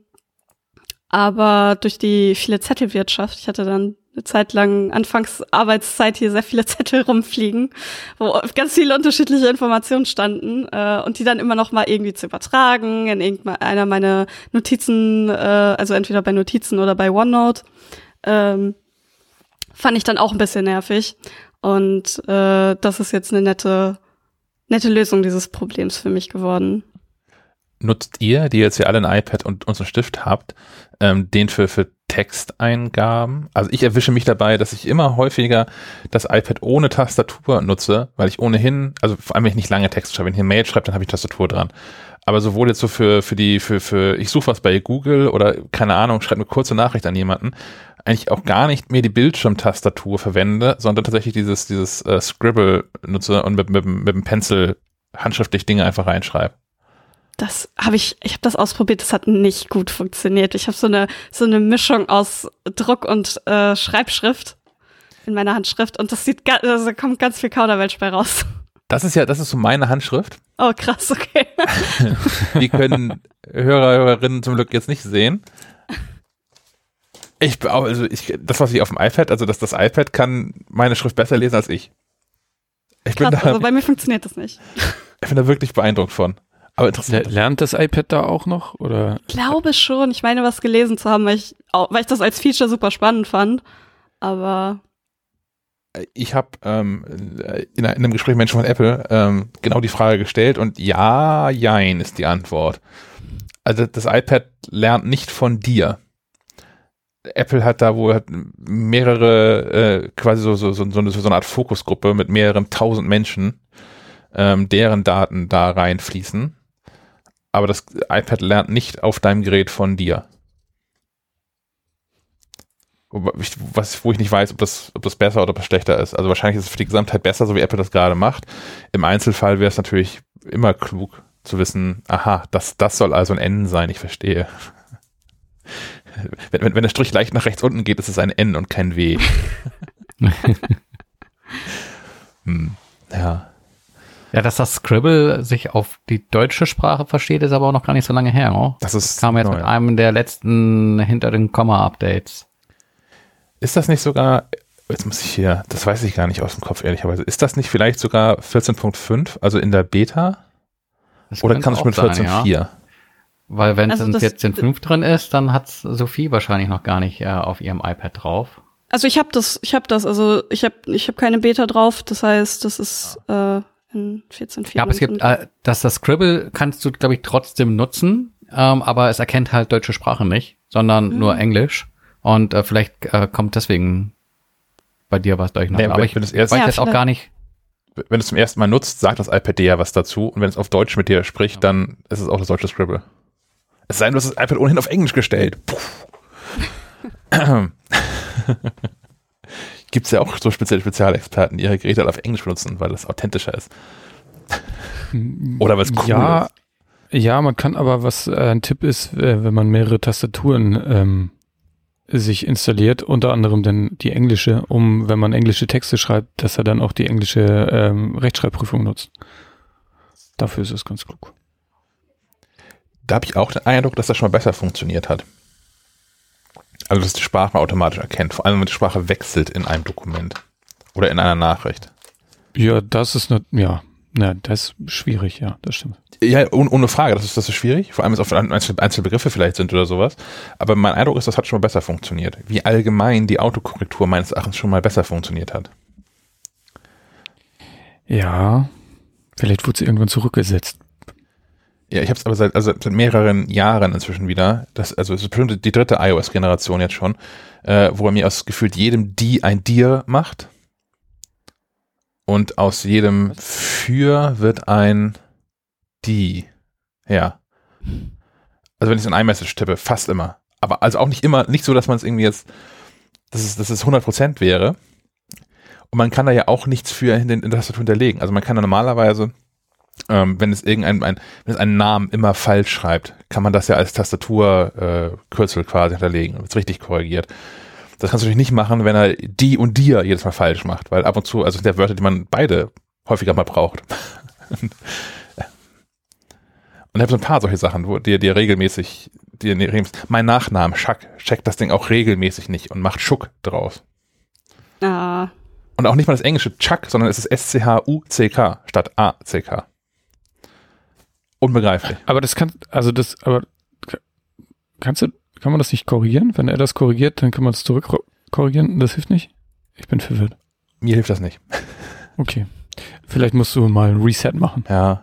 aber durch die viele Zettelwirtschaft, ich hatte dann eine Zeit lang Anfangs Arbeitszeit hier sehr viele Zettel rumfliegen, wo ganz viele unterschiedliche Informationen standen äh, und die dann immer noch mal irgendwie zu übertragen in irgendeiner meiner Notizen, äh, also entweder bei Notizen oder bei OneNote, ähm, fand ich dann auch ein bisschen nervig. Und äh, das ist jetzt eine nette, nette Lösung dieses Problems für mich geworden nutzt ihr, die jetzt ja alle ein iPad und unseren Stift habt, ähm, den für, für Texteingaben? Also ich erwische mich dabei, dass ich immer häufiger das iPad ohne Tastatur nutze, weil ich ohnehin, also vor allem wenn ich nicht lange Text schreibe, wenn ich eine Mail schreibe, dann habe ich Tastatur dran. Aber sowohl jetzt so für, für die, für, für, ich suche was bei Google oder keine Ahnung, schreibe eine kurze Nachricht an jemanden, eigentlich auch gar nicht mehr die Bildschirmtastatur verwende, sondern tatsächlich dieses, dieses äh, Scribble nutze und mit, mit, mit dem Pencil handschriftlich Dinge einfach reinschreibe das habe ich, ich habe das ausprobiert, das hat nicht gut funktioniert. Ich habe so eine so eine Mischung aus Druck und äh, Schreibschrift. in meiner Handschrift und das sieht, also da kommt ganz viel Kauderwelsch bei raus. Das ist ja, das ist so meine Handschrift. Oh, krass, okay. Die können Hörer, Hörerinnen zum Glück jetzt nicht sehen. Ich, also ich, das, was ich auf dem iPad, also dass das iPad kann meine Schrift besser lesen als ich. Ich Krass, bin da, also bei mir funktioniert das nicht. Ich bin da wirklich beeindruckt von. Aber interessant. Lernt das iPad da auch noch? Oder? Ich glaube schon. Ich meine, was gelesen zu haben, weil ich, weil ich das als Feature super spannend fand. Aber. Ich habe ähm, in, einem Gespräch mit Menschen von Apple ähm, genau die Frage gestellt und ja, jein ist die Antwort. Also das iPad lernt nicht von dir. Apple hat da wohl mehrere, äh, quasi so, so, so, so, eine, so eine Art Fokusgruppe mit mehreren tausend Menschen, ähm, deren Daten da reinfließen. Aber das iPad lernt nicht auf deinem Gerät von dir. Was, wo ich nicht weiß, ob das, ob das besser oder ob das schlechter ist. Also wahrscheinlich ist es für die Gesamtheit besser, so wie Apple das gerade macht. Im Einzelfall wäre es natürlich immer klug zu wissen, aha, das, das soll also ein N sein, ich verstehe wenn, wenn, wenn der Strich leicht nach rechts unten geht, ist es ein N und kein W. hm, ja. Ja, dass das Scribble sich auf die deutsche Sprache versteht, ist aber auch noch gar nicht so lange her. Oh? Das, ist das kam jetzt neu. mit einem der letzten hinter den Komma-Updates. Ist das nicht sogar, jetzt muss ich hier, das weiß ich gar nicht aus dem Kopf, ehrlicherweise, ist das nicht vielleicht sogar 14.5, also in der Beta? Das Oder kann es mit 14.4? Ja. Weil wenn also es in 14.5 drin ist, dann hat Sophie wahrscheinlich noch gar nicht äh, auf ihrem iPad drauf. Also ich habe das, ich habe das, also ich habe ich hab keine Beta drauf, das heißt, das ist äh, in 14.4. Ja, aber es gibt, äh, dass das Scribble kannst du, glaube ich, trotzdem nutzen, ähm, aber es erkennt halt deutsche Sprache nicht, sondern mhm. nur Englisch. Und äh, vielleicht äh, kommt deswegen bei dir was durcheinander. Nee, aber ich weiß ja, jetzt auch gar nicht. Wenn du es zum ersten Mal nutzt, sagt das iPad dir ja was dazu. Und wenn es auf Deutsch mit dir spricht, ja. dann ist es auch das deutsche Scribble. Es sei denn, du hast das iPad ohnehin auf Englisch gestellt. Gibt es ja auch so spezielle Spezialexperten, die ihre Geräte auf Englisch benutzen, weil das authentischer ist. Oder weil es cool ja, ist. Ja, man kann aber, was äh, ein Tipp ist, äh, wenn man mehrere Tastaturen ähm, sich installiert, unter anderem dann die englische, um, wenn man englische Texte schreibt, dass er dann auch die englische ähm, Rechtschreibprüfung nutzt. Dafür ist es ganz klug da habe ich auch den Eindruck, dass das schon mal besser funktioniert hat. Also, dass die Sprache automatisch erkennt, vor allem wenn die Sprache wechselt in einem Dokument oder in einer Nachricht. Ja, das ist eine, ja, na, das ist schwierig, ja, das stimmt. Ja, ohne, ohne Frage, das ist, das ist schwierig, vor allem, wenn es auf einzelne Begriffe vielleicht sind oder sowas. Aber mein Eindruck ist, das hat schon mal besser funktioniert. Wie allgemein die Autokorrektur meines Erachtens schon mal besser funktioniert hat. Ja, vielleicht wurde sie irgendwann zurückgesetzt. Ja, ich habe es aber seit, also seit mehreren Jahren inzwischen wieder. Das, also es ist bestimmt die dritte iOS-Generation jetzt schon, äh, wo er mir aus gefühlt jedem die ein Dir macht. Und aus jedem für wird ein die. Ja. Also wenn ich so ein iMessage tippe, fast immer. Aber also auch nicht immer, nicht so, dass man es irgendwie jetzt, dass es, dass es 100% wäre. Und man kann da ja auch nichts für in den Tastatur hinterlegen. Also man kann da normalerweise ähm, wenn es irgendein ein, wenn es einen Namen immer falsch schreibt, kann man das ja als Tastaturkürzel äh, quasi hinterlegen, wird richtig korrigiert. Das kannst du natürlich nicht machen, wenn er die und dir jedes Mal falsch macht, weil ab und zu, also der Wörter, die man beide häufiger mal braucht. und ich habe so ein paar solche Sachen, wo dir, dir regelmäßig, dir regelmäßig, mein Nachname, Schuck, checkt das Ding auch regelmäßig nicht und macht Schuck draus. Ah. Und auch nicht mal das englische Chuck, sondern es ist S-C-H-U-C-K statt A-C-K. Unbegreiflich. Aber das kann, also das, aber kannst du, kann man das nicht korrigieren? Wenn er das korrigiert, dann kann man es zurück korrigieren. Das hilft nicht? Ich bin verwirrt. Mir hilft das nicht. Okay. Vielleicht musst du mal ein Reset machen. Ja.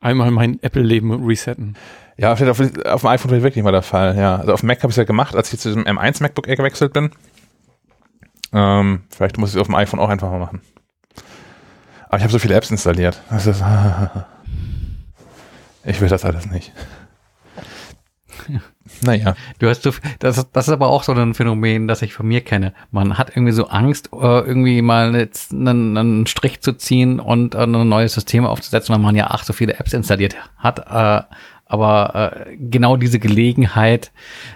Einmal mein Apple-Leben resetten. Ja, auf, auf, auf dem iPhone wäre wirklich mal der Fall, ja. Also auf dem Mac habe ich es ja gemacht, als ich zu diesem M1 MacBook Air gewechselt bin. Ähm, vielleicht muss ich es auf dem iPhone auch einfach mal machen. Aber ich habe so viele Apps installiert. Das ist, Ich will das alles nicht. Naja. Du hast so, das, das ist aber auch so ein Phänomen, das ich von mir kenne. Man hat irgendwie so Angst, äh, irgendwie mal jetzt einen, einen Strich zu ziehen und ein neues System aufzusetzen, weil man ja ach so viele Apps installiert hat. Aber äh, genau diese Gelegenheit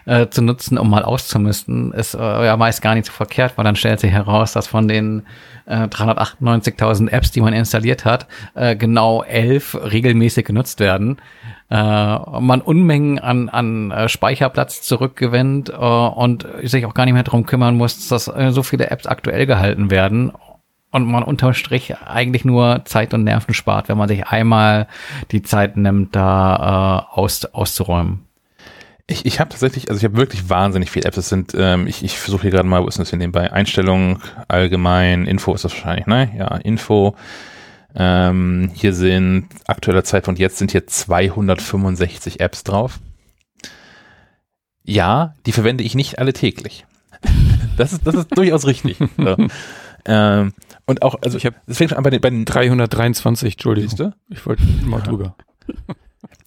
äh, zu nutzen, um mal auszumisten, ist äh, ja meist gar nicht so verkehrt, weil dann stellt sich heraus, dass von den äh, 398.000 Apps, die man installiert hat, äh, genau elf regelmäßig genutzt werden. Äh, man Unmengen an, an äh, Speicherplatz zurückgewinnt äh, und sich auch gar nicht mehr darum kümmern muss, dass äh, so viele Apps aktuell gehalten werden und man unterm Strich eigentlich nur Zeit und Nerven spart, wenn man sich einmal die Zeit nimmt, da äh, aus, auszuräumen. Ich, ich habe tatsächlich, also ich habe wirklich wahnsinnig viele Apps. Das sind, ähm, ich, ich versuche hier gerade mal, wo ist das hier nebenbei? Einstellungen, allgemein, Info ist das wahrscheinlich, ne? Ja, Info. Ähm, hier sind aktueller Zeitpunkt jetzt sind hier 265 Apps drauf. Ja, die verwende ich nicht alle täglich. Das ist, das ist durchaus richtig. So. Ähm, und auch, also Ich hab- es fängt schon an bei den, bei den 323, Entschuldigung. Siehst du? Ich wollte mal drüber.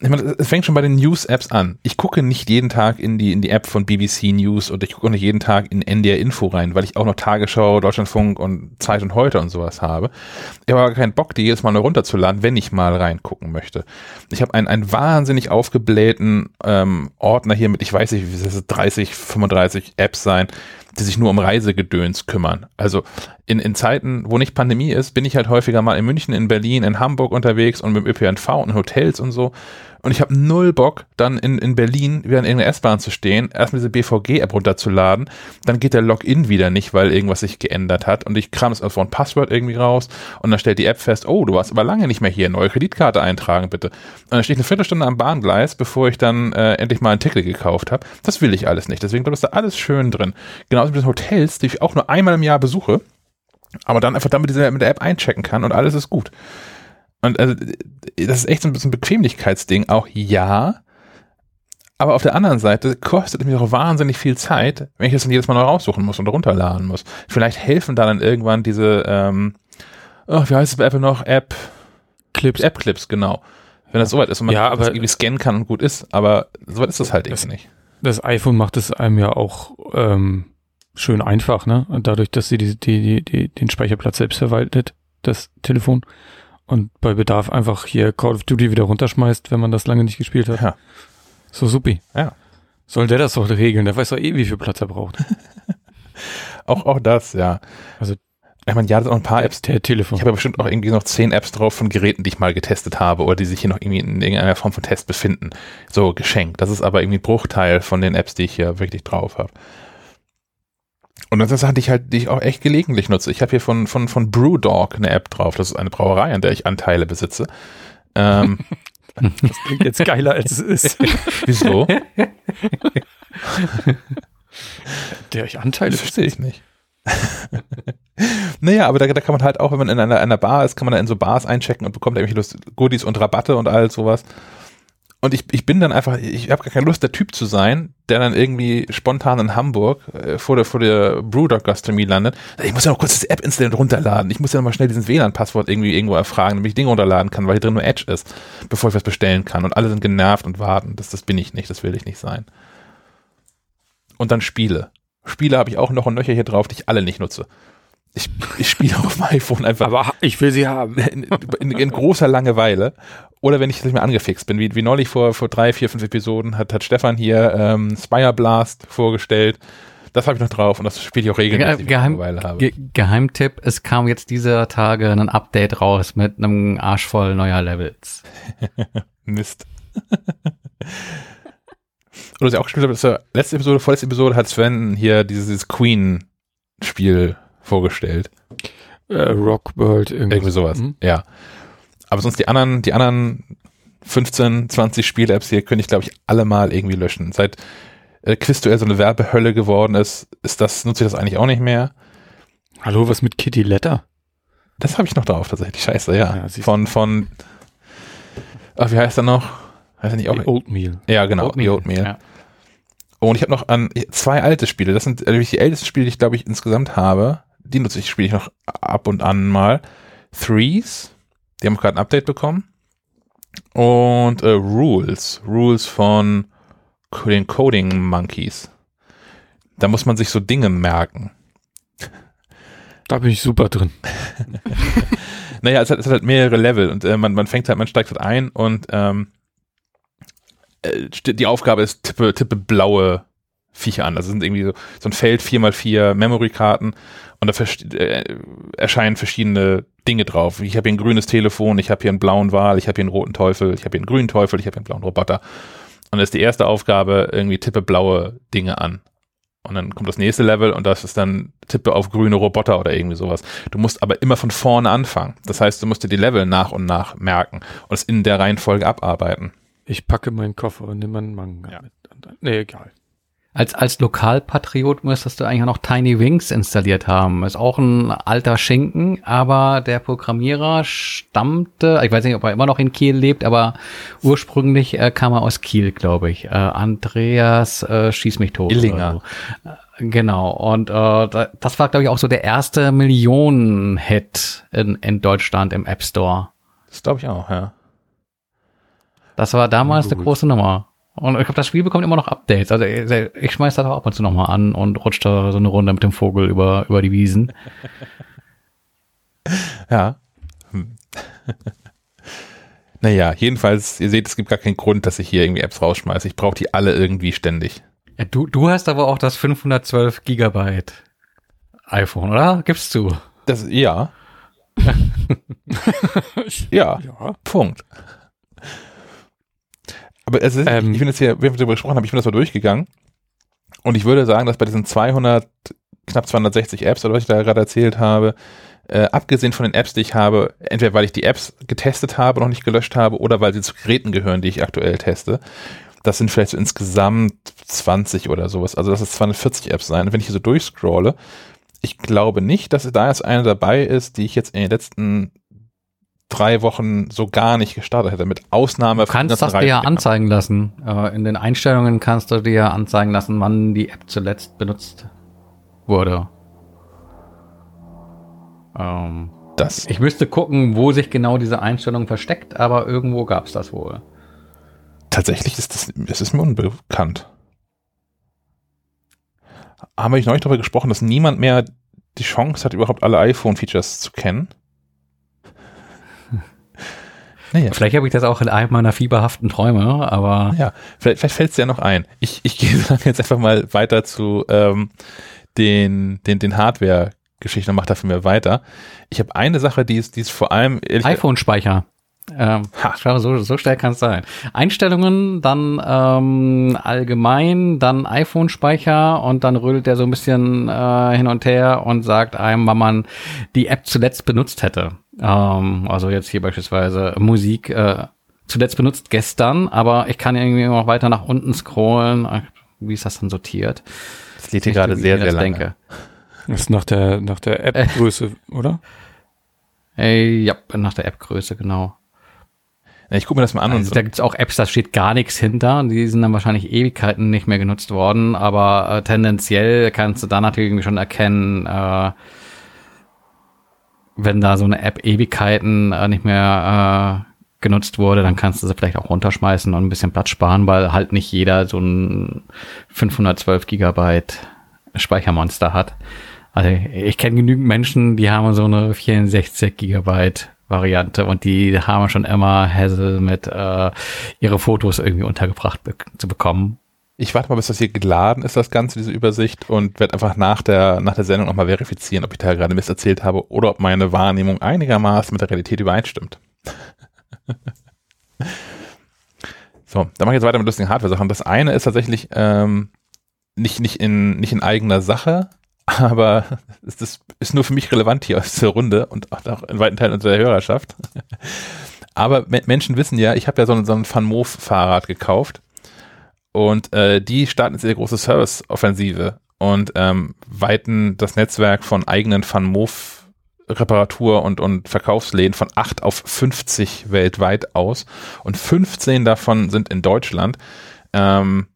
Ich meine, es fängt schon bei den News-Apps an. Ich gucke nicht jeden Tag in die, in die App von BBC News und ich gucke auch nicht jeden Tag in NDR Info rein, weil ich auch noch Tagesschau, Deutschlandfunk und Zeit und Heute und sowas habe. Ich habe aber keinen Bock, die jedes Mal neu runterzuladen, wenn ich mal reingucken möchte. Ich habe einen, einen wahnsinnig aufgeblähten ähm, Ordner hier mit, ich weiß nicht, wie das ist, 30, 35 Apps sein, die sich nur um Reisegedöns kümmern. Also in, in Zeiten, wo nicht Pandemie ist, bin ich halt häufiger mal in München, in Berlin, in Hamburg unterwegs und mit dem ÖPNV und Hotels und so. Und ich habe null Bock, dann in, in Berlin wieder in irgendeiner S-Bahn zu stehen, erstmal diese BVG-App runterzuladen, dann geht der Login wieder nicht, weil irgendwas sich geändert hat und ich kram das auf ein Passwort irgendwie raus und dann stellt die App fest, oh, du warst aber lange nicht mehr hier, neue Kreditkarte eintragen bitte. Und dann stehe ich eine Viertelstunde am Bahngleis, bevor ich dann äh, endlich mal ein Ticket gekauft habe. Das will ich alles nicht, deswegen bleibt da alles schön drin. Genauso mit den Hotels, die ich auch nur einmal im Jahr besuche, aber dann einfach damit mit der App einchecken kann und alles ist gut. Und also, das ist echt so ein bisschen Bequemlichkeitsding, auch ja. Aber auf der anderen Seite kostet es mich auch wahnsinnig viel Zeit, wenn ich das dann jedes Mal neu raussuchen muss und runterladen muss. Vielleicht helfen da dann irgendwann diese, ähm, oh, wie heißt es bei Apple noch? App, Clips. App-Clips, genau. Wenn das soweit ist und man Ja, das irgendwie scannen kann und gut ist, aber soweit ist das halt Das- irgendwie nicht. Das iPhone macht es einem ja auch ähm, schön einfach, ne? Und dadurch, dass sie die, die, die, den Speicherplatz selbst verwaltet, das Telefon, und bei Bedarf einfach hier Call of Duty wieder runterschmeißt, wenn man das lange nicht gespielt hat. Ja. So supi. Ja. Soll der das doch regeln? Der weiß doch eh, wie viel Platz er braucht. Auch, auch das, ja. Also- ich meine, ja, das auch ein paar Apps, Der Telefon. Ich habe ja bestimmt auch irgendwie noch zehn Apps drauf von Geräten, die ich mal getestet habe oder die sich hier noch irgendwie in irgendeiner Form von Test befinden. So geschenkt. Das ist aber irgendwie ein Bruchteil von den Apps, die ich hier wirklich drauf habe. Und das ist die ich halt, die ich auch echt gelegentlich nutze. Ich habe hier von, von, von Brewdog eine App drauf. Das ist eine Brauerei, an der ich Anteile besitze. Ähm, Das klingt jetzt geiler, als es ist. wieso? Der euch Anteile. Das verstehe ich nicht. naja, aber da, da kann man halt auch, wenn man in einer, einer Bar ist, kann man da in so Bars einchecken und bekommt irgendwelche Lust, Goodies und Rabatte und all sowas. Und ich, ich bin dann einfach, ich habe gar keine Lust, der Typ zu sein, der dann irgendwie spontan in Hamburg äh, vor der, vor der Brewdog Gastronomie landet. Ich muss ja noch kurz das App installieren und runterladen. Ich muss ja noch mal schnell diesen WLAN-Passwort irgendwie irgendwo erfragen, damit ich Dinge runterladen kann, weil hier drin nur Edge ist, bevor ich was bestellen kann. Und alle sind genervt und warten. Das, das bin ich nicht, das will ich nicht sein. Und dann Spiele. Spiele habe ich auch noch und nöcher hier drauf, die ich alle nicht nutze. Ich, ich spiele auf dem iPhone einfach Aber ich will sie haben. in, in, in großer Langeweile. Oder wenn ich nicht mehr angefixt bin, wie, wie neulich vor, vor drei, vier, fünf Episoden hat, hat Stefan hier ähm, Spire Blast vorgestellt. Das habe ich noch drauf und das spiele ich auch regelmäßig, wenn ich Geheim, Langeweile habe. Ge Geheimtipp, es kam jetzt dieser Tage ein Update raus mit einem Arsch voll neuer Levels. Mist. Oder was ich auch gespielt habe, ist ja, letzte Episode, vorletzte Episode hat Sven hier dieses, dieses Queen-Spiel vorgestellt. Äh, Rock World, irgendwas. Irgendwie sowas. Mhm. Ja. Aber sonst die anderen, die anderen 15, 20 Spiel-Apps hier könnte ich, glaube ich, alle mal irgendwie löschen. Seit äh, Quizduell so eine Werbehölle geworden ist, ist das, nutze ich das eigentlich auch nicht mehr. Hallo, was mit Kitty Letter? Das habe ich noch drauf tatsächlich. Scheiße, ja. Ja, von, von, ach, wie heißt er noch? Heißt er nicht auch? Oatmeal. Ja, genau, die Oatmeal. Ja. Und ich habe noch an zwei alte Spiele. Das sind nämlich die ältesten Spiele, die ich glaube ich insgesamt habe. Die nutze ich, spiele ich noch ab und an mal. Threes, die haben gerade ein Update bekommen. Und äh, Rules, Rules von den Coding Monkeys. Da muss man sich so Dinge merken. Da bin ich super drin. Naja, es hat, es hat halt mehrere Level und äh, man, man fängt halt, man steigt halt ein und ähm, äh, die Aufgabe ist, tippe, tippe blaue Viecher an. Also sind irgendwie so, so ein Feld 4x4 Memory-Karten und da äh, erscheinen verschiedene Dinge drauf. Ich habe hier ein grünes Telefon, ich habe hier einen blauen Wal, ich habe hier einen roten Teufel, ich habe hier einen grünen Teufel, ich habe hier einen blauen Roboter. Und das ist die erste Aufgabe, irgendwie tippe blaue Dinge an. Und dann kommt das nächste Level und das ist dann tippe auf grüne Roboter oder irgendwie sowas. Du musst aber immer von vorne anfangen. Das heißt, du musst dir die Level nach und nach merken und es in der Reihenfolge abarbeiten. Ich packe meinen Koffer und nehme einen Manga ja. mit. Nee, egal. Als, als Lokalpatriot müsstest du eigentlich auch noch Tiny Wings installiert haben. Ist auch ein alter Schinken, aber der Programmierer stammte, ich weiß nicht, ob er immer noch in Kiel lebt, aber ursprünglich äh, kam er aus Kiel, glaube ich. Äh, Andreas äh, schieß mich tot. Illinger. Äh, genau. Und äh, das war, glaube ich, auch so der erste Millionen-Hit in, in Deutschland im App Store. Das glaube ich auch, ja. Das war damals eine große Nummer. Und ich glaube, das Spiel bekommt immer noch Updates. Also ich schmeiß das auch ab und zu nochmal an und rutscht da so eine Runde mit dem Vogel über, über die Wiesen. ja. Hm. naja, jedenfalls, ihr seht, es gibt gar keinen Grund, dass ich hier irgendwie Apps rausschmeiße. Ich brauche die alle irgendwie ständig. Ja, du, du hast aber auch das 512 Gigabyte iPhone, oder? Gibst du? Das, ja. ja. ja. Punkt. Aber es ist, ähm, ich finde jetzt hier, wir haben darüber gesprochen haben, ich bin das mal durchgegangen. Und ich würde sagen, dass bei diesen 200, knapp 260 Apps, oder was ich da gerade erzählt habe, äh, abgesehen von den Apps, die ich habe, entweder weil ich die Apps getestet habe, noch nicht gelöscht habe, oder weil sie zu Geräten gehören, die ich aktuell teste, das sind vielleicht so insgesamt 20 oder sowas. Also das ist 240 Apps sein. Und wenn ich hier so durchscrolle, ich glaube nicht, dass da jetzt eine dabei ist, die ich jetzt in den letzten drei Wochen so gar nicht gestartet hätte, mit Ausnahme du kannst das dir ja anzeigen lassen. Äh, in den Einstellungen kannst du dir ja anzeigen lassen, wann die App zuletzt benutzt wurde. Ähm, das. Ich müsste gucken, wo sich genau diese Einstellung versteckt, aber irgendwo gab es das wohl. Tatsächlich ist das, das ist mir unbekannt. Haben wir neulich darüber gesprochen, dass niemand mehr die Chance hat, überhaupt alle iPhone-Features zu kennen? Naja. Vielleicht habe ich das auch in einem meiner fieberhaften Träume, aber. Ja, vielleicht, vielleicht fällt es dir noch ein. Ich, ich gehe jetzt einfach mal weiter zu ähm, den, den, den Hardware-Geschichten und mache dafür mir weiter. Ich habe eine Sache, die ist, die ist vor allem. iPhone-Speicher. Ähm, ha. Schau, so, so schnell kann es sein. Einstellungen, dann ähm, allgemein, dann iPhone-Speicher und dann rödelt er so ein bisschen äh, hin und her und sagt einem, wann man die App zuletzt benutzt hätte. Ähm, also jetzt hier beispielsweise Musik äh, zuletzt benutzt gestern, aber ich kann irgendwie noch weiter nach unten scrollen. Wie ist das dann sortiert? Das lädt hier gerade sehr, sehr lange. Denke. Das ist nach der, nach der App-Größe, äh, oder? Äh, ja, nach der App-Größe, genau. Ich gucke mir das mal an. Also und da gibt's auch Apps, da steht gar nichts hinter. Die sind dann wahrscheinlich Ewigkeiten nicht mehr genutzt worden, aber äh, tendenziell kannst du da natürlich schon erkennen, äh, wenn da so eine App Ewigkeiten äh, nicht mehr äh, genutzt wurde, dann kannst du sie vielleicht auch runterschmeißen und ein bisschen Platz sparen, weil halt nicht jeder so ein 512 Gigabyte Speichermonster hat. Also ich kenne genügend Menschen, die haben so eine 64 Gigabyte Variante und die haben schon immer Hassel mit äh, ihre Fotos irgendwie untergebracht be zu bekommen. Ich warte mal, bis das hier geladen ist, das Ganze, diese Übersicht, und werde einfach nach der, nach der Sendung nochmal verifizieren, ob ich da gerade Mist erzählt habe oder ob meine Wahrnehmung einigermaßen mit der Realität übereinstimmt. so, dann mache ich jetzt weiter mit lustigen Hardware-Sachen. Das eine ist tatsächlich ähm, nicht, nicht, in, nicht in eigener Sache, aber das ist nur für mich relevant hier aus der Runde und auch in weiten Teilen unserer Hörerschaft. Aber Menschen wissen ja, ich habe ja so ein, so ein Van Fahrrad gekauft und äh, die starten jetzt ihre große Service-Offensive und ähm, weiten das Netzwerk von eigenen Van Reparatur- und, und Verkaufsläden von 8 auf 50 weltweit aus und 15 davon sind in Deutschland. Ähm,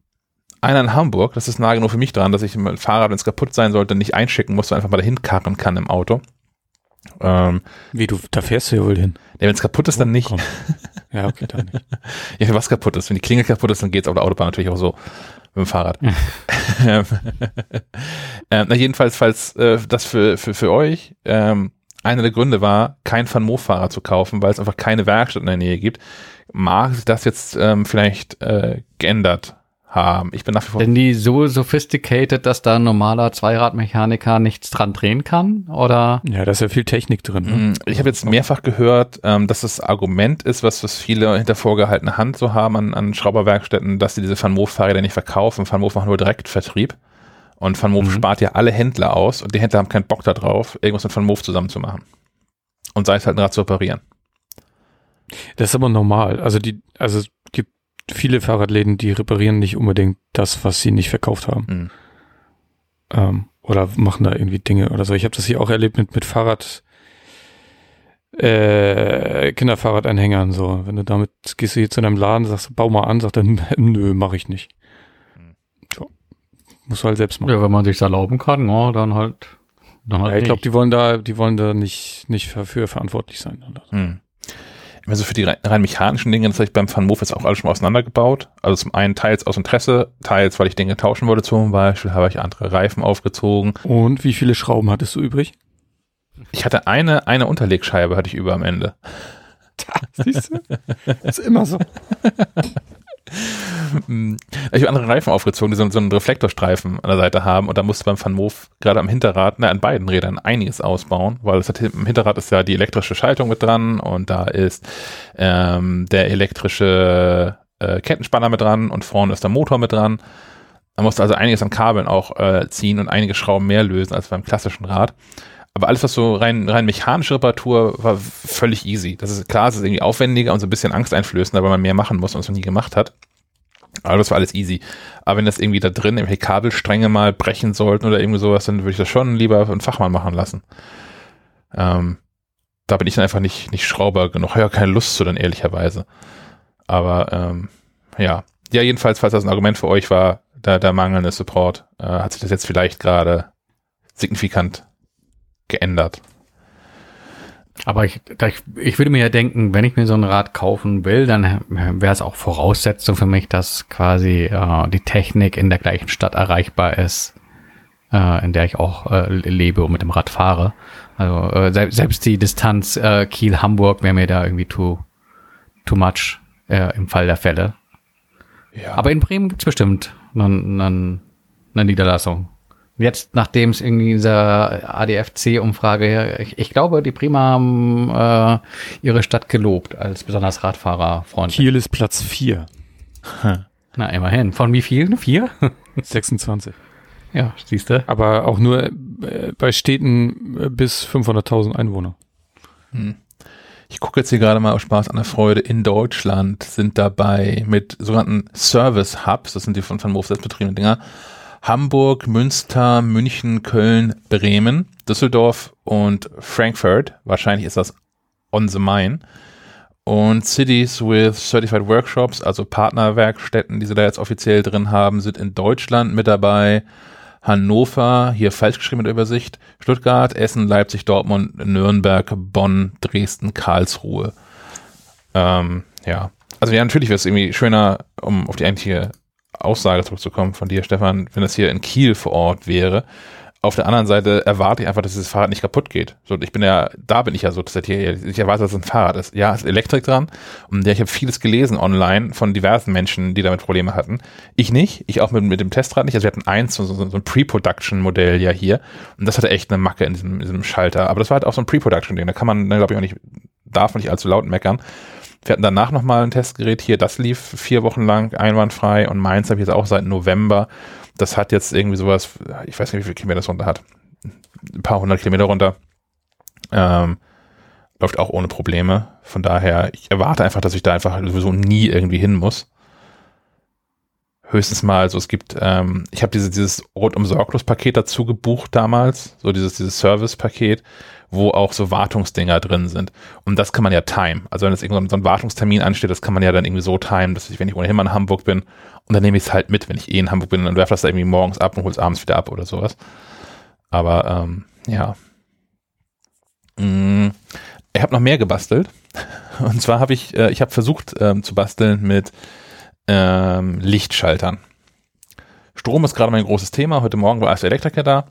einer in Hamburg, das ist nah genug für mich dran, dass ich mein Fahrrad, wenn es kaputt sein sollte, nicht einschicken muss, sondern einfach mal dahin karren kann im Auto. Ähm, Wie, du, da fährst du ja wohl hin. Ja, wenn es kaputt ist, dann nicht. Ja, okay, dann nicht. ja, wenn was kaputt ist. Wenn die Klingel kaputt ist, dann geht's auf der Autobahn natürlich auch so mit dem Fahrrad. ähm, na jedenfalls, falls äh, das für, für, für euch ähm, einer der Gründe war, kein Van Moof-Fahrrad zu kaufen, weil es einfach keine Werkstatt in der Nähe gibt. Mag sich das jetzt ähm, vielleicht äh, geändert haben? Ich bin nach wie vor. Sind die so sophisticated, dass da ein normaler Zweiradmechaniker nichts dran drehen kann? Oder? Ja, da ist ja viel Technik drin. Ne? Mm, Ich habe jetzt mehrfach gehört, ähm, dass das Argument ist, was, was viele hinter vorgehaltener Hand so haben an, an Schrauberwerkstätten, dass sie diese Van Moof-Fahrräder nicht verkaufen. Van Moof macht nur Direktvertrieb. Und Van Moof Mhm. spart ja alle Händler aus und die Händler haben keinen Bock darauf, irgendwas mit Van Moof zusammen zu machen. Und sei es halt ein Rad zu reparieren. Das ist aber normal. Also die, also viele Fahrradläden, die reparieren nicht unbedingt das, was sie nicht verkauft haben. Mhm. Ähm, oder machen da irgendwie Dinge oder so. Ich habe das hier auch erlebt mit, mit Fahrrad, äh, Kinderfahrradanhängern so. Wenn du damit gehst du hier zu deinem Laden, sagst, bau mal an, sagt er, nö, mache ich nicht. Hm. So. Musst du halt selbst machen. Ja, wenn man sich erlauben kann, ja, dann halt. Dann halt Ja, ich glaube, die wollen da, die wollen da nicht, nicht dafür verantwortlich sein. Hm. Immer so für die rein, rein mechanischen Dinge, das habe ich beim Van Moof jetzt auch alles schon auseinandergebaut. Also zum einen teils aus Interesse, teils, weil ich Dinge tauschen wollte. Zum Beispiel habe ich andere Reifen aufgezogen. Und wie viele Schrauben hattest du übrig? Ich hatte eine, eine Unterlegscheibe hatte ich über am Ende. Siehst du? ist immer so. Hm. Ich habe andere Reifen aufgezogen, die so, so einen Reflektorstreifen an der Seite haben und da musste beim Van Moof gerade am Hinterrad, na, an beiden Rädern einiges ausbauen, weil es hat, im Hinterrad ist ja die elektrische Schaltung mit dran und da ist ähm, der elektrische äh, Kettenspanner mit dran und vorne ist der Motor mit dran. Man musste also einiges an Kabeln auch äh, ziehen und einige Schrauben mehr lösen als beim klassischen Rad. Aber alles, was so rein, rein mechanische Reparatur war völlig easy. Das ist klar, es ist irgendwie aufwendiger und so ein bisschen angsteinflößender, weil man mehr machen muss es noch nie gemacht hat. Aber das war alles easy. Aber wenn das irgendwie da drin irgendwelche Kabelstränge mal brechen sollten oder irgendwie sowas, dann würde ich das schon lieber einen Fachmann machen lassen. Ähm, da bin ich dann einfach nicht, nicht Schrauber genug. Ja, keine Lust zu dann ehrlicherweise. Aber ähm, ja. Ja, jedenfalls, falls das ein Argument für euch war, der, der mangelnde Support, äh, hat sich das jetzt vielleicht gerade signifikant geändert. Aber ich, ich, ich würde mir ja denken, wenn ich mir so ein Rad kaufen will, dann wäre es auch Voraussetzung für mich, dass quasi äh, die Technik in der gleichen Stadt erreichbar ist, äh, in der ich auch äh, lebe und mit dem Rad fahre. Also äh, se selbst die Distanz äh, Kiel-Hamburg wäre mir da irgendwie too, too much äh, im Fall der Fälle. Ja. Aber in Bremen gibt's bestimmt eine, eine, eine Niederlassung. Jetzt, nachdem es irgendwie dieser ADFC-Umfrage, ich, ich glaube, die Prima haben äh, ihre Stadt gelobt als besonders Radfahrerfreundlich. Kiel ist Platz 4. Na, immerhin. Von wie vielen? Vier? 26. ja, siehst du. Aber auch nur äh, bei Städten äh, bis 500.000 Einwohner. Ich gucke jetzt hier gerade mal auf Spaß an der Freude. In Deutschland sind dabei mit sogenannten Service Hubs, das sind die von Van Moof selbst betriebenen Dinger, Hamburg, Münster, München, Köln, Bremen, Düsseldorf und Frankfurt. Wahrscheinlich ist das on the Main. Und Cities with Certified Workshops, also Partnerwerkstätten, die sie da jetzt offiziell drin haben, sind in Deutschland mit dabei. Hannover, hier falsch geschrieben in der Übersicht, Stuttgart, Essen, Leipzig, Dortmund, Nürnberg, Bonn, Dresden, Karlsruhe. Ähm, ja, also ja, natürlich wäre es irgendwie schöner, um auf die eigentliche Aussage zurückzukommen von dir, Stefan, wenn das hier in Kiel vor Ort wäre. Auf der anderen Seite erwarte ich einfach, dass dieses Fahrrad nicht kaputt geht. So, ich bin ja, da bin ich ja so, dass ich erwarte, dass es ein Fahrrad ist. Ja, es ist Elektrik dran. Und ja, ich habe vieles gelesen online von diversen Menschen, die damit Probleme hatten. Ich nicht, ich auch mit, mit dem Testrad nicht. Also wir hatten eins, so, so, so ein Pre-Production-Modell ja hier. Und das hatte echt eine Macke in diesem, diesem Schalter. Aber das war halt auch so ein Pre-Production-Ding. Da kann man, glaube ich, auch nicht, darf man nicht allzu laut meckern. Wir hatten danach nochmal ein Testgerät hier, das lief vier Wochen lang einwandfrei und meins habe ich jetzt auch seit November. Das hat jetzt irgendwie sowas, ich weiß nicht, wie viele Kilometer das runter hat. Ein paar hundert Kilometer runter. Ähm, läuft auch ohne Probleme. Von daher, ich erwarte einfach, dass ich da einfach sowieso nie irgendwie hin muss. Höchstens mal, also es gibt, ähm, ich habe diese, dieses rundum sorglos Paket dazu gebucht damals, so dieses, dieses Service-Paket, wo auch so Wartungsdinger drin sind. Und das kann man ja time. Also wenn jetzt irgendein so ein Wartungstermin ansteht, das kann man ja dann irgendwie so timen, dass ich, wenn ich ohnehin mal in Hamburg bin, und dann nehme ich es halt mit, wenn ich eh in Hamburg bin und werfe das da irgendwie morgens ab und hole es abends wieder ab oder sowas. Aber ähm, ja. Mm, ich habe noch mehr gebastelt. Und zwar habe ich, äh, ich habe versucht ähm, zu basteln mit ähm, Lichtschaltern. Strom ist gerade mein großes Thema. Heute Morgen war der Elektriker da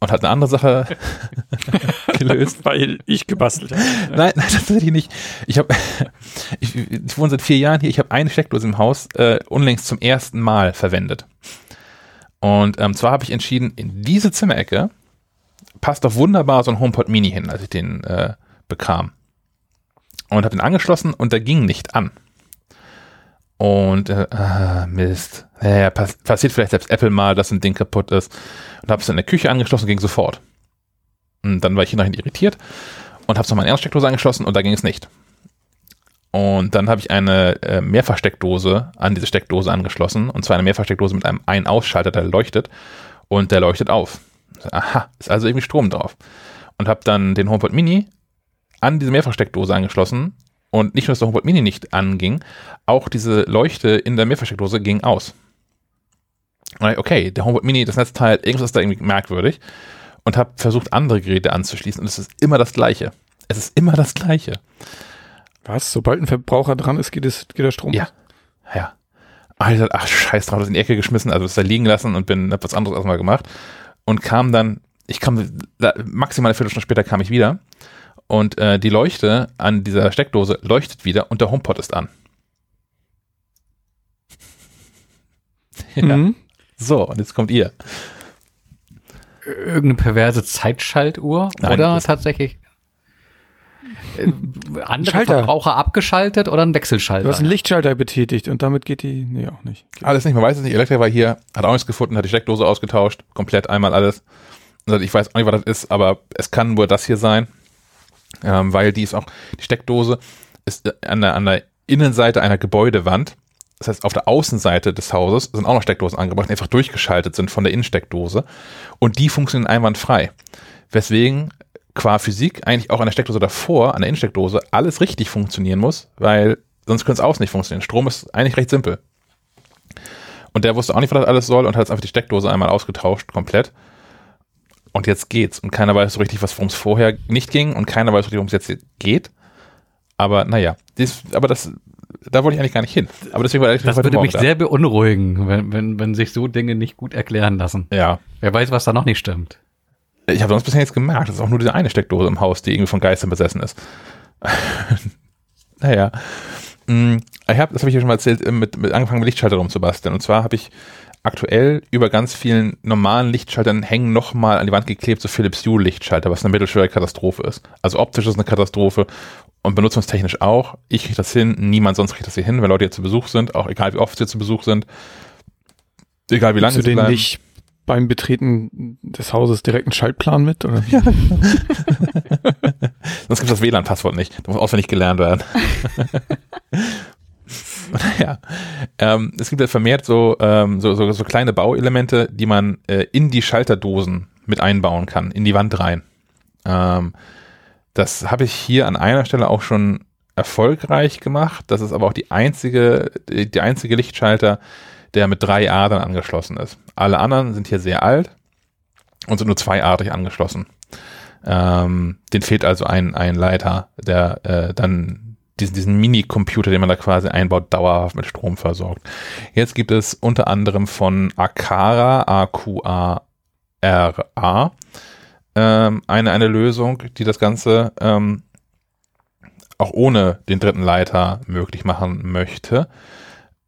und hat eine andere Sache gelöst, weil ich gebastelt habe. Nein, nein, tatsächlich nicht. Ich habe, ich, ich wohne seit vier Jahren hier. Ich habe eine Steckdose im Haus äh, unlängst zum ersten Mal verwendet. Und ähm, zwar habe ich entschieden, in diese Zimmerecke passt doch wunderbar so ein HomePod Mini hin, als ich den äh, bekam. Und habe den angeschlossen und der ging nicht an. Und äh, ah, Mist. Naja, pass passiert vielleicht selbst Apple mal, dass ein Ding kaputt ist. Und habe es in der Küche angeschlossen, ging sofort. Und dann war ich hinterher irritiert und habe es noch mal in eine Steckdose angeschlossen und da ging es nicht. Und dann habe ich eine äh, Mehrfachsteckdose an diese Steckdose angeschlossen. Und zwar eine Mehrfachsteckdose mit einem Ein-Ausschalter, der leuchtet. Und der leuchtet auf. Aha, ist also irgendwie Strom drauf. Und habe dann den HomePod Mini an diese Mehrfachsteckdose angeschlossen. Und nicht nur, dass der HomePod Mini nicht anging, auch diese Leuchte in der Mehrfachsteckdose ging aus. Okay, der HomePod Mini, das Netzteil, irgendwas ist da irgendwie merkwürdig. Und habe versucht, andere Geräte anzuschließen. Und es ist immer das Gleiche. Es ist immer das Gleiche. Was? Sobald ein Verbraucher dran ist, geht, es, geht der Strom? Ja. Ja. Dachte, ach scheiß drauf, das in die Ecke geschmissen, also das da liegen lassen und bin, hab was anderes erstmal gemacht. Und kam dann, ich kam, maximal eine Viertelstunde später kam ich wieder und äh, die Leuchte an dieser Steckdose leuchtet wieder und der HomePod ist an. ja. Mhm. So, und jetzt kommt ihr. Irgendeine perverse Zeitschaltuhr Nein, oder tatsächlich äh, andere Schalter. Verbraucher abgeschaltet oder ein Wechselschalter? Du hast einen Lichtschalter betätigt und damit geht die, nee, auch nicht. Geht. Alles nicht, man weiß es nicht. Elektriker war hier, hat auch nichts gefunden, hat die Steckdose ausgetauscht, komplett einmal alles. Sagt, ich weiß auch nicht, was das ist, aber es kann nur das hier sein, ähm, weil die ist auch, die Steckdose ist äh, an der, an der Innenseite einer Gebäudewand. Das heißt, auf der Außenseite des Hauses sind auch noch Steckdosen angebracht, die einfach durchgeschaltet sind von der Innensteckdose. Und die funktionieren einwandfrei. Weswegen qua Physik eigentlich auch an der Steckdose davor, an der Innensteckdose, alles richtig funktionieren muss, weil sonst könnte es außen nicht funktionieren. Strom ist eigentlich recht simpel. Und der wusste auch nicht, was das alles soll und hat jetzt einfach die Steckdose einmal ausgetauscht, komplett. Und jetzt geht's. Und keiner weiß so richtig, was worum es vorher nicht ging und keiner weiß so richtig, worum es jetzt geht. Aber naja, dies, aber das, da wollte ich eigentlich gar nicht hin. Aber deswegen war das würde mich sehr beunruhigen, wenn, wenn, wenn sich so Dinge nicht gut erklären lassen. Ja. Wer weiß, was da noch nicht stimmt. Ich habe sonst bisher nichts gemerkt. Das ist auch nur diese eine Steckdose im Haus, die irgendwie von Geistern besessen ist. naja. Mm, Ich habe, das habe ich ja schon mal erzählt, äh, mit, mit angefangen mit Lichtschalter rumzubasteln. Und zwar habe ich aktuell über ganz vielen normalen Lichtschaltern hängen nochmal an die Wand geklebt so Philips Hue Lichtschalter, was eine mittelschwere Katastrophe ist. Also optisch ist es eine Katastrophe und benutzungstechnisch auch. Ich kriege das hin, niemand sonst kriegt das hier hin, wenn Leute hier zu Besuch sind, auch egal wie oft sie zu Besuch sind. Egal wie lange sie bleiben. nicht beim Betreten des Hauses direkt einen Schaltplan mit? Oder? Ja. Sonst gibt das WLAN-Passwort nicht. Das muss auswendig gelernt werden. naja, ähm, es gibt ja vermehrt so, ähm, so, so, so kleine Bauelemente, die man äh, in die Schalterdosen mit einbauen kann, in die Wand rein. Ähm, das habe ich hier an einer Stelle auch schon erfolgreich gemacht. Das ist aber auch die einzige, die, die einzige Lichtschalter, der mit drei Adern angeschlossen ist. Alle anderen sind hier sehr alt und sind nur zweiartig angeschlossen. Ähm, den fehlt also ein, ein Leiter, der äh, dann diesen, diesen Mini-Computer, den man da quasi einbaut, dauerhaft mit Strom versorgt. Jetzt gibt es unter anderem von Akara, A-Q-A-R-A, ähm, eine, eine Lösung, die das Ganze ähm, auch ohne den dritten Leiter möglich machen möchte.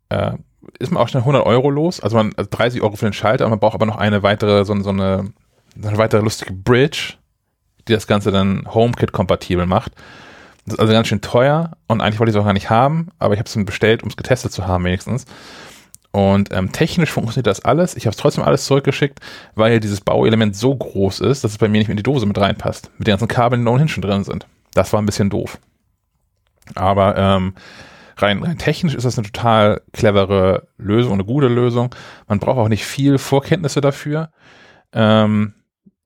Äh, ist man auch schnell 100 Euro los, also man also 30 Euro für den Schalter, man braucht aber noch eine weitere, so, so eine, eine weitere lustige Bridge, die das Ganze dann HomeKit-kompatibel macht. Das ist also ganz schön teuer und eigentlich wollte ich es auch gar nicht haben, aber ich habe es mir bestellt, um es getestet zu haben wenigstens. Und ähm, technisch funktioniert das alles. Ich habe es trotzdem alles zurückgeschickt, weil dieses Bauelement so groß ist, dass es bei mir nicht in die Dose mit reinpasst. Mit den ganzen Kabeln, die da ohnehin schon drin sind. Das war ein bisschen doof. Aber ähm, rein, rein technisch ist das eine total clevere Lösung, eine gute Lösung. Man braucht auch nicht viel Vorkenntnisse dafür. Ähm,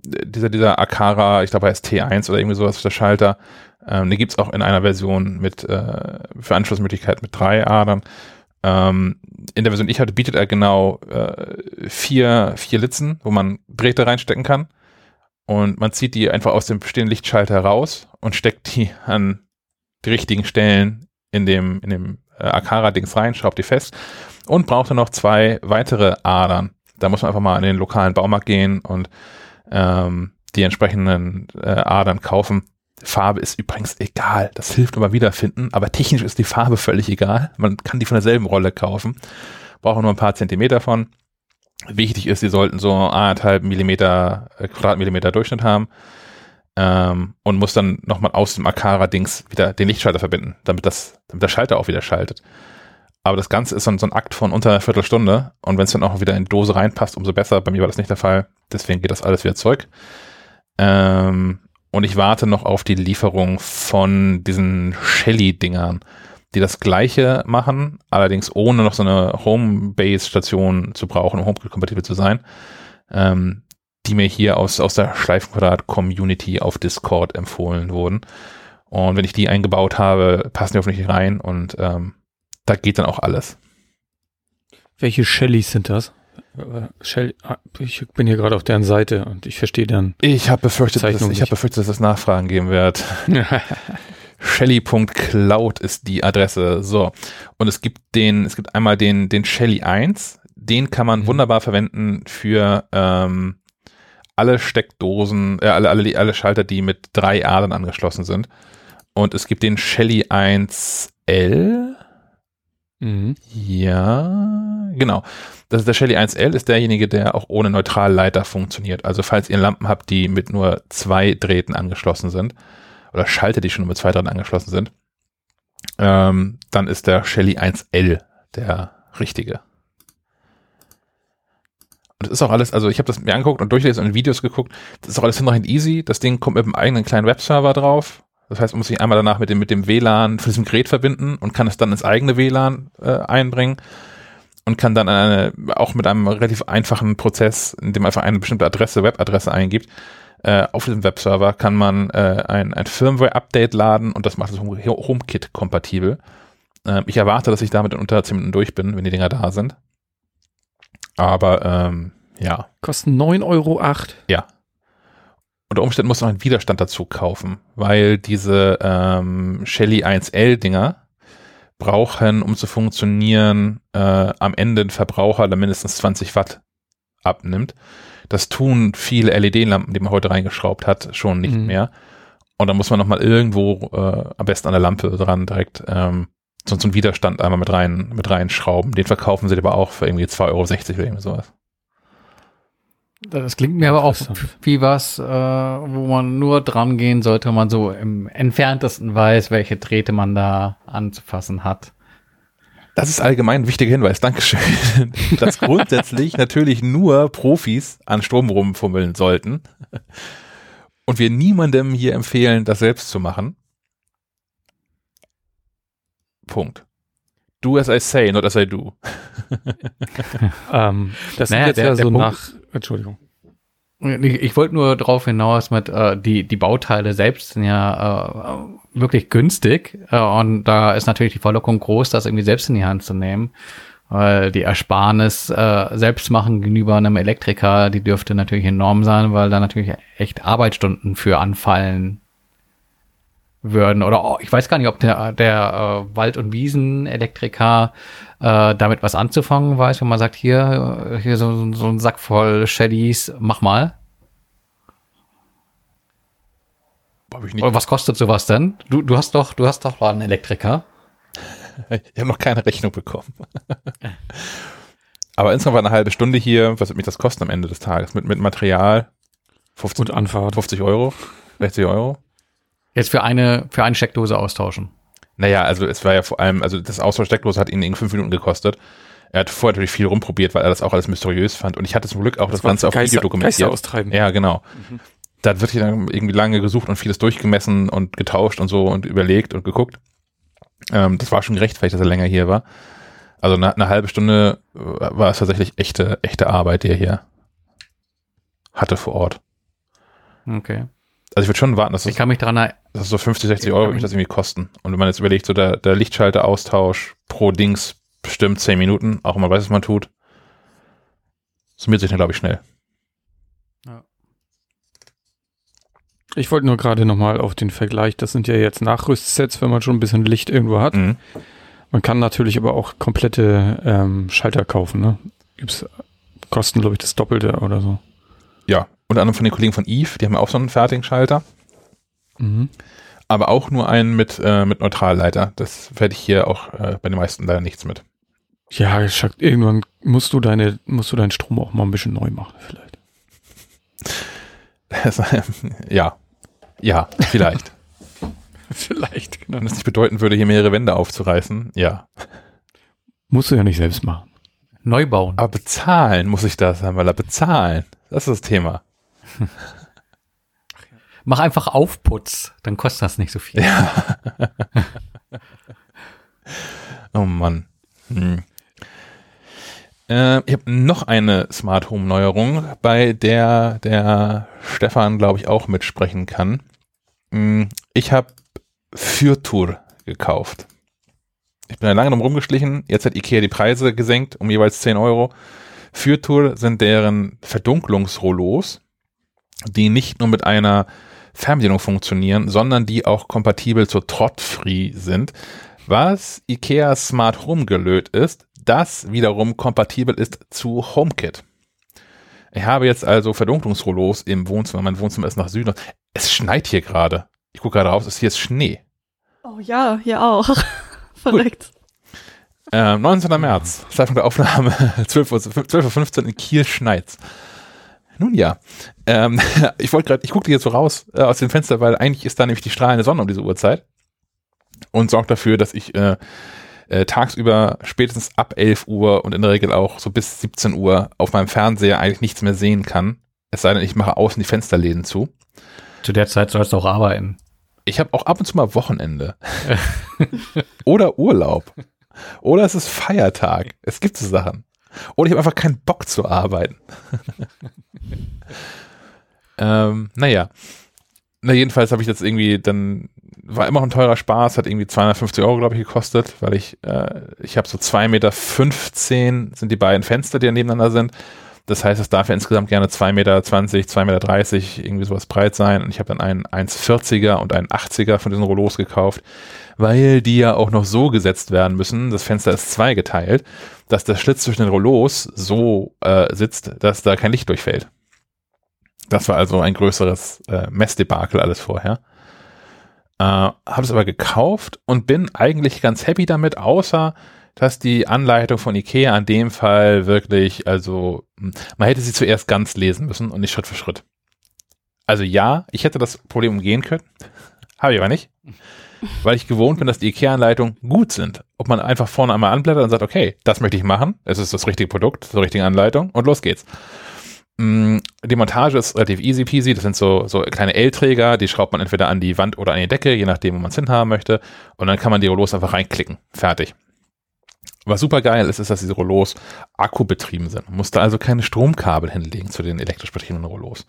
dieser, dieser Akara, ich glaube, heißt T1 oder irgendwie sowas, der Schalter, ähm, den gibt's auch in einer Version mit äh, für Anschlussmöglichkeit mit drei Adern. Ähm, in der Version, die ich hatte, bietet er genau äh, vier, vier Litzen, wo man Drähte reinstecken kann. Und man zieht die einfach aus dem bestehenden Lichtschalter raus und steckt die an die richtigen Stellen in dem, in dem äh, Akara-Dings rein, schraubt die fest und braucht dann noch zwei weitere Adern. Da muss man einfach mal in den lokalen Baumarkt gehen und ähm, die entsprechenden äh, Adern kaufen. Farbe ist übrigens egal. Das hilft immer wiederfinden, aber technisch ist die Farbe völlig egal. Man kann die von derselben Rolle kaufen. Braucht nur ein paar Zentimeter von. Wichtig ist, sie sollten so anderthalb Millimeter, äh, Quadratmillimeter Durchschnitt haben. Ähm, und muss dann nochmal aus dem Akara-Dings wieder den Lichtschalter verbinden, damit das, damit der Schalter auch wieder schaltet. Aber das Ganze ist so ein, so ein Akt von unter einer Viertelstunde und wenn es dann auch wieder in die Dose reinpasst, umso besser. Bei mir war das nicht der Fall, deswegen geht das alles wieder zurück. Ähm, und ich warte noch auf die Lieferung von diesen Shelly-Dingern, die das gleiche machen, allerdings ohne noch so eine Home-Base-Station zu brauchen, um HomeKit-kompatibel zu sein, ähm, die mir hier aus, aus der Schleifenquadrat-Community auf Discord empfohlen wurden. Und wenn ich die eingebaut habe, passen die hoffentlich rein und ähm, da geht dann auch alles. Welche Shellys sind das? Shell, ich bin hier gerade auf deren Seite und ich verstehe dann. Ich habe befürchtet, dass, ich habe befürchtet, dass es Nachfragen geben wird. Shelly.cloud ist die Adresse. So. Und es gibt den, es gibt einmal den, den Shelly 1. Den kann man mhm. wunderbar verwenden für ähm, alle Steckdosen, äh, alle, alle, alle Schalter, die mit drei Adern angeschlossen sind. Und es gibt den Shelly 1L. Mhm. Ja, genau. Das ist der Shelly 1L, ist derjenige, der auch ohne Neutralleiter funktioniert. Also falls ihr Lampen habt, die mit nur zwei Drähten angeschlossen sind, oder Schalter, die schon mit zwei Drähten angeschlossen sind, ähm, dann ist der Shelly 1L der richtige. Und das ist auch alles, also ich habe das mir angeguckt und durchgelesen und Videos geguckt, das ist auch alles hinreichend easy. Das Ding kommt mit einem eigenen kleinen Webserver drauf. Das heißt, man muss sich einmal danach mit dem, mit dem WLAN für diesem Gerät verbinden und kann es dann ins eigene WLAN äh, einbringen und kann dann eine, auch mit einem relativ einfachen Prozess, in dem man einfach eine bestimmte Adresse, Webadresse eingibt, äh, auf diesem Webserver kann man äh, ein, ein Firmware-Update laden und das macht das HomeKit kompatibel. Äh, ich erwarte, dass ich damit in unter 10 Minuten durch bin, wenn die Dinger da sind. Aber ähm, ja. Kosten 9,08 Euro. Ja. Unter Umständen muss man einen Widerstand dazu kaufen, weil diese ähm, Shelly 1L Dinger, brauchen, um zu funktionieren, äh, am Ende ein Verbraucher, der mindestens 20 Watt abnimmt. Das tun viele LED-Lampen, die man heute reingeschraubt hat, schon nicht mhm. mehr. Und dann muss man nochmal irgendwo, äh, am besten an der Lampe dran direkt, ähm, so, so einen Widerstand einmal mit rein, mit reinschrauben. Den verkaufen sie aber auch für irgendwie 2,60 Euro oder irgendwie sowas. Das klingt mir aber auch wie was, äh, wo man nur dran gehen sollte, wenn man so im entferntesten weiß, welche Drähte man da anzufassen hat. Das ist allgemein ein wichtiger Hinweis, Dankeschön. Dass grundsätzlich natürlich nur Profis an Strom rumfummeln sollten. Und wir niemandem hier empfehlen, das selbst zu machen. Punkt. Do as I say, not as I do. ähm, das naja, ist jetzt der, ja so Punkt, nach, Entschuldigung. Ich, ich wollte nur darauf hinaus, mit äh, die die Bautaile selbst sind ja äh, wirklich günstig äh, und da ist natürlich die Verlockung groß, das irgendwie selbst in die Hand zu nehmen, weil die Ersparnis äh, selbst machen gegenüber einem Elektriker, die dürfte natürlich enorm sein, weil da natürlich echt Arbeitsstunden für anfallen würden. Oder oh, ich weiß gar nicht, ob der, der äh, Wald- und Wiesen-Elektriker äh, damit was anzufangen weiß, wenn man sagt, hier, hier so, so ein Sack voll Shaddies, mach mal. Hab ich nicht. was kostet sowas denn? Du, du hast doch, du hast doch einen Elektriker. Ich habe noch keine Rechnung bekommen. Aber insgesamt war eine halbe Stunde hier. Was wird mich das kosten am Ende des Tages? Mit, mit Material? 50, Und Anfahrt. 50 Euro? 60 Euro? Jetzt für eine, für eine Steckdose austauschen. Naja, also es war ja vor allem, also das Austausch Steckdose hat ihn in fünf Minuten gekostet. Er hat vorher natürlich viel rumprobiert, weil er das auch alles mysteriös fand. Und ich hatte zum Glück auch das, das Ganze auf Video dokumentiert. austreiben. Ja, genau. Mhm. Da hat wirklich irgendwie lange gesucht und vieles durchgemessen und getauscht und so und überlegt und geguckt. Ähm, das war schon gerechtfertigt, dass er länger hier war. Also eine, eine halbe Stunde äh, war es tatsächlich echte, echte Arbeit, die er hier hatte vor Ort. Okay. Also ich würde schon warten, dass das, ich kann mich daran das ist so 50, 60 Euro würde mich das irgendwie kosten. Und wenn man jetzt überlegt, so der, der Lichtschalter-Austausch pro Dings bestimmt 10 Minuten, auch wenn man weiß, was man tut, summiert sich dann, glaube ich, schnell. Ja. Ich wollte nur gerade nochmal auf den Vergleich, das sind ja jetzt Nachrüstsets, wenn man schon ein bisschen Licht irgendwo hat. Mhm. Man kann natürlich aber auch komplette ähm, Schalter kaufen, ne? Gibt's, kosten, glaube ich, das Doppelte oder so. Ja, unter anderem von den Kollegen von Eve, die haben ja auch so einen fertigen Schalter. Mhm. Aber auch nur einen mit, äh, mit Neutralleiter. Das werde ich hier auch äh, bei den meisten leider nichts mit. Ja, irgendwann musst du deine, musst du deinen Strom auch mal ein bisschen neu machen, vielleicht. ja. Ja, vielleicht. vielleicht, genau. Wenn das nicht bedeuten würde, hier mehrere Wände aufzureißen, ja. Musst du ja nicht selbst machen. Neu bauen. Aber bezahlen muss ich das, weil er bezahlen. Das ist das Thema. Mach einfach Aufputz, dann kostet das nicht so viel. Ja. oh Mann. Hm. Äh, ich habe noch eine Smart Home Neuerung, bei der der Stefan, glaube ich, auch mitsprechen kann. Hm, ich habe Fürtour gekauft. Ich bin da lange drum rumgeschlichen. Jetzt hat Ikea die Preise gesenkt um jeweils 10 Euro. Fürtour sind deren Verdunklungsrollos, die nicht nur mit einer Fernbedienung funktionieren, sondern die auch kompatibel zur Trot-Free sind. Was IKEA Smart Home gelöt ist, das wiederum kompatibel ist zu HomeKit. Ich habe jetzt also Verdunklungsrollos im Wohnzimmer. Mein Wohnzimmer ist nach Süden. Es schneit hier gerade. Ich gucke gerade raus, es hier ist Schnee. Oh ja, hier auch. Verrückt. Ähm, 19. März, Zeitpunkt der Aufnahme, 12.15 Uhr, 12 Uhr in Kiel schneit's. Nun ja, ähm, ich wollte gerade, ich guckte jetzt so raus äh, aus dem Fenster, weil eigentlich ist da nämlich die strahlende Sonne um diese Uhrzeit und sorgt dafür, dass ich äh, äh, tagsüber spätestens ab 11 Uhr und in der Regel auch so bis 17 Uhr auf meinem Fernseher eigentlich nichts mehr sehen kann. Es sei denn, ich mache außen die Fensterläden zu. Zu der Zeit sollst du auch arbeiten. Ich habe auch ab und zu mal Wochenende. Oder Urlaub. Oder es ist Feiertag. Es gibt so Sachen. Oder ich habe einfach keinen Bock zu arbeiten. ähm, naja. Na, jedenfalls habe ich jetzt irgendwie dann, war immer ein teurer Spaß, hat irgendwie 250 Euro, glaube ich, gekostet, weil ich, äh, ich habe so 2,15 Meter sind die beiden Fenster, die nebeneinander sind. Das heißt, es darf ja insgesamt gerne 2,20 Meter, 2,30 Meter, irgendwie sowas breit sein. Und ich habe dann einen 1,40er und einen 80er von diesen Rollos gekauft, weil die ja auch noch so gesetzt werden müssen. Das Fenster ist zweigeteilt, dass der Schlitz zwischen den Rollos so äh, sitzt, dass da kein Licht durchfällt. Das war also ein größeres äh, Messdebakel alles vorher. Äh, habe es aber gekauft und bin eigentlich ganz happy damit, außer dass die Anleitung von Ikea an dem Fall wirklich, also hm, man hätte sie zuerst ganz lesen müssen und nicht Schritt für Schritt. Also ja, ich hätte das Problem umgehen können, habe ich aber nicht, weil ich gewohnt bin, dass die Ikea-Anleitungen gut sind. Ob man einfach vorne einmal anblättert und sagt, okay, das möchte ich machen, es ist das richtige Produkt, die richtige Anleitung und los geht's. Mm, die Montage ist relativ easy peasy. Das sind so, so kleine L-Träger, die schraubt man entweder an die Wand oder an die Decke, je nachdem, wo man es hinhaben möchte. Und dann kann man die Rollos einfach reinklicken. Fertig. Was super geil ist, ist, dass diese Rollos akkubetrieben sind. Man musste also keine Stromkabel hinlegen zu den elektrisch betriebenen Rollos.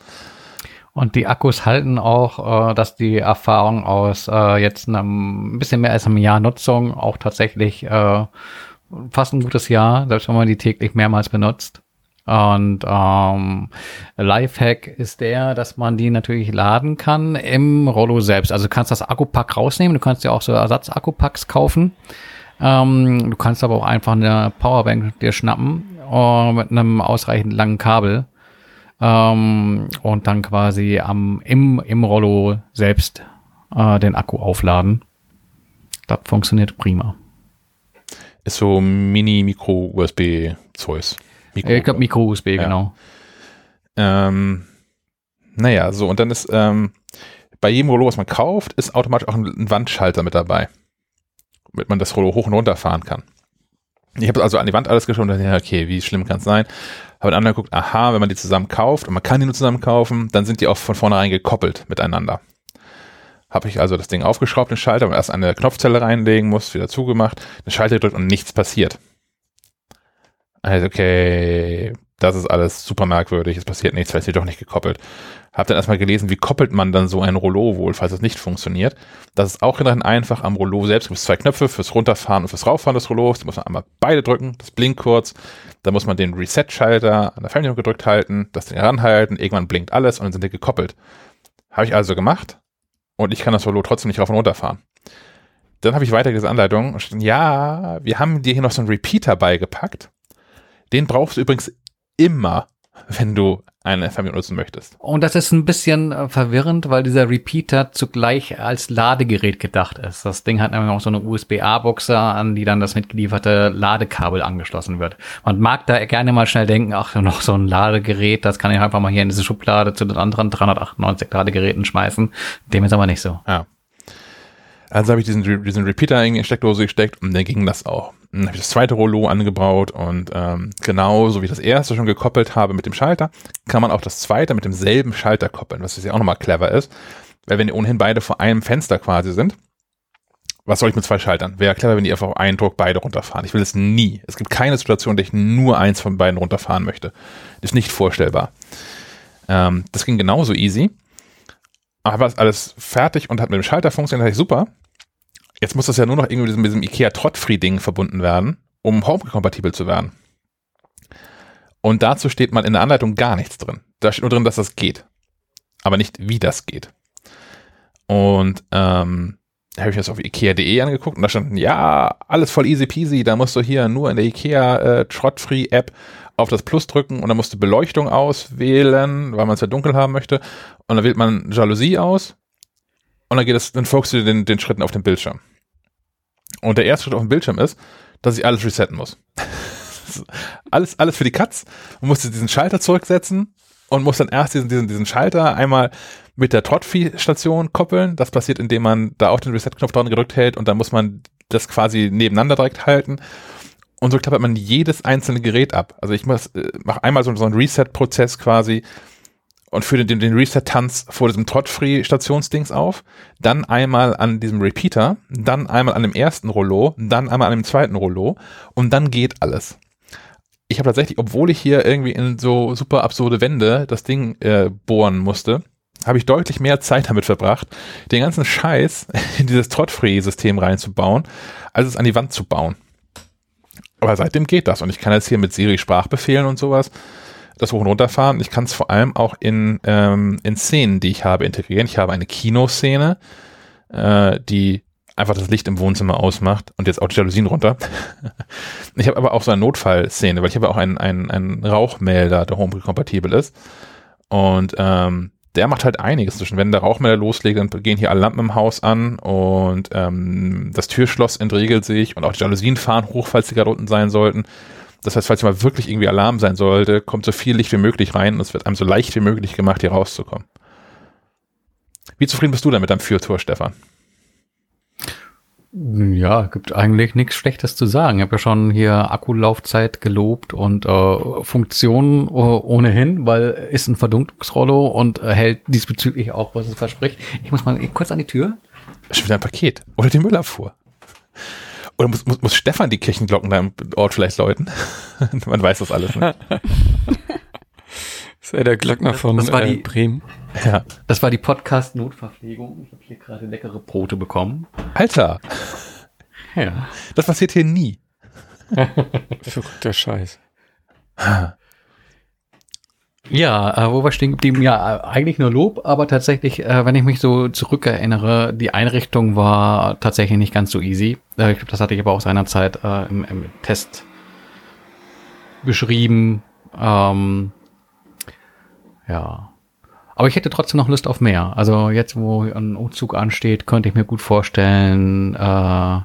Und die Akkus halten auch, äh, dass die Erfahrung aus äh, jetzt einem bisschen mehr als einem Jahr Nutzung auch tatsächlich äh, fast ein gutes Jahr, selbst wenn man die täglich mehrmals benutzt. Und ähm, Lifehack ist der, dass man die natürlich laden kann im Rollo selbst. Also du kannst das Akkupack rausnehmen, du kannst ja auch so Ersatzakkupacks kaufen. Ähm, du kannst aber auch einfach eine Powerbank dir schnappen uh, mit einem ausreichend langen Kabel ähm, und dann quasi am, im, im Rollo selbst äh, den Akku aufladen. Das funktioniert prima. Ist so Mini-Micro-USB-Zeus. Mikro, ich glaube Micro-USB, ja. genau. Ähm, naja, so und dann ist ähm, bei jedem Rollo, was man kauft, ist automatisch auch ein, ein Wandschalter mit dabei, damit man das hoch und runter fahren kann. Ich habe also an die Wand alles geschaut und dachte, okay, wie schlimm kann es sein? Habe dann geguckt, aha, wenn man die zusammen kauft und man kann die nur zusammen kaufen, dann sind die auch von vornherein gekoppelt miteinander. Habe ich also das Ding aufgeschraubt, den Schalter, und erst eine Knopfzelle reinlegen muss, wieder zugemacht, den Schalter gedrückt und nichts passiert. Also, okay, das ist alles super merkwürdig, es passiert nichts, weil es hier doch nicht gekoppelt. Hab dann erstmal gelesen, wie koppelt man dann so ein Rollo wohl, falls es nicht funktioniert. Das ist auch relativ einfach am Rollo selbst. gibt Es zwei Knöpfe fürs Runterfahren und fürs Rauffahren des Rollos. Die muss man einmal beide drücken, das blinkt kurz. Dann muss man den Reset-Schalter an der Fernbedienung gedrückt halten, das Ding ranhalten, irgendwann blinkt alles und dann sind die gekoppelt. Habe ich also gemacht und ich kann das Rollo trotzdem nicht rauf und runter fahren. Dann habe ich weiter diese Anleitung ja, wir haben dir hier noch so einen Repeater beigepackt den brauchst du übrigens immer, wenn du eine Fernbedienung nutzen möchtest. Und das ist ein bisschen äh, verwirrend, weil dieser Repeater zugleich als Ladegerät gedacht ist. Das Ding hat nämlich auch so eine USB-A-Buchse, an die dann das mitgelieferte Ladekabel angeschlossen wird. Man mag da gerne mal schnell denken, ach, noch so ein Ladegerät, das kann ich einfach mal hier in diese Schublade zu den anderen 398 Ladegeräten schmeißen. Dem ist aber nicht so. Ja. Also habe ich diesen, diesen Repeater in die Steckdose gesteckt und dann ging das auch. Dann habe ich das zweite Rollo angebaut und ähm, genauso wie ich das erste schon gekoppelt habe mit dem Schalter, kann man auch das zweite mit demselben Schalter koppeln, was ja auch nochmal clever ist. Weil wenn die ohnehin beide vor einem Fenster quasi sind, was soll ich mit zwei Schaltern? Wäre clever, wenn die einfach auf einen Druck beide runterfahren. Ich will es nie. Es gibt keine Situation, in der ich nur eins von beiden runterfahren möchte. Ist nicht vorstellbar. Ähm, das ging genauso easy. Aber alles fertig und hat mit dem Schalter funktioniert, ich super. Jetzt muss das ja nur noch irgendwie mit diesem, IKEA Trotfree-Ding verbunden werden, um Home-kompatibel zu werden. Und dazu steht mal in der Anleitung gar nichts drin. Da steht nur drin, dass das geht. Aber nicht, wie das geht. Und ähm, habe ich das auf ikea.de angeguckt und da stand, ja, alles voll easy peasy, da musst du hier nur in der Ikea äh, Trotfree-App auf das Plus drücken und dann musst du Beleuchtung auswählen, weil man es ja dunkel haben möchte. Und dann wählt man Jalousie aus und dann geht es, dann folgst du den, den Schritten auf dem Bildschirm. Und der erste Schritt auf dem Bildschirm ist, dass ich alles resetten muss. alles, alles für die Katz. Man muss diesen Schalter zurücksetzen und muss dann erst diesen, diesen, diesen Schalter einmal mit der Trotfi-Station koppeln. Das passiert, indem man da auch den Reset-Knopf dran gedrückt hält und dann muss man das quasi nebeneinander direkt halten. Und so klappert man jedes einzelne Gerät ab. Also ich muss, äh, mache einmal so, so einen Reset-Prozess quasi und führe den, den Reset-Tanz vor diesem Trot-Free-Stationsdings auf, dann einmal an diesem Repeater, dann einmal an dem ersten Rollo, dann einmal an dem zweiten Rollo und dann geht alles. Ich habe tatsächlich, obwohl ich hier irgendwie in so super absurde Wände das Ding äh, bohren musste, habe ich deutlich mehr Zeit damit verbracht, den ganzen Scheiß in dieses Trot-Free-System reinzubauen, als es an die Wand zu bauen. Aber seitdem geht das und ich kann jetzt hier mit Siri Sprachbefehlen und sowas das hoch und runter fahren. Ich kann es vor allem auch in, ähm, in Szenen, die ich habe, integrieren. Ich habe eine Kinoszene, äh, die einfach das Licht im Wohnzimmer ausmacht und jetzt auch die Jalousien runter. ich habe aber auch so eine Notfallszene, weil ich habe auch einen, einen, einen Rauchmelder, der Home-kompatibel ist. Und ähm, der macht halt einiges zwischen. Wenn der Rauchmelder loslegt, dann gehen hier alle Lampen im Haus an und ähm, das Türschloss entriegelt sich und auch die Jalousien fahren hoch, falls sie gerade unten sein sollten. Das heißt, falls mal wirklich irgendwie Alarm sein sollte, kommt so viel Licht wie möglich rein und es wird einem so leicht wie möglich gemacht, hier rauszukommen. Wie zufrieden bist du denn mit deinem Fürtor, Stefan? Ja, gibt eigentlich nichts Schlechtes zu sagen. Ich habe ja schon hier Akkulaufzeit gelobt und äh, Funktionen äh, ohnehin, weil ist ein Verdunklungsrollo und äh, hält diesbezüglich auch, was es verspricht. Ich muss mal kurz an die Tür. Schon wieder ein Paket. Oder die Müllabfuhr. Oder muss, muss, muss Stefan die Kirchenglocken da im Ort vielleicht läuten? Man weiß das alles nicht. Das ist ja der Glöckner von das war äh, die, Bremen. Ja. Das war die Podcast-Notverpflegung. Ich habe hier gerade leckere Brote bekommen. Alter! Ja. Das passiert hier nie. Verrückter Scheiß. Ja, äh, wo wir stehen geblieben, ja, äh, eigentlich nur Lob, aber tatsächlich, äh, wenn ich mich so zurückerinnere, die Einrichtung war tatsächlich nicht ganz so easy. Äh, ich glaube, das hatte ich aber auch seinerzeit äh, im, im Test beschrieben. Ähm, ja. Aber ich hätte trotzdem noch Lust auf mehr. Also jetzt, wo ein Umzug ansteht, könnte ich mir gut vorstellen, äh,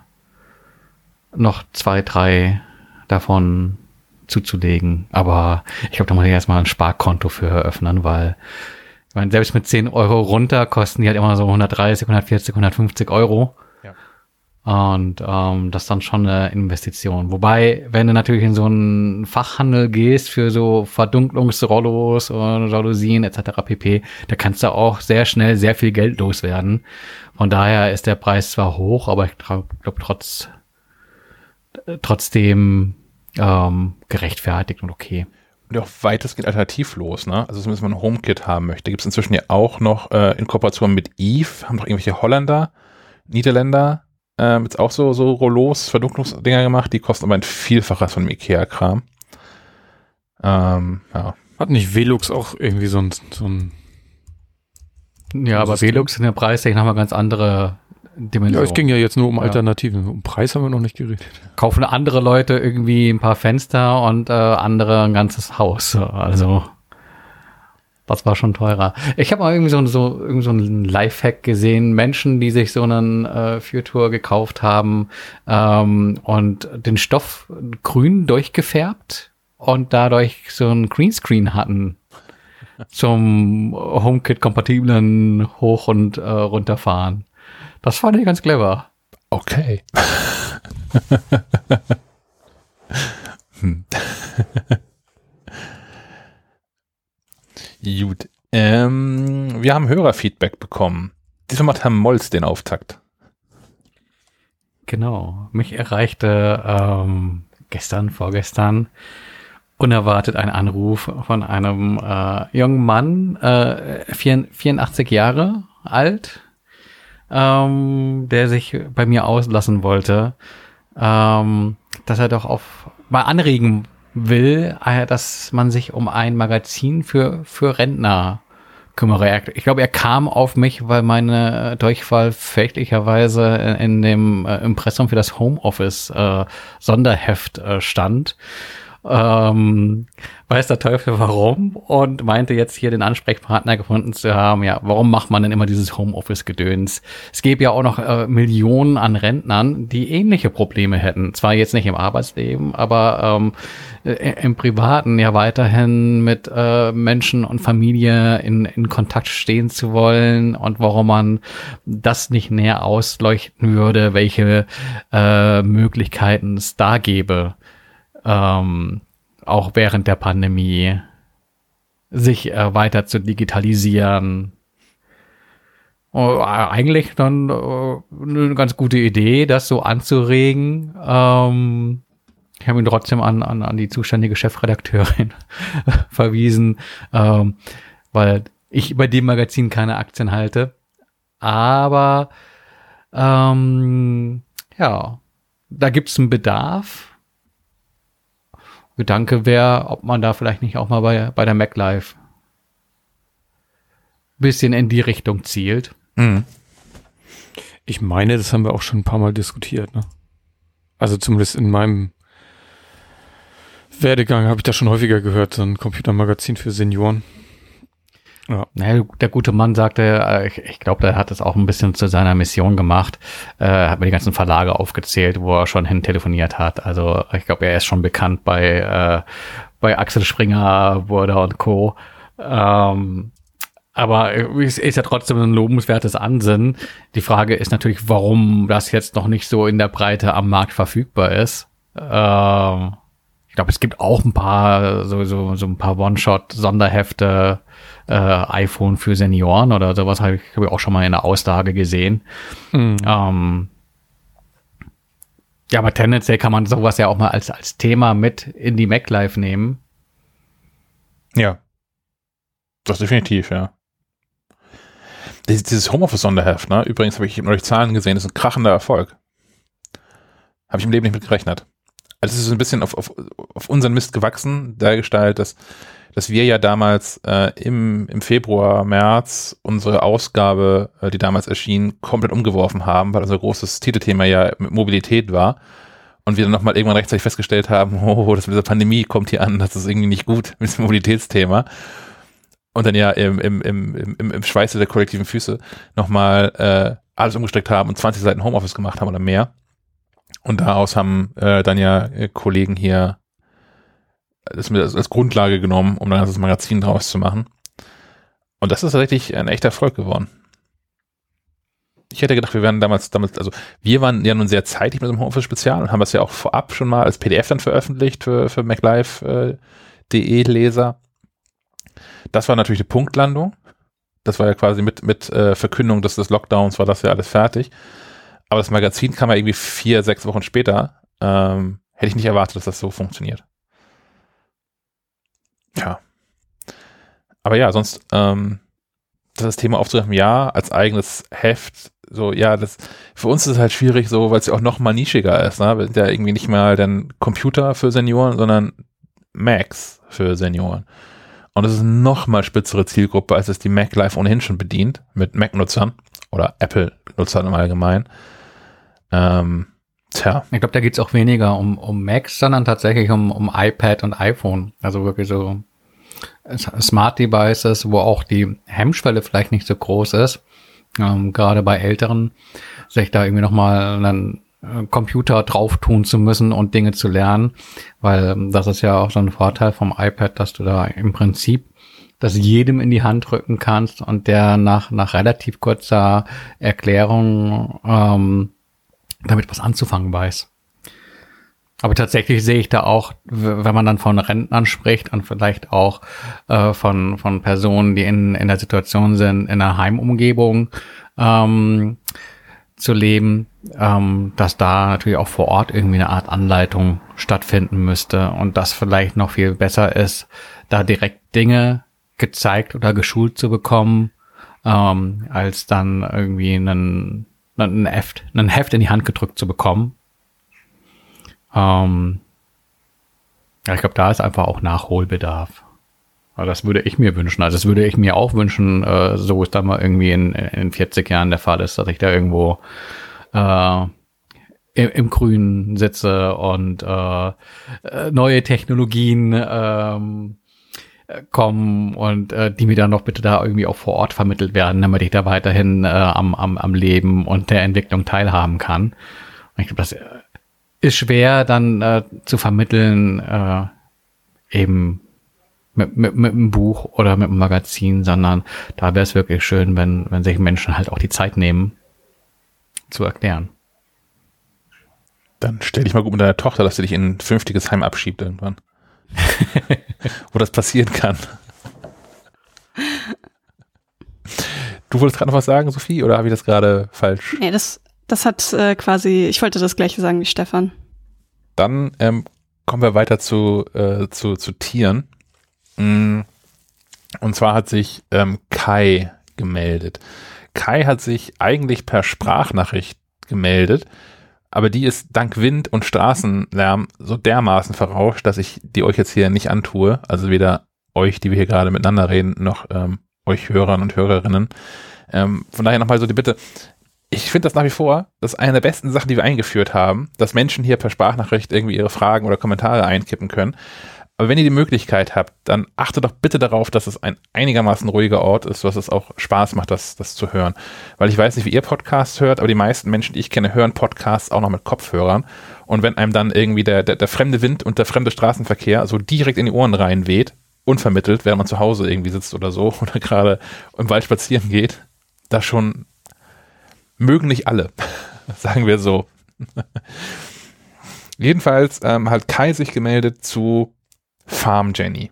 noch zwei, drei davon zuzulegen. Aber ich glaube, da muss ich erstmal ein Sparkonto für eröffnen, weil ich meine, selbst mit 10 Euro runter kosten die halt immer so 130, 140, 150 Euro. Und ähm, das ist dann schon eine Investition. Wobei, wenn du natürlich in so einen Fachhandel gehst für so Verdunklungsrollos und Jalousien etc. pp., da kannst du auch sehr schnell sehr viel Geld loswerden. Von daher ist der Preis zwar hoch, aber ich glaube trotz, trotzdem ähm, gerechtfertigt und okay. Und auch weitestgehend alternativlos, ne? Also zumindest wenn man ein HomeKit haben möchte. Gibt es inzwischen ja auch noch äh, in Kooperation mit Eve, haben doch irgendwelche Holländer, Niederländer, äh, jetzt auch so, so Rollos, Verdunklungsdinger gemacht, die kosten aber ein Vielfaches von dem Ikea-Kram. Ähm, ja. Hat nicht Velux auch irgendwie so ein, so ein Ja, aber Velux in der Preistechnik haben wir ganz andere Dimension. Ja, es ging ja jetzt nur um Ja. Alternativen. Um Preis haben wir noch nicht geredet. Kaufen andere Leute irgendwie ein paar Fenster und äh, andere ein ganzes Haus. Also Das war schon teurer. Ich habe mal irgendwie so, so, irgendwie so einen Lifehack gesehen. Menschen, die sich so einen äh, Future gekauft haben ähm, und den Stoff grün durchgefärbt und dadurch so ein Greenscreen hatten zum HomeKit-kompatiblen Hoch- und äh, Runterfahren. Das fand ich ganz clever. Okay. hm. Gut. Ähm, wir haben Hörerfeedback bekommen. Diesmal macht Herr Molz den Auftakt. Genau. Mich erreichte ähm, gestern, vorgestern, unerwartet ein Anruf von einem äh, jungen Mann, äh, 84 Jahre alt, ähm, der sich bei mir auslassen wollte, ähm, dass er doch auf mal anregen will, äh, dass man sich um ein Magazin für, für Rentner kümmere. Ich glaube, er kam auf mich, weil meine Durchfall fälschlicherweise in dem äh, Impressum für das Homeoffice äh, Sonderheft äh, stand ähm, weiß der Teufel warum und meinte jetzt hier den Ansprechpartner gefunden zu haben, ja, warum macht man denn immer dieses Homeoffice-Gedöns? Es gäbe ja auch noch äh, Millionen an Rentnern, die ähnliche Probleme hätten. Zwar jetzt nicht im Arbeitsleben, aber ähm, äh, im Privaten ja weiterhin mit äh, Menschen und Familie in, in Kontakt stehen zu wollen und warum man das nicht näher ausleuchten würde, welche äh, Möglichkeiten es da gäbe ähm, auch während der Pandemie sich äh, weiter zu digitalisieren. Oh, eigentlich dann äh, eine ganz gute Idee, das so anzuregen. Ähm, ich habe ihn trotzdem an, an, an die zuständige Chefredakteurin verwiesen, ähm, weil ich bei dem Magazin keine Aktien halte. Aber ähm, ja, da gibt es einen Bedarf Gedanke wäre, ob man da vielleicht nicht auch mal bei, bei der MacLife bisschen in die Richtung zielt. Mhm. Ich meine, das haben wir auch schon ein paar Mal diskutiert. Ne? Also zumindest in meinem Werdegang habe ich das schon häufiger gehört, so ein Computermagazin für Senioren. Ja. Naja, der gute Mann sagte, äh, ich, ich glaube, der hat es auch ein bisschen zu seiner Mission gemacht, äh, hat mir die ganzen Verlage aufgezählt, wo er schon hin telefoniert hat. Also ich glaube, er ist schon bekannt bei, äh, bei Axel Springer, Burda und Co. Ähm, aber es ist ja trotzdem ein lobenswertes Ansinnen. Die Frage ist natürlich, warum das jetzt noch nicht so in der Breite am Markt verfügbar ist. Ähm, ich glaube, es gibt auch ein paar, so, so, so ein paar One-Shot-Sonderhefte, äh, iPhone für Senioren oder sowas habe ich, hab ich auch schon mal in der Auslage gesehen. Mhm. Ähm, ja, aber tendenziell kann man sowas ja auch mal als, als Thema mit in die Mac Live nehmen. Ja. Das definitiv, ja. Dieses Homeoffice-Sonderheft, ne? Übrigens habe ich neulich Zahlen gesehen, das ist ein krachender Erfolg. Habe ich im Leben nicht mit gerechnet. Also es ist ein bisschen auf, auf, auf unseren Mist gewachsen, dergestalt, dass dass wir ja damals äh, im, im Februar, März unsere Ausgabe, äh, die damals erschien, komplett umgeworfen haben, weil unser großes Titelthema ja Mobilität war. Und wir dann nochmal irgendwann rechtzeitig festgestellt haben, oh, das mit dieser Pandemie kommt hier an, das ist irgendwie nicht gut mit dem Mobilitätsthema. Und dann ja im, im, im, im, im Schweiße der kollektiven Füße nochmal äh, alles umgesteckt haben und 20 Seiten Homeoffice gemacht haben oder mehr. Und daraus haben äh, dann ja äh, Kollegen hier das mir als Grundlage genommen, um dann das Magazin draus zu machen. Und das ist tatsächlich ein echter Erfolg geworden. Ich hätte gedacht, wir wären damals, damals, also wir waren ja nun sehr zeitig mit dem Homeoffice Spezial und haben das ja auch vorab schon mal als PDF dann veröffentlicht für, für MacLive.de äh. Das war natürlich eine Punktlandung. Das war ja quasi mit, mit äh, Verkündung des, des Lockdowns war das ja alles fertig. Aber das Magazin kam ja irgendwie vier, sechs Wochen später. Ähm, hätte ich nicht erwartet, dass das so funktioniert. Ja. Aber ja, sonst, ähm, das Thema aufzugreifen, ja, als eigenes Heft, so, ja, das, für uns ist es halt schwierig, so, weil es ja auch noch mal nischiger ist, ne? Wir sind ja irgendwie nicht mal dann Computer für Senioren, sondern Macs für Senioren. Und das ist noch mal spitzere Zielgruppe, als es die Mac Live ohnehin schon bedient, mit Mac-Nutzern oder Apple-Nutzern im Allgemeinen. Ähm, Tja. Ich glaube, da geht's auch weniger um, um Macs, sondern tatsächlich um, um iPad und iPhone. Also wirklich so Smart Devices, wo auch die Hemmschwelle vielleicht nicht so groß ist, ähm, gerade bei Älteren, sich da irgendwie nochmal einen äh, Computer drauf tun zu müssen und Dinge zu lernen, weil ähm, das ist ja auch so ein Vorteil vom iPad, dass du da im Prinzip das jedem in die Hand drücken kannst und der nach, nach relativ kurzer Erklärung ähm, damit was anzufangen weiß. Aber tatsächlich sehe ich da auch, wenn man dann von Rentnern spricht und vielleicht auch äh, von, von Personen, die in, in der Situation sind, in einer Heimumgebung ähm, zu leben, ähm, dass da natürlich auch vor Ort irgendwie eine Art Anleitung stattfinden müsste und das vielleicht noch viel besser ist, da direkt Dinge gezeigt oder geschult zu bekommen, ähm, als dann irgendwie einen, einen, Heft, einen Heft in die Hand gedrückt zu bekommen. Ähm, ja, ich glaube, da ist einfach auch Nachholbedarf. Aber das würde ich mir wünschen. Also das würde ich mir auch wünschen, äh, so ist da mal irgendwie in, in 40 Jahren der Fall ist, dass ich da irgendwo äh, im, im Grünen sitze und äh, äh neue Technologien ähm, kommen und äh, die mir dann noch bitte da irgendwie auch vor Ort vermittelt werden, damit ich da weiterhin äh, am, am, am Leben und der Entwicklung teilhaben kann. Und ich glaube, das ist schwer dann äh, zu vermitteln, äh, eben mit, mit, mit einem Buch oder mit einem Magazin, sondern da wäre es wirklich schön, wenn, wenn sich Menschen halt auch die Zeit nehmen, zu erklären. Dann stell dich mal gut mit deiner Tochter, dass sie dich in ein fünftiges Heim abschiebt irgendwann. Wo das passieren kann. Du wolltest gerade noch was sagen, Sophie, oder habe ich das gerade falsch? Nee, das, das hat äh, quasi, ich wollte das gleiche sagen wie Stefan. Dann ähm, kommen wir weiter zu, äh, zu, zu Tieren. Mm. Und zwar hat sich ähm, Kai gemeldet. Kai hat sich eigentlich per Sprachnachricht gemeldet, aber die ist dank Wind und Straßenlärm so dermaßen verrauscht, dass ich die euch jetzt hier nicht antue. Also weder euch, die wir hier gerade miteinander reden, noch ähm, euch Hörern und Hörerinnen. Ähm, von daher nochmal so die Bitte. Ich finde das nach wie vor, das ist eine der besten Sachen, die wir eingeführt haben, dass Menschen hier per Sprachnachricht irgendwie ihre Fragen oder Kommentare einkippen können. Aber wenn ihr die Möglichkeit habt, dann achtet doch bitte darauf, dass es ein einigermaßen ruhiger Ort ist, dass es auch Spaß macht, das, das zu hören. Weil ich weiß nicht, wie ihr Podcasts hört, aber die meisten Menschen, die ich kenne, hören Podcasts auch noch mit Kopfhörern. Und wenn einem dann irgendwie der, der, der fremde Wind und der fremde Straßenverkehr so direkt in die Ohren reinweht, unvermittelt, während man zu Hause irgendwie sitzt oder so oder gerade im Wald spazieren geht, da schon mögen nicht alle, sagen wir so. Jedenfalls ähm, hat Kai sich gemeldet zu Farm Jenny.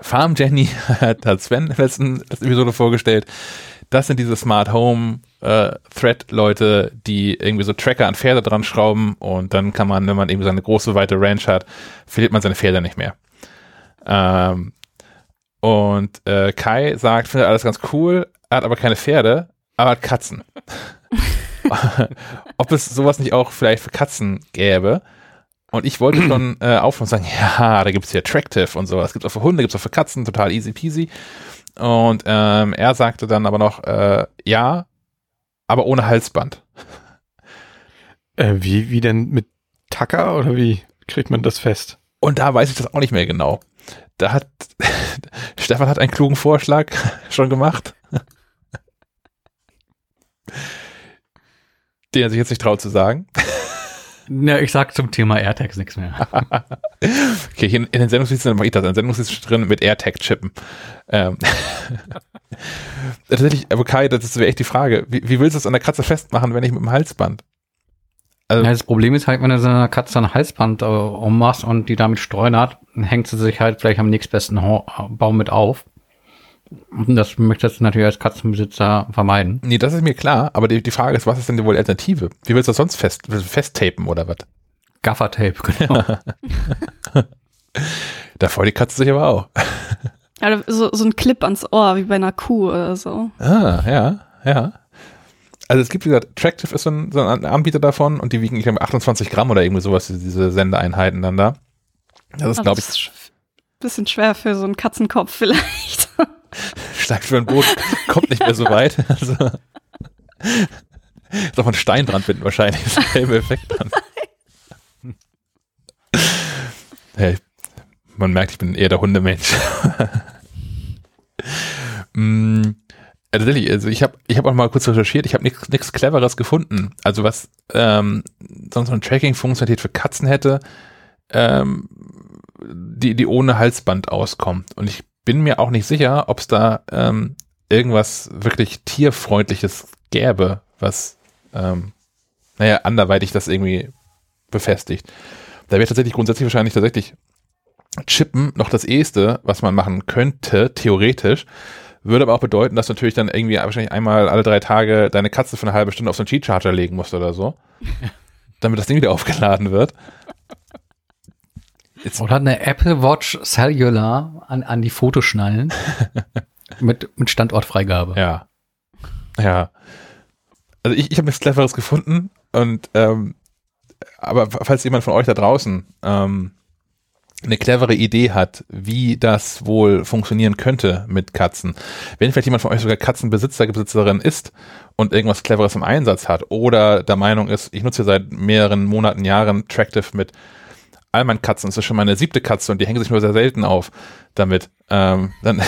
Farm Jenny hat Sven letzten Episode vorgestellt. Das sind diese Smart Home äh, Thread Leute, die irgendwie so Tracker an Pferde dran schrauben und dann kann man, wenn man irgendwie so eine große weite Ranch hat, verliert man seine Pferde nicht mehr. Ähm, und äh, Kai sagt, findet alles ganz cool, hat aber keine Pferde, aber Katzen. Ob es sowas nicht auch vielleicht für Katzen gäbe. Und ich wollte schon äh, aufhören und sagen, ja, da gibt es hier Attractive und sowas. Gibt es auch für Hunde, gibt es auch für Katzen, total easy peasy. Und ähm, er sagte dann aber noch, äh, ja, aber ohne Halsband. Äh, wie, wie denn mit Tacker oder wie kriegt man das fest? Und da weiß ich das auch nicht mehr genau. Da hat Stefan hat einen klugen Vorschlag schon gemacht. Den er sich jetzt nicht traut zu sagen. Ja, ich sag zum Thema AirTags nichts mehr. okay, hier in, in den Sendungsdiensten mache ich das. In den Sendungsdiensten drin mit AirTag-Chippen. Ähm. Tatsächlich, aber Kai, das wäre echt die Frage. Wie, wie willst du es an der Katze festmachen, wenn ich mit dem Halsband? Also, ja, das Problem ist halt, wenn du so einer Katze ein Halsband äh, ummachst und die damit streunert, hängt sie sich halt vielleicht am nächstbesten Baum mit auf. Das möchtest du natürlich als Katzenbesitzer vermeiden. Nee, das ist mir klar, aber die, die Frage ist, was ist denn die wohl Alternative? Wie willst du das sonst fest, festtapen oder was? Gaffertape, genau. da freut die Katze sich aber auch. Ja, so, so ein Clip ans Ohr, wie bei einer Kuh oder so. Ah, ja, ja. Also es gibt, wie gesagt, Tractive ist so ein, so ein Anbieter davon und die wiegen, ich glaube, 28 Gramm oder irgendwie sowas, diese Sendeeinheiten dann da. Das ist, glaube ich. Bisschen schwer für so einen Katzenkopf vielleicht. Steigt für ein Boot, kommt nicht mehr so weit. Also, ist auch ein Stein dran finden wahrscheinlich. Ist derselbe Effekt dann. Hey, man merkt, ich bin eher der Hundemensch. mm, tatsächlich, also ich habe ich hab auch mal kurz recherchiert, ich habe nichts Cleveres gefunden. Also was ähm, sonst eine Tracking-Funktionalität für Katzen hätte, ähm, die, die ohne Halsband auskommt. Und ich bin mir auch nicht sicher, ob es da ähm, irgendwas wirklich tierfreundliches gäbe, was, ähm, naja, anderweitig das irgendwie befestigt. Da wäre tatsächlich grundsätzlich wahrscheinlich tatsächlich Chippen noch das eheste, was man machen könnte, theoretisch. Würde aber auch bedeuten, dass du natürlich dann irgendwie wahrscheinlich einmal alle drei Tage deine Katze für eine halbe Stunde auf so einen Cheat-Charger legen musst oder so. damit das Ding wieder aufgeladen wird. Jetzt Oder eine Apple Watch Cellular an, an die Fotoschnallen mit, mit Standortfreigabe. Ja. Ja. Also ich, ich habe nichts Cleveres gefunden und ähm, aber falls jemand von euch da draußen ähm, eine clevere Idee hat, wie das wohl funktionieren könnte mit Katzen. Wenn vielleicht jemand von euch sogar Katzenbesitzer, Besitzerin ist und irgendwas Cleveres im Einsatz hat oder der Meinung ist, ich nutze seit mehreren Monaten, Jahren Tractive mit all meinen Katzen, das ist schon meine siebte Katze und die hängen sich nur sehr selten auf damit, ähm, dann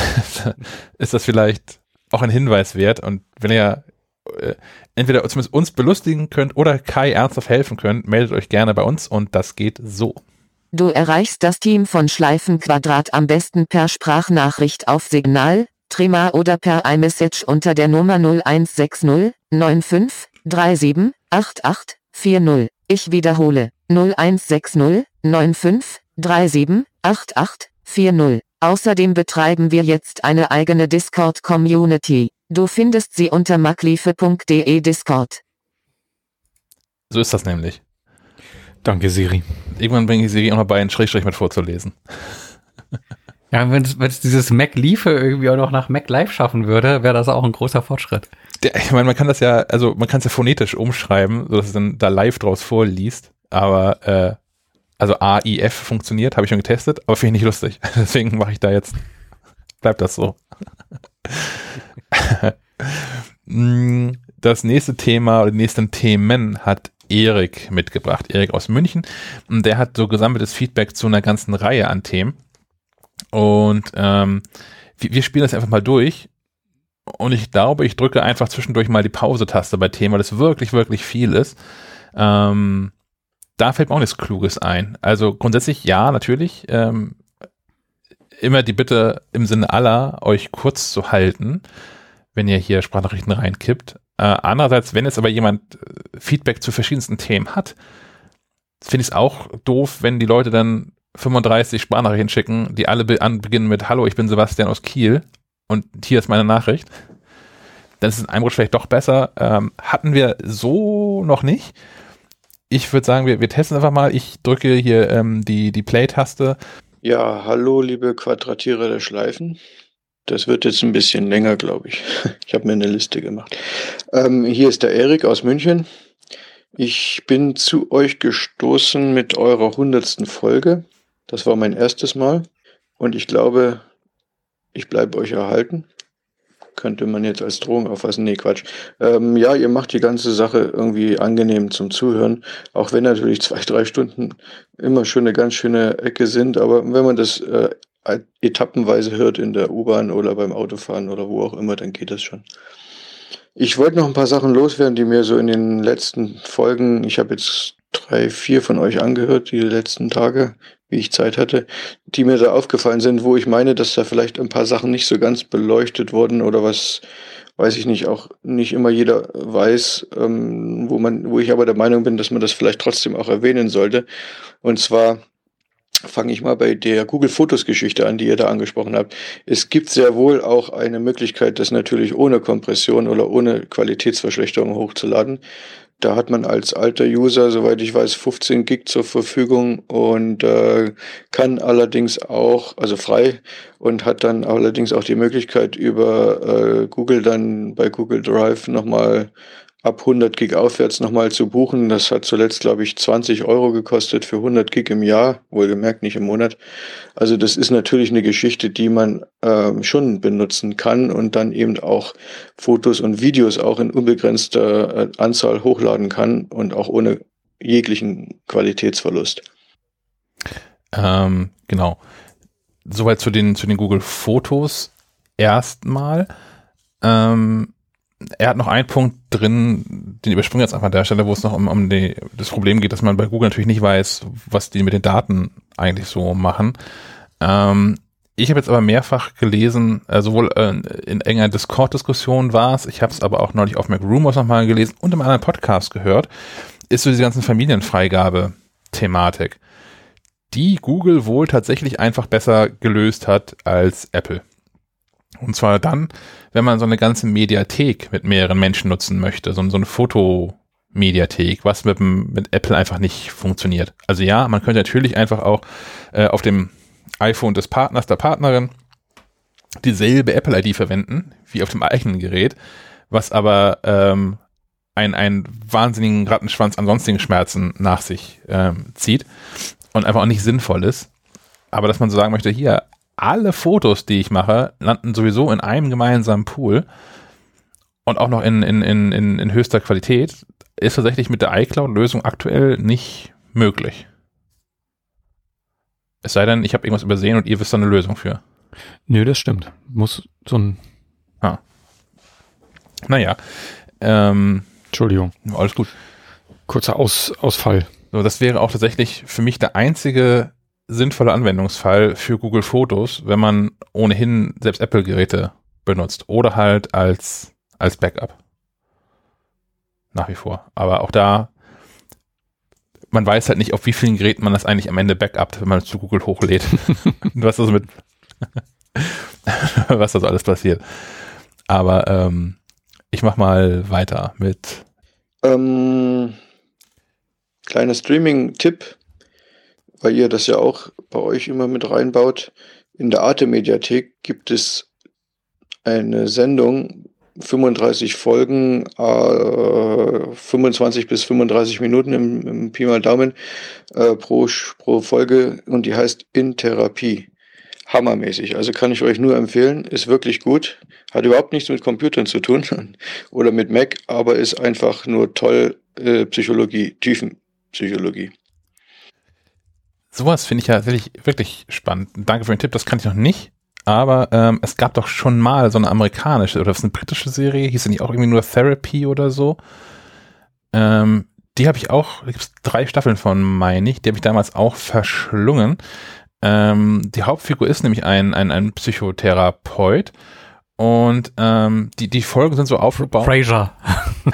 ist das vielleicht auch ein Hinweis wert und wenn ihr äh, entweder zumindest uns belustigen könnt oder Kai ernsthaft helfen könnt, meldet euch gerne bei uns und das geht so. Du erreichst das Team von Schleifenquadrat am besten per Sprachnachricht auf Signal, Trima oder per iMessage unter der Nummer 0160 95 37 88 40. Ich wiederhole 0160 95 37 88 40. Außerdem betreiben wir jetzt eine eigene Discord-Community. Du findest sie unter makliefe.de Discord. So ist das nämlich. Danke, Siri. Irgendwann bringe ich Siri auch noch bei, einen Schrägstrich mit vorzulesen. Ja, wenn es dieses Mac Liefe irgendwie auch noch nach Mac Live schaffen würde, wäre das auch ein großer Fortschritt. Der, ich meine, man kann das ja, also man kann es ja phonetisch umschreiben, sodass es dann da live draus vorliest, aber äh, also AIF funktioniert, habe ich schon getestet, aber finde ich nicht lustig. Deswegen mache ich da jetzt, bleibt das so. Das nächste Thema oder die nächsten Themen hat Erik mitgebracht, Erik aus München. Und der hat so gesammeltes Feedback zu einer ganzen Reihe an Themen. Und ähm, wir, wir spielen das einfach mal durch. Und ich glaube, ich drücke einfach zwischendurch mal die Pause-Taste bei Themen, weil das wirklich, wirklich viel ist. Ähm, da fällt mir auch nichts Kluges ein. Also grundsätzlich ja, natürlich. Ähm, immer die Bitte im Sinne aller, euch kurz zu halten, wenn ihr hier Sprachnachrichten reinkippt. Äh, andererseits, wenn jetzt aber jemand äh, Feedback zu verschiedensten Themen hat, finde ich es auch doof, wenn die Leute dann 35 Sprachnachrichten schicken, die alle be beginnen mit Hallo, ich bin Sebastian aus Kiel und hier ist meine Nachricht. Dann ist es in einem Rutsch vielleicht doch besser. Ähm, hatten wir so noch nicht ich würde sagen, wir, wir testen einfach mal. Ich drücke hier ähm, die, die Play-Taste. Ja, hallo, liebe Quadratierer der Schleifen. Das wird jetzt ein bisschen länger, glaube ich. Ich habe mir eine Liste gemacht. Ähm, hier ist der Erik aus München. Ich bin zu euch gestoßen mit eurer hundertsten Folge. Das war mein erstes Mal. Und ich glaube, ich bleibe euch erhalten könnte man jetzt als Drohung auffassen. Nee, Quatsch. Ähm, ja, ihr macht die ganze Sache irgendwie angenehm zum Zuhören, auch wenn natürlich zwei, drei Stunden immer schon eine ganz schöne Ecke sind. Aber wenn man das äh, etappenweise hört in der U-Bahn oder beim Autofahren oder wo auch immer, dann geht das schon. Ich wollte noch ein paar Sachen loswerden, die mir so in den letzten Folgen, ich habe jetzt drei, vier von euch angehört, die letzten Tage, wie ich Zeit hatte, die mir da aufgefallen sind, wo ich meine, dass da vielleicht ein paar Sachen nicht so ganz beleuchtet wurden oder was, weiß ich nicht, auch nicht immer jeder weiß, ähm, wo man, wo ich aber der Meinung bin, dass man das vielleicht trotzdem auch erwähnen sollte. Und zwar fange ich mal bei der Google Fotos Geschichte an, die ihr da angesprochen habt. Es gibt sehr wohl auch eine Möglichkeit, das natürlich ohne Kompression oder ohne Qualitätsverschlechterung hochzuladen. Da hat man als alter User, soweit ich weiß, 15 Gig zur Verfügung und äh, kann allerdings auch, also frei, und hat dann allerdings auch die Möglichkeit über äh, Google dann bei Google Drive nochmal ab 100 Gig aufwärts nochmal zu buchen. Das hat zuletzt, glaube ich, 20 Euro gekostet für 100 Gig im Jahr, wohlgemerkt nicht im Monat. Also das ist natürlich eine Geschichte, die man äh, schon benutzen kann und dann eben auch Fotos und Videos auch in unbegrenzter äh, Anzahl hochladen kann und auch ohne jeglichen Qualitätsverlust. Ähm, genau. soweit zu den, zu den Google Fotos erstmal. Ähm, er hat noch einen Punkt drin, den überspringen jetzt einfach an der Stelle, wo es noch um, um die, das Problem geht, dass man bei Google natürlich nicht weiß, was die mit den Daten eigentlich so machen. Ähm, ich habe jetzt aber mehrfach gelesen, äh, sowohl äh, in enger Discord-Diskussion war es, ich habe es aber auch neulich auf MacRumors nochmal gelesen und einem anderen Podcast gehört, ist so diese ganzen Familienfreigabe-Thematik, die Google wohl tatsächlich einfach besser gelöst hat als Apple. Und zwar dann, wenn man so eine ganze Mediathek mit mehreren Menschen nutzen möchte, so, so eine Fotomediathek, was mit, mit Apple einfach nicht funktioniert. Also ja, man könnte natürlich einfach auch äh, auf dem iPhone des Partners, der Partnerin dieselbe Apple-ID verwenden, wie auf dem eigenen Gerät, was aber ähm, ein, einen wahnsinnigen Rattenschwanz an sonstigen Schmerzen nach sich ähm, zieht und einfach auch nicht sinnvoll ist. Aber dass man so sagen möchte, hier, alle Fotos, die ich mache, landen sowieso in einem gemeinsamen Pool und auch noch in, in, in, in, in höchster Qualität, ist tatsächlich mit der iCloud-Lösung aktuell nicht möglich. Es sei denn, ich habe irgendwas übersehen und ihr wisst da eine Lösung für. Nö, das stimmt. Muss so ein. Ah. Naja. Ähm, Entschuldigung. Alles gut. Kurzer Aus, Ausfall. So, das wäre auch tatsächlich für mich der einzige sinnvolle Anwendungsfall für Google Fotos, wenn man ohnehin selbst Apple-Geräte benutzt oder halt als, als Backup. Nach wie vor. Aber auch da, man weiß halt nicht, auf wie vielen Geräten man das eigentlich am Ende backupt, wenn man es zu Google hochlädt. was also mit, was da so alles passiert. Aber ähm, ich mach mal weiter mit. Ähm, kleiner Streaming-Tipp weil ihr das ja auch bei euch immer mit reinbaut. In der Arte-Mediathek gibt es eine Sendung, 35 Folgen, äh, 25 bis 35 Minuten im, im Pi mal Daumen äh, pro, pro Folge und die heißt In Therapie. Hammermäßig. Also kann ich euch nur empfehlen. Ist wirklich gut. Hat überhaupt nichts mit Computern zu tun oder mit Mac, aber ist einfach nur toll äh, Psychologie, Tiefenpsychologie. Sowas finde ich ja wirklich, wirklich spannend. Danke für den Tipp, das kann ich noch nicht. Aber ähm, es gab doch schon mal so eine amerikanische oder was eine britische Serie, hieß ja nicht auch irgendwie nur Therapy oder so. Ähm, die habe ich auch, da gibt es drei Staffeln von, meine ich, die habe ich damals auch verschlungen. Ähm, die Hauptfigur ist nämlich ein, ein, ein Psychotherapeut und ähm, die, die Folgen sind so aufgebaut. Fraser.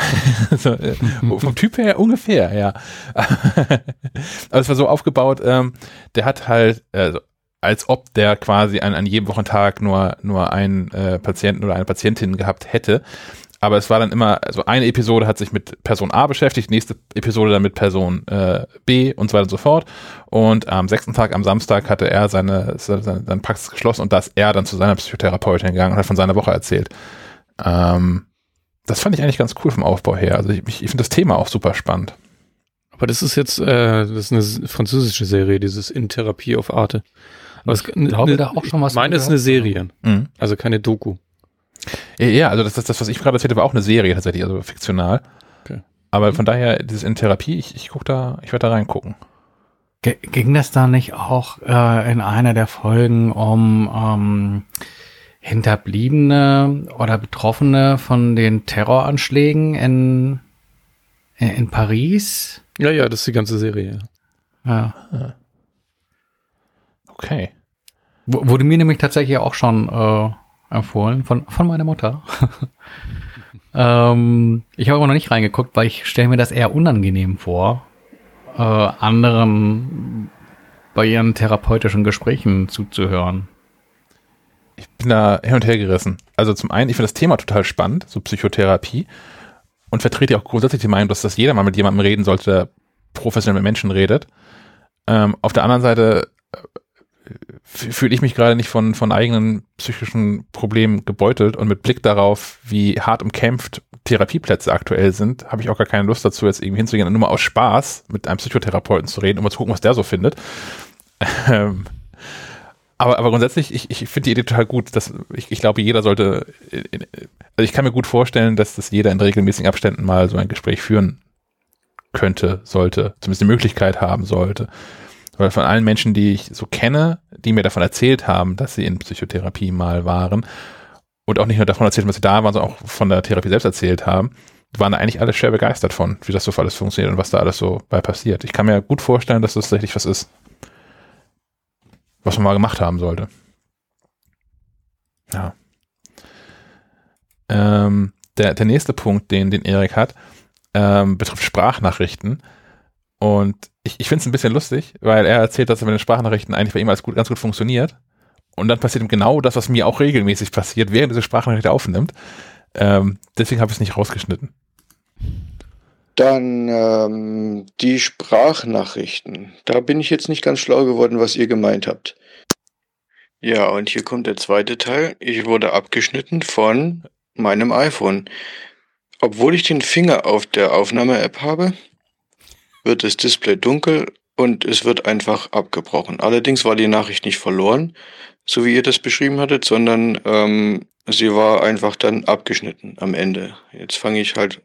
so, äh, vom Typ her ungefähr, ja. Aber es war so aufgebaut, ähm, der hat halt, also, als ob der quasi an, an jedem Wochentag nur, nur einen äh, Patienten oder eine Patientin gehabt hätte aber es war dann immer, also eine Episode hat sich mit Person A beschäftigt, nächste Episode dann mit Person äh, B und so weiter und so fort. Und am sechsten Tag, am Samstag, hatte er seine, seine, seine Praxis geschlossen und da ist er dann zu seiner Psychotherapeutin gegangen und hat von seiner Woche erzählt. Ähm, das fand ich eigentlich ganz cool vom Aufbau her. Also ich, ich finde das Thema auch super spannend. Aber das ist jetzt, äh, das ist eine französische Serie, dieses In Therapie auf Arte. Aber ich es, glaube, ne, da auch schon was. Meine, es ist eine Serie, mhm. also keine Doku. Ja, also das, das, das was ich gerade erzählt habe, war auch eine Serie tatsächlich, also fiktional. Okay. Aber von daher, dieses in Therapie, ich, ich guck da, ich werde da reingucken. G ging das da nicht auch äh, in einer der Folgen um ähm, Hinterbliebene oder Betroffene von den Terroranschlägen in, in, Paris? Ja, ja, das ist die ganze Serie. Ja. ja. Okay. W wurde mir nämlich tatsächlich auch schon äh, empfohlen von, von meiner Mutter. ähm, ich habe aber noch nicht reingeguckt, weil ich stelle mir das eher unangenehm vor, äh, anderen bei ihren therapeutischen Gesprächen zuzuhören. Bin da hin und her gerissen. Also zum einen, ich finde das Thema total spannend, so Psychotherapie, und vertrete auch grundsätzlich die Meinung, dass das jeder mal mit jemandem reden sollte, der professionell mit Menschen redet. Ähm, auf der anderen Seite fühle ich mich gerade nicht von, von eigenen psychischen Problemen gebeutelt und mit Blick darauf, wie hart umkämpft Therapieplätze aktuell sind, habe ich auch gar keine Lust dazu, jetzt irgendwie hinzugehen und nur mal aus Spaß mit einem Psychotherapeuten zu reden, um mal zu gucken, was der so findet. Ähm, aber, aber grundsätzlich, ich, ich finde die Idee total gut. Dass, ich, ich glaube, jeder sollte, also ich kann mir gut vorstellen, dass das jeder in regelmäßigen Abständen mal so ein Gespräch führen könnte, sollte, zumindest die Möglichkeit haben sollte. Weil von allen Menschen, die ich so kenne, die mir davon erzählt haben, dass sie in Psychotherapie mal waren und auch nicht nur davon erzählt haben, dass sie da waren, sondern auch von der Therapie selbst erzählt haben, waren eigentlich alle schwer begeistert von, wie das so alles funktioniert und was da alles so bei passiert. Ich kann mir gut vorstellen, dass das tatsächlich was ist, was man mal gemacht haben sollte. Ja. Ähm, der, der nächste Punkt, den, den Erik hat, ähm, betrifft Sprachnachrichten. Und ich, ich finde es ein bisschen lustig, weil er erzählt, dass er mit den Sprachnachrichten eigentlich bei ihm alles gut, ganz gut funktioniert. Und dann passiert ihm genau das, was mir auch regelmäßig passiert, während diese Sprachnachricht aufnimmt. Ähm, deswegen habe ich es nicht rausgeschnitten. Dann ähm, die Sprachnachrichten. Da bin ich jetzt nicht ganz schlau geworden, was ihr gemeint habt. Ja, und hier kommt der zweite Teil. Ich wurde abgeschnitten von meinem iPhone. Obwohl ich den Finger auf der Aufnahme-App habe, wird das Display dunkel und es wird einfach abgebrochen. Allerdings war die Nachricht nicht verloren, so wie ihr das beschrieben hattet, sondern ähm, sie war einfach dann abgeschnitten am Ende. Jetzt fange ich halt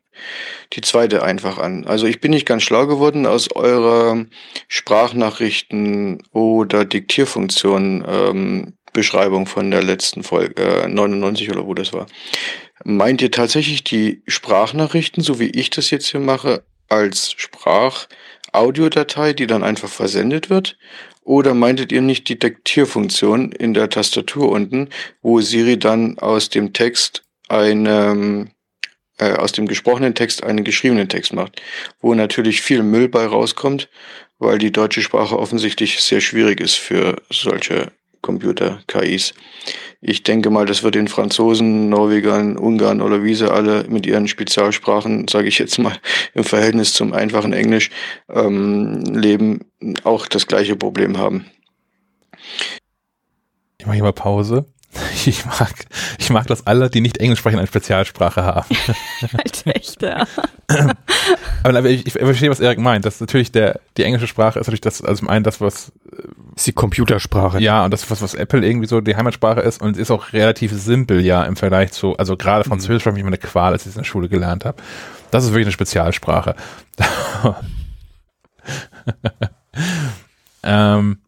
die zweite einfach an. Also ich bin nicht ganz schlau geworden aus eurer Sprachnachrichten oder Diktierfunktion ähm, Beschreibung von der letzten Folge, äh, 99 oder wo das war. Meint ihr tatsächlich die Sprachnachrichten, so wie ich das jetzt hier mache, als Sprach-Audiodatei, die dann einfach versendet wird? Oder meintet ihr nicht die Diktierfunktion in der Tastatur unten, wo Siri dann aus dem Text eine, äh, aus dem gesprochenen Text einen geschriebenen Text macht, wo natürlich viel Müll bei rauskommt, weil die deutsche Sprache offensichtlich sehr schwierig ist für solche Computer-KIs. Ich denke mal, das wird den Franzosen, Norwegern, Ungarn oder wie sie alle mit ihren Spezialsprachen, sage ich jetzt mal, im Verhältnis zum einfachen Englisch ähm, leben, auch das gleiche Problem haben. Ich mache hier mal Pause. Ich mag, ich mag, dass alle, die nicht Englisch sprechen, eine Spezialsprache haben. halt echt, ja. aber ich, ich, verstehe, was Erik meint. Das natürlich der, die englische Sprache ist natürlich das, also zum einen das, was ist die Computersprache. Ja, und das ist was, was Apple irgendwie so die Heimatsprache ist und ist auch relativ simpel, ja, im Vergleich zu, also gerade mhm. Französisch war für mich immer eine Qual, als ich es in der Schule gelernt habe. Das ist wirklich eine Spezialsprache. ähm,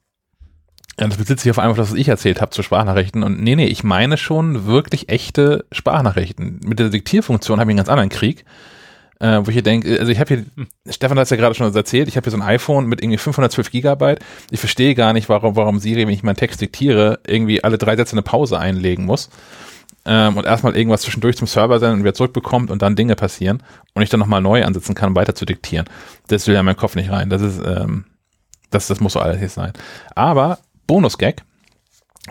ja, das bezieht sich auf einmal auf das, was ich erzählt habe zu Sprachnachrichten. Und nee, nee, ich meine schon wirklich echte Sprachnachrichten. Mit der Diktierfunktion habe ich einen ganz anderen Krieg. Äh, wo ich hier denke, also ich habe hier, hm. Stefan hat es ja gerade schon erzählt, ich habe hier so ein iPhone mit irgendwie 512 Gigabyte. Ich verstehe gar nicht, warum, warum Siri, wenn ich meinen Text diktiere, irgendwie alle drei Sätze eine Pause einlegen muss. Ähm, und erstmal irgendwas zwischendurch zum Server senden und wieder zurückbekommt und dann Dinge passieren und ich dann nochmal neu ansetzen kann, um weiter zu diktieren. Das will ja mein Kopf nicht rein. Das ist, ähm, das, das muss so alles nicht sein. Aber Bonus-Gag,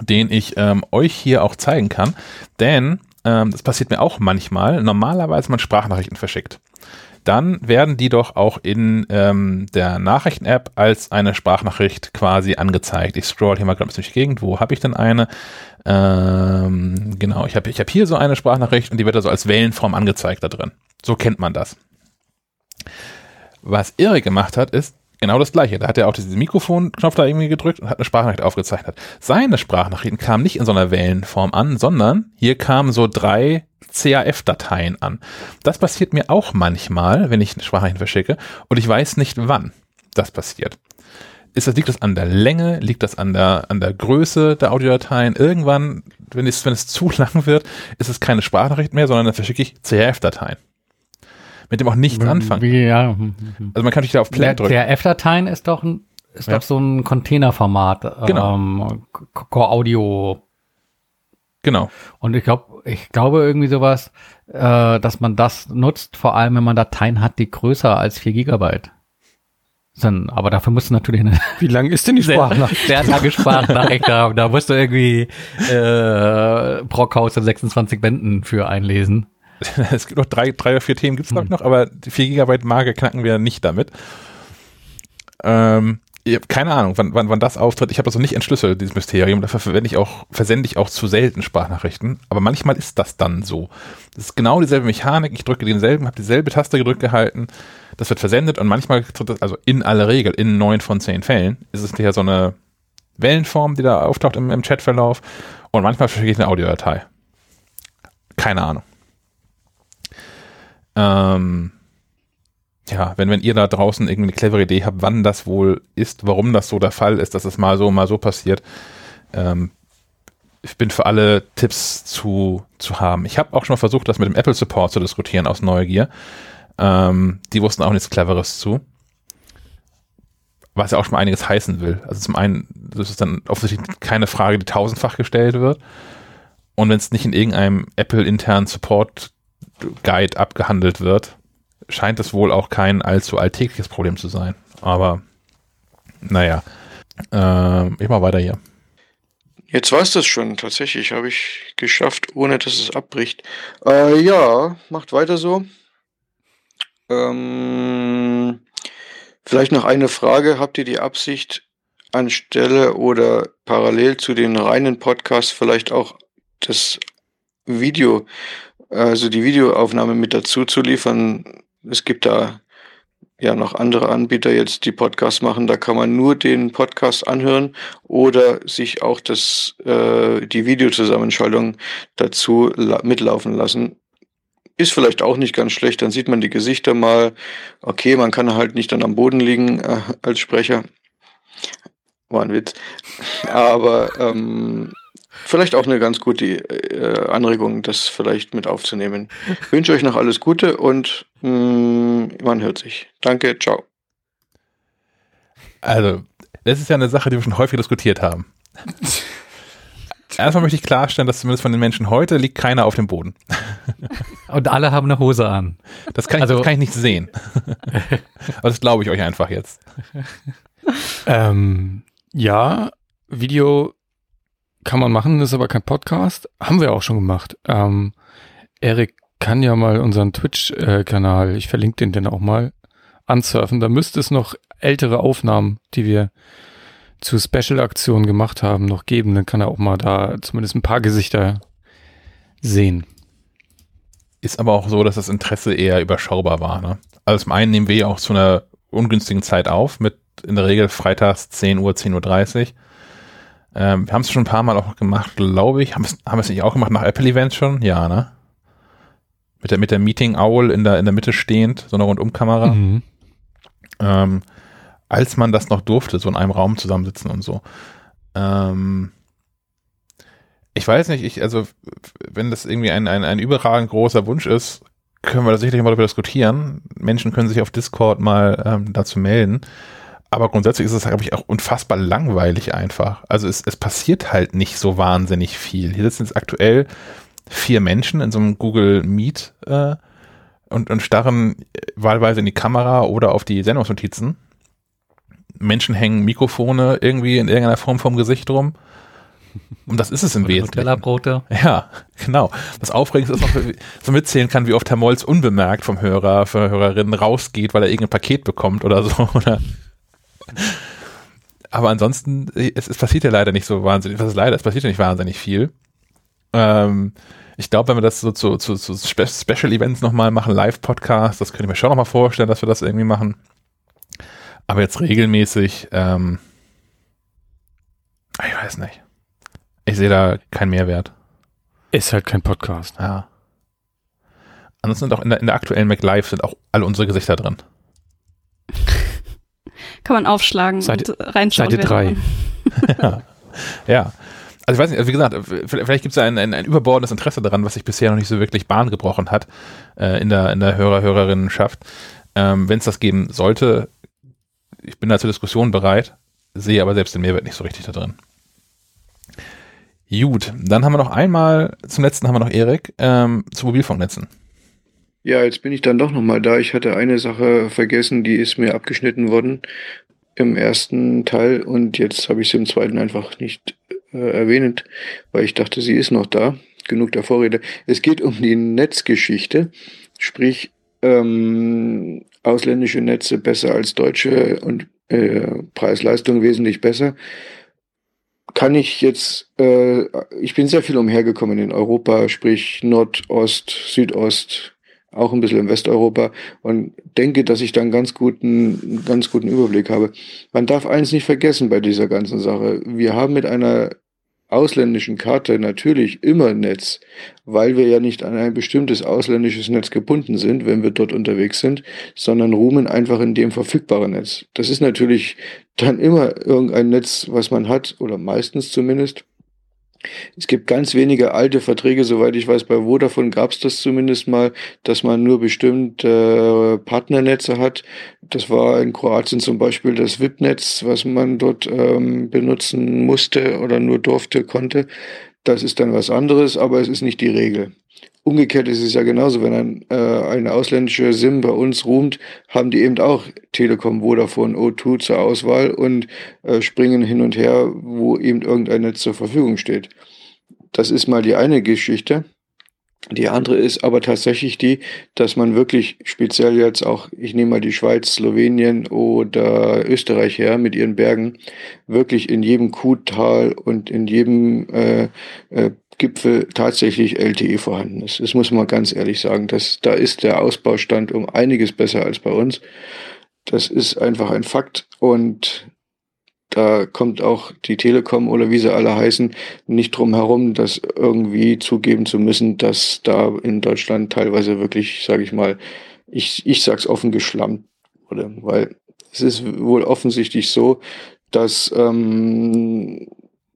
den ich ähm, euch hier auch zeigen kann, denn ähm, das passiert mir auch manchmal. Normalerweise man Sprachnachrichten verschickt. Dann werden die doch auch in ähm, der Nachrichten-App als eine Sprachnachricht quasi angezeigt. Ich scroll hier mal gerade durch die Gegend. Wo habe ich denn eine? Ähm, genau, ich habe ich hab hier so eine Sprachnachricht und die wird also als Wellenform angezeigt da drin. So kennt man das. Was Irre gemacht hat, ist, genau das gleiche. Da hat er auch diesen Mikrofonknopf da irgendwie gedrückt und hat eine Sprachnachricht aufgezeichnet. Seine Sprachnachrichten kamen nicht in so einer Wellenform an, sondern hier kamen so drei CAF-Dateien an. Das passiert mir auch manchmal, wenn ich eine Sprachnachricht verschicke und ich weiß nicht, wann das passiert. Ist das, liegt das an der Länge? Liegt das an der, an der Größe der Audiodateien? Irgendwann, wenn es, wenn es zu lang wird, ist es keine Sprachnachricht mehr, sondern dann verschicke ich CAF-Dateien mit dem auch nichts anfangen. Ja. Also man kann nicht da auf Play drücken. Der F-Dateien ist doch ein, ist ja. doch so ein Containerformat. Genau. Ähm, Core Audio. Genau. Und ich glaube, ich glaube irgendwie sowas, äh, dass man das nutzt, vor allem wenn man Dateien hat, die größer als 4 Gigabyte sind. Aber dafür musst du natürlich eine Wie lang ist denn die Sprachnachricht? Sehr, sehr lange Sprachnachricht haben. Da musst du irgendwie äh, Brockhaus in 26 Bänden für einlesen. es gibt noch drei, drei oder vier Themen gibt es hm. noch, aber die 4 Gigabyte Marke knacken wir nicht damit. Ähm, ich habe keine Ahnung, wann, wann, wann das auftritt. Ich habe das noch nicht entschlüsselt, dieses Mysterium. Dafür verwende ich auch, versende ich auch zu selten Sprachnachrichten. Aber manchmal ist das dann so. Das ist genau dieselbe Mechanik. Ich drücke denselben, habe dieselbe Taste gedrückt gehalten. Das wird versendet und manchmal tritt das, also in aller Regel, in neun von zehn Fällen, ist es ja so eine Wellenform, die da auftaucht im, im Chatverlauf. Und manchmal verschicke ich eine Audiodatei. Keine Ahnung. Ähm, ja, wenn, wenn ihr da draußen irgendwie eine clevere Idee habt, wann das wohl ist, warum das so der Fall ist, dass es mal so, mal so passiert, ähm, ich bin für alle Tipps zu, zu haben. Ich habe auch schon mal versucht, das mit dem Apple Support zu diskutieren aus Neugier. Ähm, die wussten auch nichts Cleveres zu. Was ja auch schon mal einiges heißen will. Also zum einen, das ist dann offensichtlich keine Frage, die tausendfach gestellt wird. Und wenn es nicht in irgendeinem Apple-internen Support-Guide abgehandelt wird, scheint es wohl auch kein allzu alltägliches Problem zu sein. Aber naja, äh, ich mach weiter hier. Jetzt war es das schon. Tatsächlich habe ich geschafft, ohne dass es abbricht. Äh, ja, macht weiter so. Ähm, vielleicht noch eine Frage. Habt ihr die Absicht, anstelle oder parallel zu den reinen Podcasts vielleicht auch das Video, also die Videoaufnahme mit dazu zu liefern? Es gibt da ja noch andere Anbieter jetzt, die Podcasts machen. Da kann man nur den Podcast anhören oder sich auch das, äh, die Videozusammenschaltung dazu mitlaufen lassen. Ist vielleicht auch nicht ganz schlecht, dann sieht man die Gesichter mal. Okay, man kann halt nicht dann am Boden liegen äh, als Sprecher. War ein Witz. Aber ähm, vielleicht auch eine ganz gute äh, Anregung, das vielleicht mit aufzunehmen. Ich wünsche euch noch alles Gute und mh, mm, man hört sich. Danke, ciao. Also, das ist ja eine Sache, die wir schon häufig diskutiert haben. Erstmal möchte ich klarstellen, dass zumindest von den Menschen heute liegt keiner auf dem Boden. Und alle haben eine Hose an. Das kann ich, also, das kann ich nicht sehen. Aber das glaube ich euch einfach jetzt. Ähm, ja, Video kann man machen, ist aber kein Podcast. Haben wir auch schon gemacht. Ähm, Erik kann ja mal unseren Twitch-Kanal, ich verlinke den dann auch mal, ansurfen. Da müsste es noch ältere Aufnahmen, die wir zu Special-Aktionen gemacht haben, noch geben. Dann kann er auch mal da zumindest ein paar Gesichter sehen. Ist aber auch so, dass das Interesse eher überschaubar war. Ne? Also zum einen nehmen wir ja auch zu einer ungünstigen Zeit auf, mit in der Regel freitags 10 Uhr, 10.30 Uhr. Ähm, wir haben es schon ein paar Mal auch gemacht, glaube ich. Haben wir es nicht auch gemacht nach Apple-Events schon? Ja, ne? Mit der, mit der Meeting Owl in der, in der Mitte stehend, so eine Rundumkamera. Mhm. Ähm, als man das noch durfte, so in einem Raum zusammensitzen und so. Ähm, ich weiß nicht, ich, also, wenn das irgendwie ein, ein, ein überragend großer Wunsch ist, können wir da sicherlich mal darüber diskutieren. Menschen können sich auf Discord mal ähm, dazu melden. Aber grundsätzlich ist es, glaube ich, auch unfassbar langweilig einfach. Also es, es passiert halt nicht so wahnsinnig viel. Hier sitzen jetzt aktuell vier Menschen in so einem Google Meet äh, und, und starren wahlweise in die Kamera oder auf die Sendungsnotizen. Menschen hängen Mikrofone irgendwie in irgendeiner Form vom Gesicht rum. Und das ist es im oder Wesentlichen. Nutella-Brote. Ja, genau. Das Aufregendste ist noch, so mitzählen kann, wie oft Herr Molz unbemerkt vom Hörer, für Hörerinnen rausgeht, weil er irgendein Paket bekommt oder so. Oder aber ansonsten, es, es passiert ja leider nicht so wahnsinnig, was ist leider, es passiert ja nicht wahnsinnig viel. Ähm, ich glaube, wenn wir das so zu, zu, zu Spe Special Events nochmal machen, Live-Podcast, das könnte ich mir schon nochmal vorstellen, dass wir das irgendwie machen. Aber jetzt regelmäßig, ähm, ich weiß nicht. Ich sehe da keinen Mehrwert. Ist halt kein Podcast. Ja. Ansonsten sind auch in der, in der aktuellen MacLive sind auch alle unsere Gesichter drin. Kann man aufschlagen Seite, und reinschauen. Seite 3. ja. ja. Also ich weiß nicht, also wie gesagt, vielleicht gibt es ein, ein, ein, überbordendes Interesse daran, was sich bisher noch nicht so wirklich Bahn gebrochen hat äh, in der, in der Hörer, Hörerinnenschaft. Ähm, Wenn es das geben sollte, ich bin da zur Diskussion bereit, sehe aber selbst den Mehrwert nicht so richtig da drin. Gut, dann haben wir noch einmal, zum letzten haben wir noch Erik, ähm, zu Mobilfunknetzen. Ja, jetzt bin ich dann doch nochmal da. Ich hatte eine Sache vergessen, die ist mir abgeschnitten worden im ersten Teil und jetzt habe ich sie im zweiten einfach nicht äh, erwähnt, weil ich dachte, sie ist noch da. Genug der Vorrede. Es geht um die Netzgeschichte, sprich ähm, ausländische Netze besser als deutsche und äh, Preis-Leistung wesentlich besser. Kann ich jetzt, äh, ich bin sehr viel umhergekommen in Europa, sprich Nordost, Südost, auch ein bisschen in Westeuropa und denke, dass ich da einen ganz guten, ganz guten Überblick habe. Man darf eins nicht vergessen bei dieser ganzen Sache. Wir haben mit einer ausländischen Karte natürlich immer Netz, weil wir ja nicht an ein bestimmtes ausländisches Netz gebunden sind, wenn wir dort unterwegs sind, sondern ruhen einfach in dem verfügbaren Netz. Das ist natürlich dann immer irgendein Netz, was man hat, oder meistens zumindest, es gibt ganz wenige alte Verträge, soweit ich weiß, bei Vodafone gab es das zumindest mal, dass man nur bestimmte äh, Partnernetze hat. Das war in Kroatien zum Beispiel das VIP-Netz, was man dort ähm, benutzen musste oder nur durfte, konnte. Das ist dann was anderes, aber es ist nicht die Regel. Umgekehrt ist es ja genauso, wenn ein, äh, eine ausländische SIM bei uns ruht, haben die eben auch Telekom, Vodafone, O2 zur Auswahl und äh, springen hin und her, wo eben irgendein Netz zur Verfügung steht. Das ist mal die eine Geschichte. Die andere ist aber tatsächlich die, dass man wirklich speziell jetzt auch, ich nehme mal die Schweiz, Slowenien oder Österreich her mit ihren Bergen, wirklich in jedem Kuhtal und in jedem äh, äh, Gipfel tatsächlich LTE vorhanden ist. Das muss man ganz ehrlich sagen. Das, da ist der Ausbaustand um einiges besser als bei uns. Das ist einfach ein Fakt und da kommt auch die Telekom oder wie sie alle heißen nicht drum herum, das irgendwie zugeben zu müssen, dass da in Deutschland teilweise wirklich, sage ich mal, ich, ich sag's offen geschlammt wurde, weil es ist wohl offensichtlich so, dass ähm,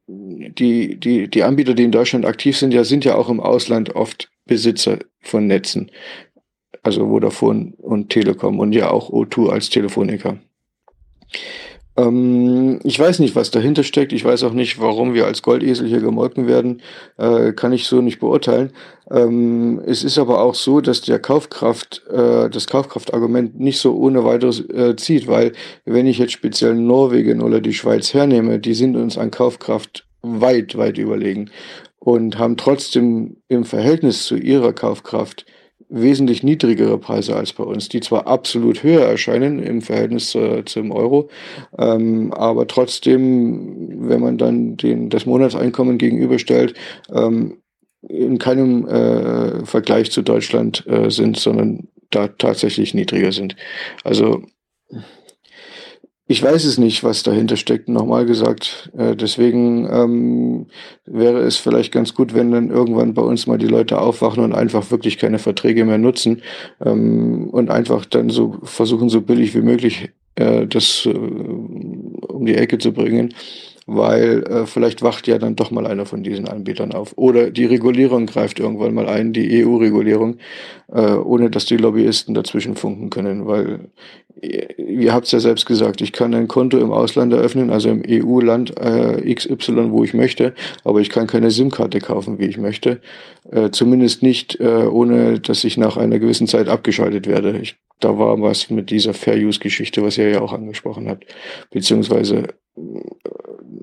die, die, die Anbieter, die in Deutschland aktiv sind, ja, sind ja auch im Ausland oft Besitzer von Netzen. Also Vodafone und Telekom und ja auch O2 als Telefoniker. Ähm, ich weiß nicht, was dahinter steckt. Ich weiß auch nicht, warum wir als Goldesel hier gemolken werden. Äh, kann ich so nicht beurteilen. Ähm, es ist aber auch so, dass der Kaufkraft, äh, das Kaufkraftargument nicht so ohne weiteres äh, zieht, weil wenn ich jetzt speziell Norwegen oder die Schweiz hernehme, die sind uns an Kaufkraft weit, weit überlegen und haben trotzdem im Verhältnis zu ihrer Kaufkraft wesentlich niedrigere Preise als bei uns, die zwar absolut höher erscheinen im Verhältnis zu, zum Euro, ähm, aber trotzdem, wenn man dann den, das Monatseinkommen gegenüberstellt, ähm, in keinem äh, Vergleich zu Deutschland äh, sind, sondern da tatsächlich niedriger sind. Also ich weiß es nicht, was dahinter steckt, nochmal gesagt. Äh, deswegen ähm, wäre es vielleicht ganz gut, wenn dann irgendwann bei uns mal die Leute aufwachen und einfach wirklich keine Verträge mehr nutzen ähm, und einfach dann so versuchen, so billig wie möglich äh, das äh, um die Ecke zu bringen weil äh, vielleicht wacht ja dann doch mal einer von diesen Anbietern auf. Oder die Regulierung greift irgendwann mal ein, die EU-Regulierung, äh, ohne dass die Lobbyisten dazwischen funken können, weil ihr, ihr habt es ja selbst gesagt, ich kann ein Konto im Ausland eröffnen, also im EU-Land äh, XY, wo ich möchte, aber ich kann keine SIM-Karte kaufen, wie ich möchte. Äh, zumindest nicht, äh, ohne dass ich nach einer gewissen Zeit abgeschaltet werde. Ich, da war was mit dieser Fair-Use-Geschichte, was ihr ja auch angesprochen habt, beziehungsweise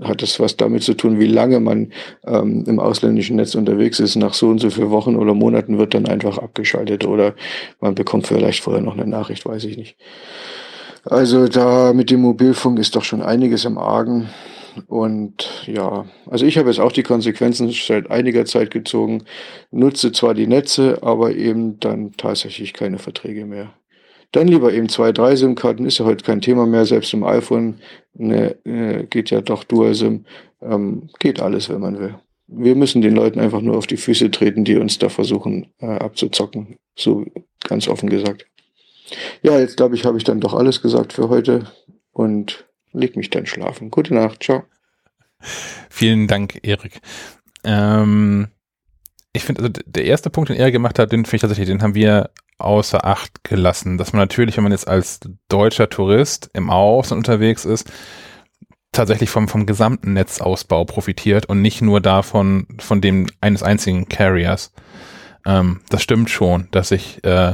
hat es was damit zu tun, wie lange man ähm, im ausländischen Netz unterwegs ist. Nach so und so vielen Wochen oder Monaten wird dann einfach abgeschaltet oder man bekommt vielleicht vorher noch eine Nachricht, weiß ich nicht. Also da mit dem Mobilfunk ist doch schon einiges im Argen. Und ja, also ich habe jetzt auch die Konsequenzen seit einiger Zeit gezogen, nutze zwar die Netze, aber eben dann tatsächlich keine Verträge mehr. Dann lieber eben zwei, drei SIM-Karten, ist ja heute kein Thema mehr, selbst im iPhone ne, äh, geht ja doch Dual-SIM, ähm, geht alles, wenn man will. Wir müssen den Leuten einfach nur auf die Füße treten, die uns da versuchen äh, abzuzocken, so ganz offen gesagt. Ja, jetzt glaube ich, habe ich dann doch alles gesagt für heute und leg mich dann schlafen. Gute Nacht, ciao. Vielen Dank, Erik. Ähm, ich finde, also der erste Punkt, den er gemacht hat, den finde ich tatsächlich, den haben wir außer Acht gelassen, dass man natürlich, wenn man jetzt als deutscher Tourist im Ausland unterwegs ist, tatsächlich vom, vom gesamten Netzausbau profitiert und nicht nur davon, von dem eines einzigen Carriers. Ähm, das stimmt schon, dass sich äh,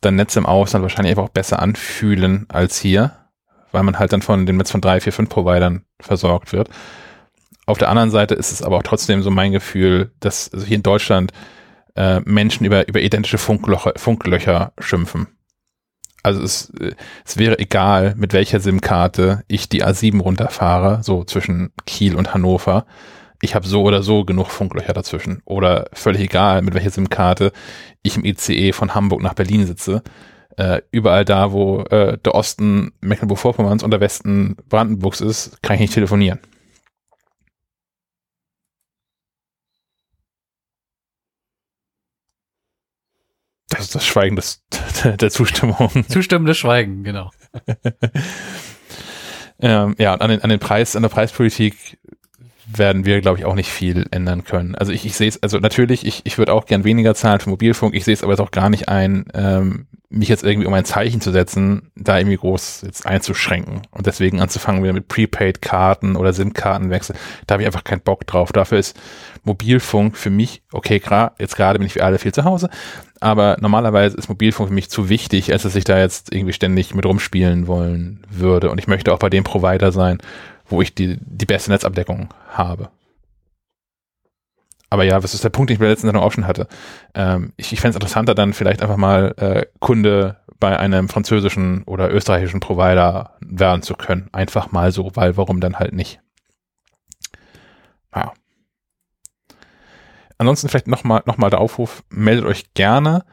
dann Netze im Ausland wahrscheinlich einfach auch besser anfühlen als hier, weil man halt dann von dem Netz von drei, vier, fünf Providern versorgt wird. Auf der anderen Seite ist es aber auch trotzdem so mein Gefühl, dass also hier in Deutschland äh, Menschen über, über identische Funklocher, Funklöcher schimpfen. Also es, äh, es wäre egal, mit welcher SIM-Karte ich die A7 runterfahre, so zwischen Kiel und Hannover. Ich habe so oder so genug Funklöcher dazwischen. Oder völlig egal, mit welcher SIM-Karte ich im ICE von Hamburg nach Berlin sitze. Äh, überall da, wo äh, der Osten Mecklenburg-Vorpommerns und der Westen Brandenburgs ist, kann ich nicht telefonieren. Das ist das Schweigen des, der Zustimmung. Zustimmendes Schweigen, genau. ähm, ja, an den, an den Preis, an der Preispolitik werden wir, glaube ich, auch nicht viel ändern können. Also ich, ich sehe es, also natürlich, ich, ich würde auch gern weniger zahlen für Mobilfunk, ich sehe es aber jetzt auch gar nicht ein, ähm, mich jetzt irgendwie um ein Zeichen zu setzen, da irgendwie groß jetzt einzuschränken und deswegen anzufangen wieder mit Prepaid-Karten oder SIM-Kartenwechsel. Da habe ich einfach keinen Bock drauf. Dafür ist Mobilfunk für mich, okay, klar, jetzt gerade bin ich für alle viel zu Hause, aber normalerweise ist Mobilfunk für mich zu wichtig, als dass ich da jetzt irgendwie ständig mit rumspielen wollen würde. Und ich möchte auch bei dem Provider sein, wo ich die, die beste Netzabdeckung habe. Aber ja, was ist der Punkt, den ich bei der letzten Sendung auch schon hatte? Ähm, ich ich fände es interessanter, dann vielleicht einfach mal äh, Kunde bei einem französischen oder österreichischen Provider werden zu können. Einfach mal so, weil warum dann halt nicht? Ja. Ansonsten vielleicht nochmal noch mal der Aufruf, meldet euch gerne.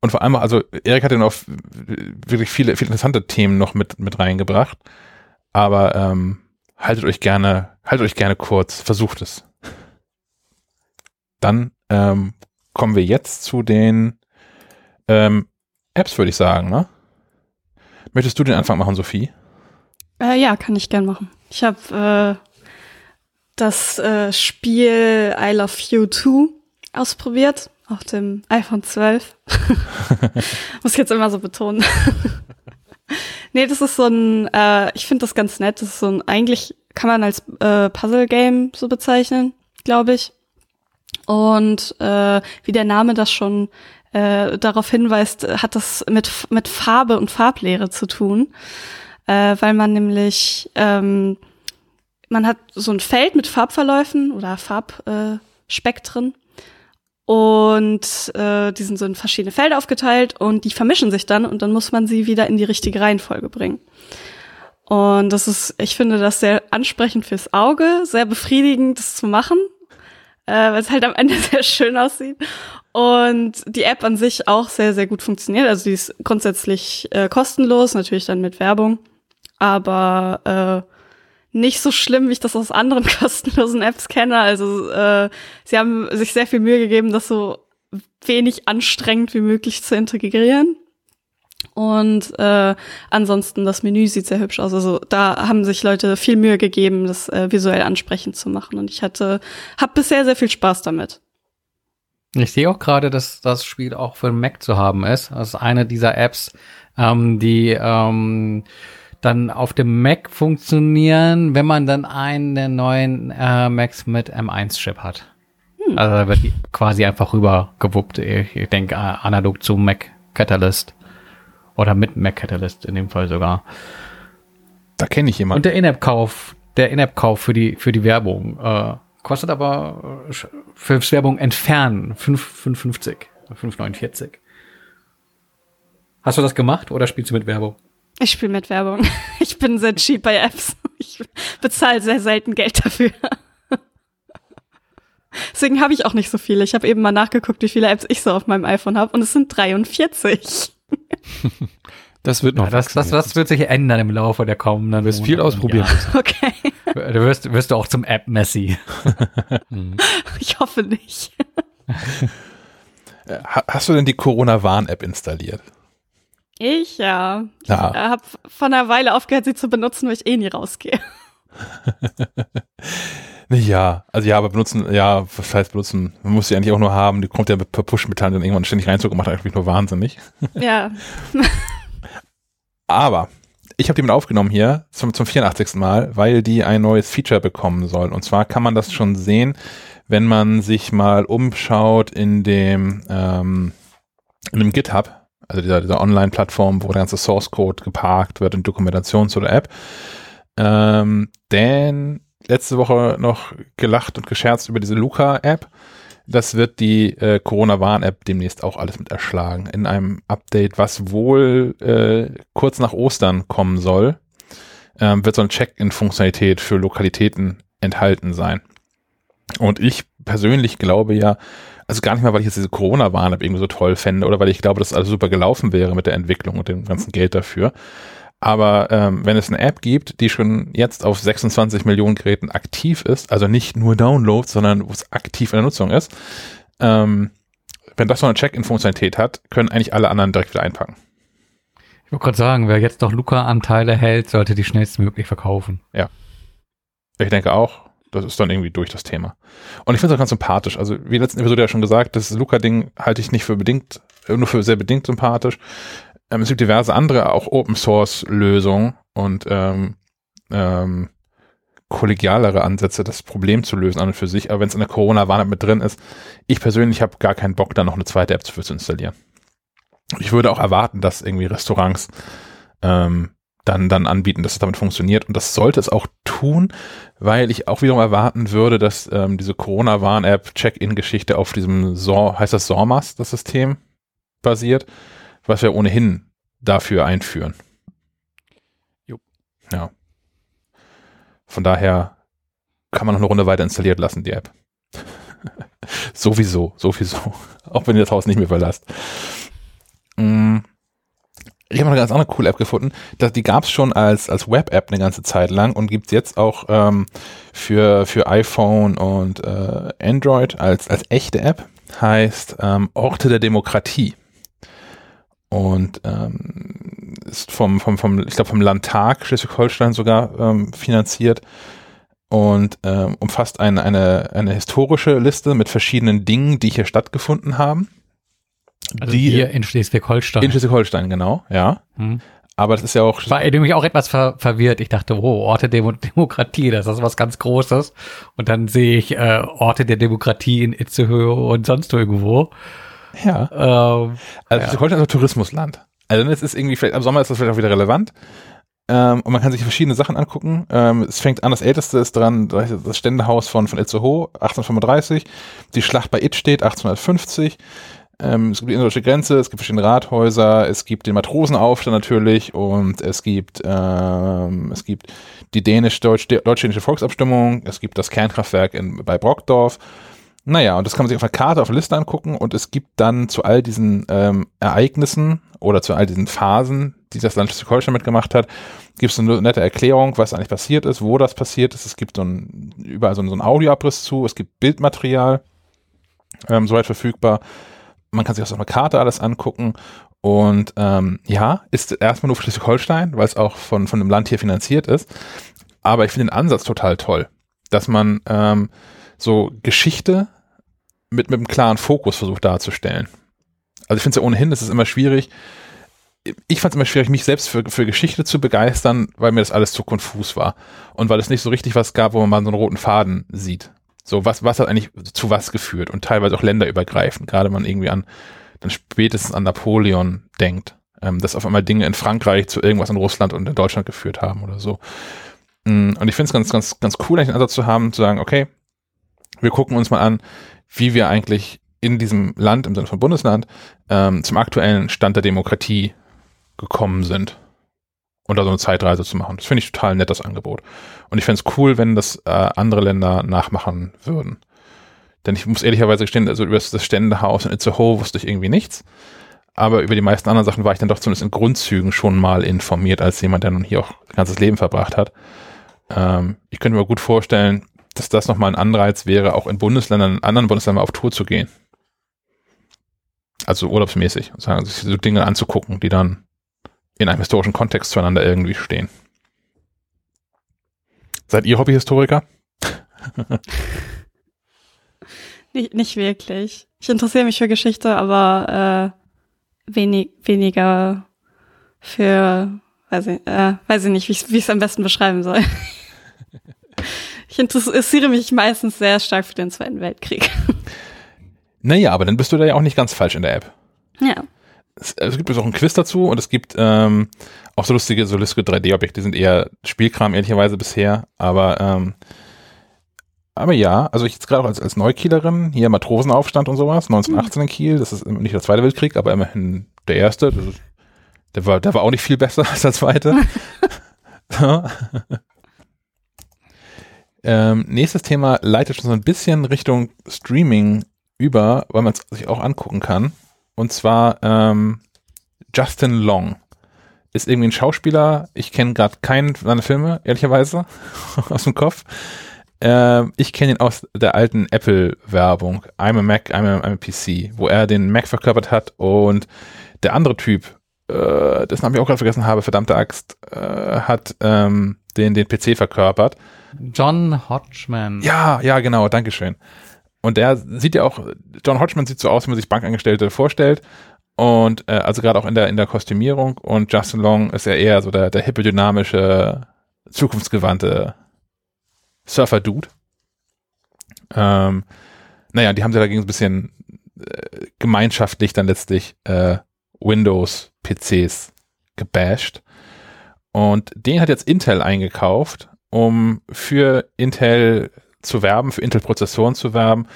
Und vor allem, also Erik hat ja noch wirklich viele, viele interessante Themen noch mit, mit reingebracht. Aber ähm, haltet euch gerne, haltet euch gerne kurz, versucht es. Dann ähm, kommen wir jetzt zu den ähm, Apps, würde ich sagen, ne? Möchtest du den Anfang machen, Sophie? Äh, ja, kann ich gern machen. Ich habe äh, das äh, Spiel I Love You 2 ausprobiert auf dem iPhone 12. Muss ich jetzt immer so betonen. nee, das ist so ein, äh, ich finde das ganz nett. Das ist so ein, eigentlich kann man als äh, Puzzle-Game so bezeichnen, glaube ich. Und äh, wie der Name das schon äh, darauf hinweist, hat das mit, mit Farbe und Farblehre zu tun, äh, weil man nämlich, ähm, man hat so ein Feld mit Farbverläufen oder Farbspektren äh, und äh, die sind so in verschiedene Felder aufgeteilt und die vermischen sich dann und dann muss man sie wieder in die richtige Reihenfolge bringen. Und das ist, ich finde das sehr ansprechend fürs Auge, sehr befriedigend, das zu machen, äh, weil es halt am Ende sehr schön aussieht. Und die App an sich auch sehr, sehr gut funktioniert. Also die ist grundsätzlich äh, kostenlos, natürlich dann mit Werbung, aber äh, nicht so schlimm, wie ich das aus anderen kostenlosen Apps kenne. Also äh, sie haben sich sehr viel Mühe gegeben, das so wenig anstrengend wie möglich zu integrieren. Und äh, ansonsten das Menü sieht sehr hübsch aus. Also da haben sich Leute viel Mühe gegeben, das äh, visuell ansprechend zu machen. Und ich hatte, habe bisher sehr viel Spaß damit. Ich sehe auch gerade, dass das Spiel auch für Mac zu haben ist. Das ist eine dieser Apps, ähm, die ähm, dann auf dem Mac funktionieren, wenn man dann einen der neuen äh, Macs mit M1-Chip hat. Hm. Also da wird die quasi einfach rüber gewuppt. Ich, ich denke äh, analog zu Mac Catalyst. Oder mit Mac Catalyst in dem Fall sogar. Da kenne ich jemanden. Und der In-App-Kauf, der In-App-Kauf für die, für die Werbung, äh, kostet aber äh, fürs Werbung entfernen 5,55, 5,49. Hast du das gemacht oder spielst du mit Werbung? Ich spiele mit Werbung. Ich bin sehr cheap bei Apps. Ich bezahle sehr selten Geld dafür. Deswegen habe ich auch nicht so viele. Ich habe eben mal nachgeguckt, wie viele Apps ich so auf meinem iPhone habe und es sind 43. Das wird noch. Ja, das, das, das wird sich ändern im Laufe der kommenden. Du wirst viel ausprobieren. Ja. Okay. Du wirst, wirst du auch zum App-Messi. ich hoffe nicht. Äh, hast du denn die Corona-Warn-App installiert? Ich ja. Ich ja. habe von einer Weile aufgehört, sie zu benutzen, weil ich eh nie rausgehe. Ja, also ja, aber benutzen, ja, was heißt benutzen? Man muss sie eigentlich auch nur haben, die kommt ja per Push-Metall dann irgendwann ständig reinzug und macht eigentlich nur wahnsinnig. Ja. aber ich habe die mit aufgenommen hier zum, zum 84. Mal, weil die ein neues Feature bekommen soll. Und zwar kann man das schon sehen, wenn man sich mal umschaut in dem, ähm, in dem GitHub, also dieser, dieser Online-Plattform, wo der ganze Source Code geparkt wird in Dokumentation zu der App. Ähm, denn letzte Woche noch gelacht und gescherzt über diese Luca-App. Das wird die äh, Corona-Warn-App demnächst auch alles mit erschlagen. In einem Update, was wohl äh, kurz nach Ostern kommen soll, ähm, wird so eine Check-in-Funktionalität für Lokalitäten enthalten sein. Und ich persönlich glaube ja, also gar nicht mal, weil ich jetzt diese Corona-Warn-App irgendwie so toll fände oder weil ich glaube, dass alles super gelaufen wäre mit der Entwicklung und dem ganzen Geld dafür, aber ähm, wenn es eine App gibt, die schon jetzt auf 26 Millionen Geräten aktiv ist, also nicht nur Download, sondern wo es aktiv in der Nutzung ist, ähm, wenn das so eine Check-in-Funktionalität hat, können eigentlich alle anderen direkt wieder einpacken. Ich wollte gerade sagen, wer jetzt noch Luca-Anteile hält, sollte die schnellstmöglich verkaufen. Ich denke auch, das ist dann irgendwie durch das Thema. Und ich finde es auch ganz sympathisch. Also, wie letzten Episode ja schon gesagt, das Luca-Ding halte ich nicht für bedingt, äh, nur für sehr bedingt sympathisch. Ähm, es gibt diverse andere, auch Open-Source-Lösungen und ähm, ähm, kollegialere Ansätze, das Problem zu lösen an und für sich. Aber wenn es in der Corona-Warn-App mit drin ist, ich persönlich habe gar keinen Bock, da noch eine zweite App für zu installieren. Ich würde auch erwarten, dass irgendwie Restaurants ähm, dann, dann anbieten, dass es damit funktioniert. Und das sollte es auch tun, weil ich auch wiederum erwarten würde, dass ähm, diese Corona-Warn-App Check-in-Geschichte auf diesem SOR, heißt das SORMAS, das System, basiert, was wir ohnehin dafür einführen. Jo. Ja. Von daher kann man noch eine Runde weiter installiert lassen, die App. sowieso, sowieso. Auch wenn ihr das Haus nicht mehr verlasst. Mm. Ich habe eine ganz andere coole App gefunden. Die gab es schon als, als Web-App eine ganze Zeit lang und gibt es jetzt auch ähm, für, für iPhone und äh, Android als, als echte App. Heißt ähm, Orte der Demokratie. Und ähm, ist vom, vom, vom, ich glaube vom Landtag Schleswig-Holstein sogar ähm, finanziert und ähm, umfasst eine, eine, eine historische Liste mit verschiedenen Dingen, die hier stattgefunden haben. Also die hier in Schleswig-Holstein. in Schleswig-Holstein, genau, ja. Hm. Aber das ist ja auch war nämlich auch etwas ver verwirrt. Ich dachte, oh, Orte der Demokratie, das ist was ganz Großes. Und dann sehe ich äh, Orte der Demokratie in Itzehoe und sonst irgendwo. ja. Ähm, Also Schleswig-Holstein ist ein Tourismusland. Also es ist irgendwie, vielleicht, im Sommer ist das vielleicht auch wieder relevant. Ähm, und man kann sich verschiedene Sachen angucken. Ähm, es fängt an, das älteste ist dran, das Ständehaus von, von Itzehoe, 1835. Die Schlacht bei It steht, 1850. Ähm, es gibt die indische Grenze, es gibt verschiedene Rathäuser, es gibt den Matrosenaufstand natürlich und es gibt, ähm, es gibt die dänisch-deutsch-dänische Volksabstimmung, es gibt das Kernkraftwerk in, bei Brockdorf. Naja, und das kann man sich auf einer Karte, auf der Liste angucken und es gibt dann zu all diesen ähm, Ereignissen oder zu all diesen Phasen, die das Land Schleswig-Holstein mitgemacht hat, gibt es eine nette Erklärung, was eigentlich passiert ist, wo das passiert ist. Es gibt so ein, überall so, so einen Audioabriss zu, es gibt Bildmaterial, ähm, soweit verfügbar. Man kann sich auf so einer Karte alles angucken und ähm, ja, ist erstmal nur für Schleswig-Holstein, weil es auch von, von dem Land hier finanziert ist. Aber ich finde den Ansatz total toll, dass man ähm, so Geschichte mit, mit einem klaren Fokus versucht darzustellen. Also ich finde es ja ohnehin, es ist immer schwierig. Ich fand es immer schwierig, mich selbst für, für Geschichte zu begeistern, weil mir das alles zu konfus war. Und weil es nicht so richtig was gab, wo man mal so einen roten Faden sieht. So, was, was hat eigentlich zu was geführt und teilweise auch länderübergreifend, gerade wenn man irgendwie an, dann spätestens an Napoleon denkt, ähm, dass auf einmal Dinge in Frankreich zu irgendwas in Russland und in Deutschland geführt haben oder so. Mm, Und ich finde es ganz, ganz, ganz cool, eigentlich einen Ansatz zu haben, zu sagen, okay, wir gucken uns mal an, wie wir eigentlich in diesem Land, im Sinne von Bundesland, ähm, zum aktuellen Stand der Demokratie gekommen sind. Und da so eine Zeitreise zu machen. Das finde ich total nett, das Angebot. Und ich fände es cool, wenn das äh, andere Länder nachmachen würden. Denn ich muss ehrlicherweise gestehen, also über das Ständehaus in Itzehoe wusste ich irgendwie nichts. Aber über die meisten anderen Sachen war ich dann doch zumindest in Grundzügen schon mal informiert, als jemand, der nun hier auch ein ganzes Leben verbracht hat. Ähm, ich könnte mir gut vorstellen, dass das nochmal ein Anreiz wäre, auch in Bundesländern, in anderen Bundesländern auf Tour zu gehen. Also urlaubsmäßig, sagen, sich so Dinge anzugucken, die dann in einem historischen Kontext zueinander irgendwie stehen. Seid ihr Hobbyhistoriker? Nicht, nicht wirklich. Ich interessiere mich für Geschichte, aber äh, wenig, weniger für, weiß ich, äh, weiß ich nicht, wie ich es am besten beschreiben soll. ich interessiere mich meistens sehr stark für den Zweiten Weltkrieg. Naja, aber dann bist du da ja auch nicht ganz falsch in der App. ja. Es, es gibt auch ein Quiz dazu und es gibt ähm, auch so lustige, so lustige 3D-Objekte, die sind eher Spielkram ehrlicherweise bisher, aber ähm, aber ja, also ich jetzt gerade auch als, als Neukielerin, hier Matrosenaufstand und sowas, 1918 in Kiel, das ist nicht der Zweite Weltkrieg, aber immerhin der Erste, das ist, der war, der war auch nicht viel besser als der Zweite. Ähm, nächstes Thema leitet schon so ein bisschen Richtung Streaming über, weil man es sich auch angucken kann. Und zwar ähm, Justin Long ist irgendwie ein Schauspieler. Ich kenne gerade keinen seiner Filme, ehrlicherweise, aus dem Kopf. Ähm, ich kenne ihn aus der alten Apple-Werbung. I'm a Mac, I'm a, I'm a PC, wo er den Mac verkörpert hat und der andere Typ, äh, dessen Namen ich auch gerade vergessen habe, verdammte Axt, äh, hat ähm, den, den PC verkörpert. John Hodgman. Ja, ja, genau, Dankeschön. Und der sieht ja auch, John Hodgman sieht so aus, wie man sich Bankangestellte vorstellt. Und äh, also gerade auch in der, in der Kostümierung. Und Justin Long ist ja eher so der, der hippe, dynamische, zukunftsgewandte Surfer-Dude. Ähm, naja, die haben sie dagegen ein bisschen äh, gemeinschaftlich dann letztlich äh, Windows-PCs gebasht. Und den hat jetzt Intel eingekauft, um für Intel zu werben, für Intel-Prozessoren zu werben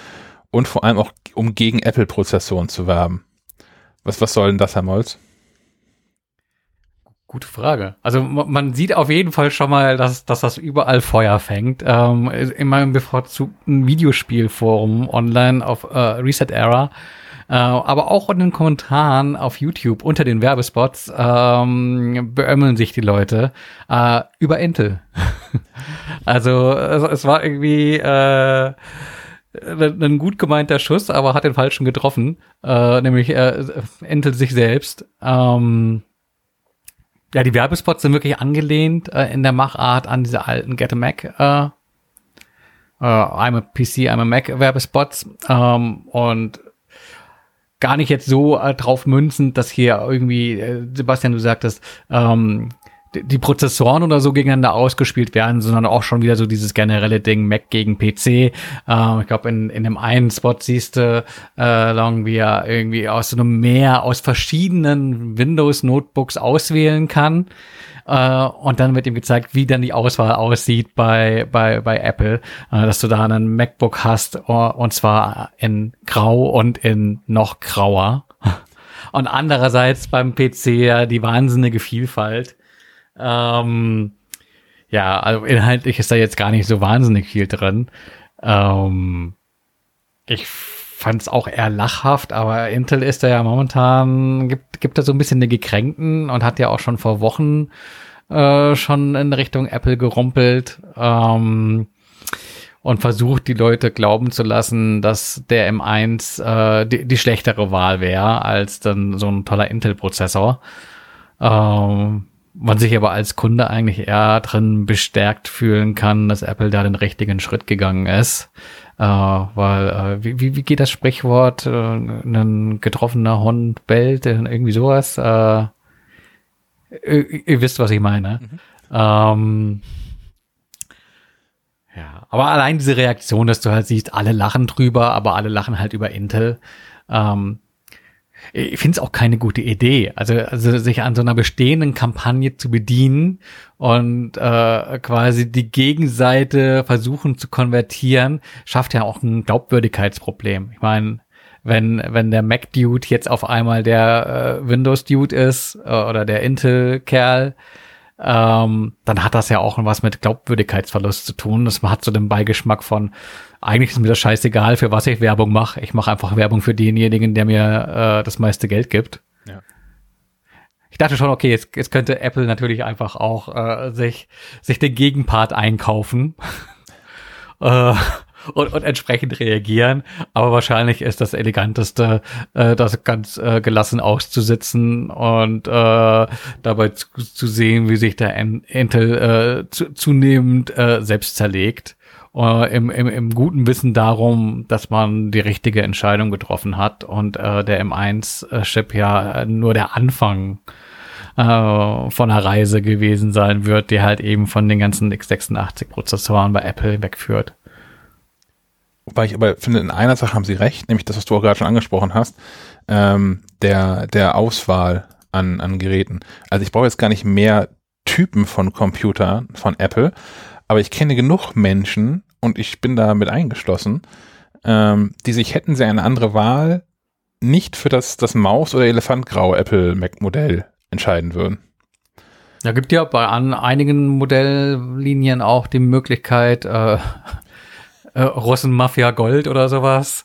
und vor allem auch um gegen Apple-Prozessoren zu werben. Was, was soll denn das, Herr Molz? Gute Frage. Also man sieht auf jeden Fall schon mal, dass, dass das überall Feuer fängt. Ähm, in meinem bevorzugten Videospielforum online auf äh, Reset Era, äh, aber auch in den Kommentaren auf YouTube unter den Werbespots ähm, beömmeln sich die Leute äh, über Intel. also es, es, war irgendwie äh, ein gut gemeinter Schuss, aber hat den falschen getroffen, äh, nämlich äh, Intel sich selbst. Ähm, ja, die Werbespots sind wirklich angelehnt äh, in der Machart an diese alten Get a Mac, äh, äh, I'm a PC, I'm a Mac Werbespots ähm, und gar nicht jetzt so äh, drauf münzend, dass hier irgendwie, äh, Sebastian, du sagtest, ähm, die Prozessoren oder so gegeneinander ausgespielt werden, sondern auch schon wieder so dieses generelle Ding Mac gegen PC. Ähm, ich glaube, in, in dem einen Spot siehst du äh, Long, wie er irgendwie aus so einem Meer aus verschiedenen Windows-Notebooks auswählen kann. Äh, und dann wird ihm gezeigt, wie dann die Auswahl aussieht bei, bei, bei Apple, äh, dass du da einen MacBook hast, uh, und zwar in grau und in noch grauer. Und andererseits beim PC ja die wahnsinnige Vielfalt. Ähm, ja, also inhaltlich ist da jetzt gar nicht so wahnsinnig viel drin. Ähm, ich fand es auch eher lachhaft, aber Intel ist da ja momentan, gibt, gibt da so ein bisschen eine Gekränkten und hat ja auch schon vor Wochen äh, schon in Richtung Apple gerumpelt ähm, und versucht, die Leute glauben zu lassen, dass der M1 äh, die, die schlechtere Wahl wäre als dann so ein toller Intel-Prozessor. Ähm, man sich aber als Kunde eigentlich eher drin bestärkt fühlen kann, dass Apple da den richtigen Schritt gegangen ist. Äh, weil, äh, wie, wie geht das Sprichwort? Äh, ein getroffener Hund bellt, äh, irgendwie sowas. Äh, ihr, ihr, wisst, was ich meine. Mhm. Ähm, ja, aber allein diese Reaktion, dass du halt siehst, alle lachen drüber, aber alle lachen halt über Intel. Ähm, ich finde es auch keine gute Idee. Also, also sich an so einer bestehenden Kampagne zu bedienen und äh, quasi die Gegenseite versuchen zu konvertieren, schafft ja auch ein Glaubwürdigkeitsproblem. Ich meine, wenn, wenn der Mac-Dude jetzt auf einmal der äh, Windows-Dude ist äh, oder der Intel-Kerl, ähm, dann hat das ja auch was mit Glaubwürdigkeitsverlust zu tun. Das hat so den Beigeschmack von, eigentlich ist mir das scheißegal, für was ich Werbung mache. Ich mache einfach Werbung für denjenigen, der mir äh, das meiste Geld gibt. Ja. Ich dachte schon, okay, jetzt, jetzt könnte Apple natürlich einfach auch äh, sich, sich den Gegenpart einkaufen. äh, und, und entsprechend reagieren. Aber wahrscheinlich ist das eleganteste, äh, das ganz äh, gelassen auszusitzen und äh, dabei zu, zu sehen, wie sich der Intel äh, zu, zunehmend äh, selbst zerlegt äh, im, im, im guten Wissen darum, dass man die richtige Entscheidung getroffen hat und äh, der M1-Chip ja nur der Anfang äh, von einer Reise gewesen sein wird, die halt eben von den ganzen x86-Prozessoren bei Apple wegführt. Wobei ich aber finde, in einer Sache haben sie recht, nämlich das, was du auch gerade schon angesprochen hast, ähm, der, der Auswahl an, an Geräten. Also ich brauche jetzt gar nicht mehr Typen von Computern von Apple, aber ich kenne genug Menschen und ich bin da mit eingeschlossen, ähm, die sich hätten sie eine andere Wahl nicht für das, das Maus- oder Elefantgraue Apple Mac-Modell entscheiden würden. Ja, gibt ja bei an einigen Modelllinien auch die Möglichkeit, äh, äh, Russenmafia Gold oder sowas.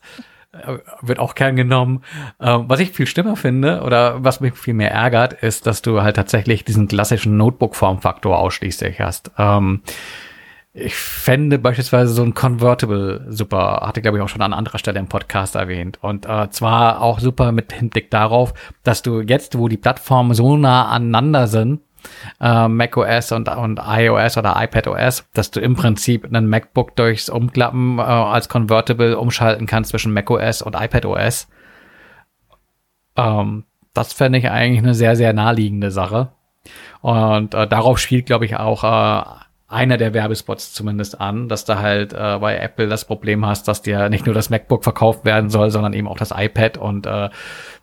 Äh, wird auch gern genommen. Äh, was ich viel schlimmer finde oder was mich viel mehr ärgert, ist, dass du halt tatsächlich diesen klassischen Notebook-Formfaktor ausschließlich hast. Ich fände beispielsweise so ein Convertible super, hatte glaube ich auch schon an anderer Stelle im Podcast erwähnt. Und äh, zwar auch super mit Hinblick darauf, dass du jetzt, wo die Plattformen so nah aneinander sind, äh, macOS und, und iOS oder iPadOS, dass du im Prinzip einen MacBook durchs Umklappen äh, als Convertible umschalten kannst zwischen macOS und iPadOS. Ähm, das fände ich eigentlich eine sehr, sehr naheliegende Sache. Und äh, darauf spielt, glaube ich, auch äh, einer der Werbespots zumindest an, dass du halt äh, bei Apple das Problem hast, dass dir nicht nur das MacBook verkauft werden soll, sondern eben auch das iPad und äh,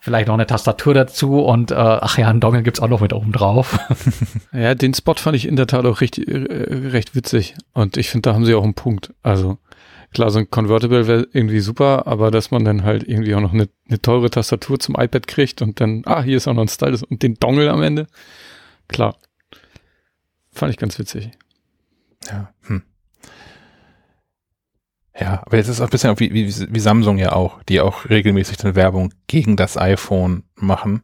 vielleicht noch eine Tastatur dazu und äh, ach ja, ein Dongle gibt's auch noch mit oben drauf. ja, den Spot fand ich in der Tat auch recht, äh, recht witzig und ich finde, da haben sie auch einen Punkt. Also klar, so ein Convertible wäre irgendwie super, aber dass man dann halt irgendwie auch noch eine, eine teure Tastatur zum iPad kriegt und dann, ah, hier ist auch noch ein Stylus und den Dongle am Ende. Klar. Fand ich ganz witzig. Ja, hm. Ja, aber jetzt ist auch ein bisschen wie, wie, wie Samsung ja auch, die auch regelmäßig dann Werbung gegen das iPhone machen.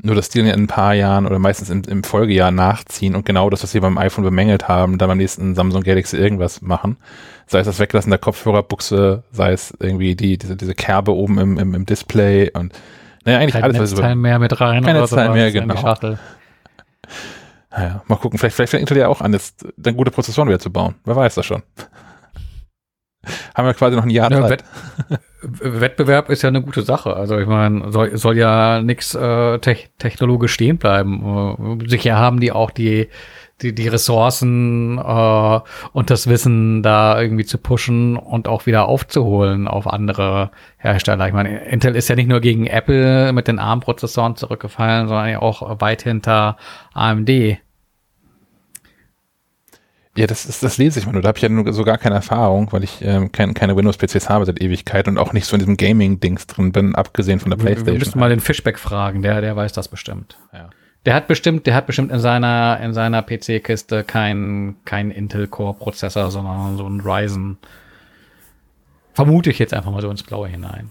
Nur, dass die dann in ein paar Jahren oder meistens im, im Folgejahr nachziehen und genau das, was sie beim iPhone bemängelt haben, dann beim nächsten Samsung Galaxy irgendwas machen. Sei es das Weglassen der Kopfhörerbuchse, sei es irgendwie die, diese, diese Kerbe oben im, im, im Display und naja, eigentlich Kein alles, was Netzteil mehr mit rein Kein oder Netzteil sowas mehr, genau. Naja, mal gucken. Vielleicht, vielleicht fängt Intel ja auch an, jetzt dann gute Prozessoren wieder zu bauen. Wer weiß das schon. Haben wir quasi noch ein Jahr Ja. Wett Wettbewerb ist ja eine gute Sache. Also ich meine, soll, soll ja nichts äh, te technologisch stehen bleiben. Äh, sicher haben die auch die die, die Ressourcen äh, und das Wissen da irgendwie zu pushen und auch wieder aufzuholen auf andere Hersteller. Ich meine, Intel ist ja nicht nur gegen Apple mit den ARM-Prozessoren zurückgefallen, sondern ja auch weit hinter AMD. Ja, das, ist, das lese ich mal nur. Da habe ich ja nur so gar keine Erfahrung, weil ich ähm, kein, keine Windows-PCs habe seit Ewigkeit und auch nicht so in diesem Gaming-Dings drin bin, abgesehen von der Wir, wir Playstation. müssen mal den Fishback fragen, der, der weiß das bestimmt. Ja. Der hat bestimmt, der hat bestimmt in seiner, in seiner PC-Kiste kein, kein Intel-Core-Prozessor, sondern so ein Ryzen. Vermute ich jetzt einfach mal so ins Blaue hinein.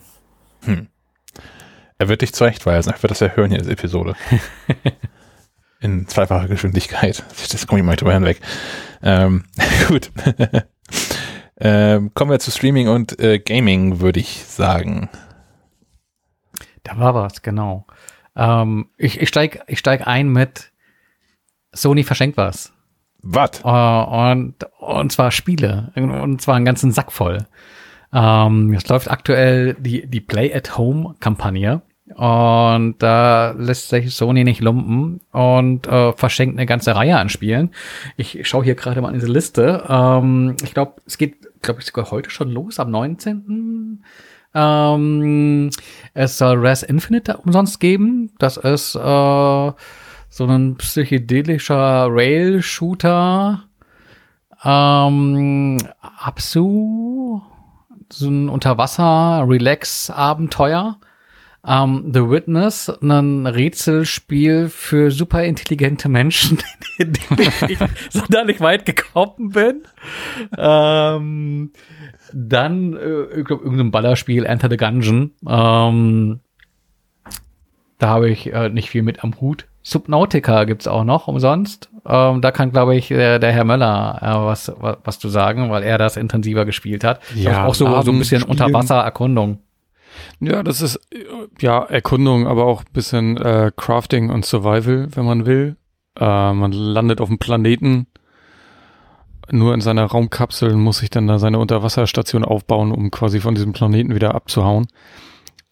Er wird dich zurechtweisen. Er wird das ja hören hier, diese Episode. In zweifacher Geschwindigkeit. Das komme ich mal drüber hinweg. Ähm, gut. ähm, kommen wir zu Streaming und äh, Gaming, würde ich sagen. Da war was, genau. Ähm, ich ich steig, ich steig ein mit Sony verschenkt was. Was? Äh, und, und zwar Spiele. Und zwar einen ganzen Sack voll. Ähm, es läuft aktuell die, die Play-at-Home-Kampagne. Und da lässt sich Sony nicht lumpen und äh, verschenkt eine ganze Reihe an Spielen. Ich schaue hier gerade mal in diese Liste. Ähm, ich glaube, es geht, glaube ich, sogar heute schon los, am 19. Ähm, es soll Res Infinite umsonst geben. Das ist äh, so ein psychedelischer Rail-Shooter. Ähm, Absu, so ein Unterwasser-Relax-Abenteuer. Ähm, The Witness, ein Rätselspiel für superintelligente Menschen, in dem ich nicht sonderlich weit gekommen bin. Ähm, dann, äh, ich glaube, irgendein Ballerspiel, Enter the Gungeon. Ähm, da habe ich äh, nicht viel mit am Hut. Subnautica gibt's auch noch umsonst. Ähm, da kann, glaube ich, der, der Herr Möller äh, was, was, was zu sagen, weil er das intensiver gespielt hat. Ja, auch so, so ein bisschen. Unterwassererkundung. Ja, das ist ja Erkundung, aber auch ein bisschen äh, Crafting und Survival, wenn man will. Äh, man landet auf dem Planeten nur in seiner Raumkapsel muss sich dann da seine Unterwasserstation aufbauen, um quasi von diesem Planeten wieder abzuhauen.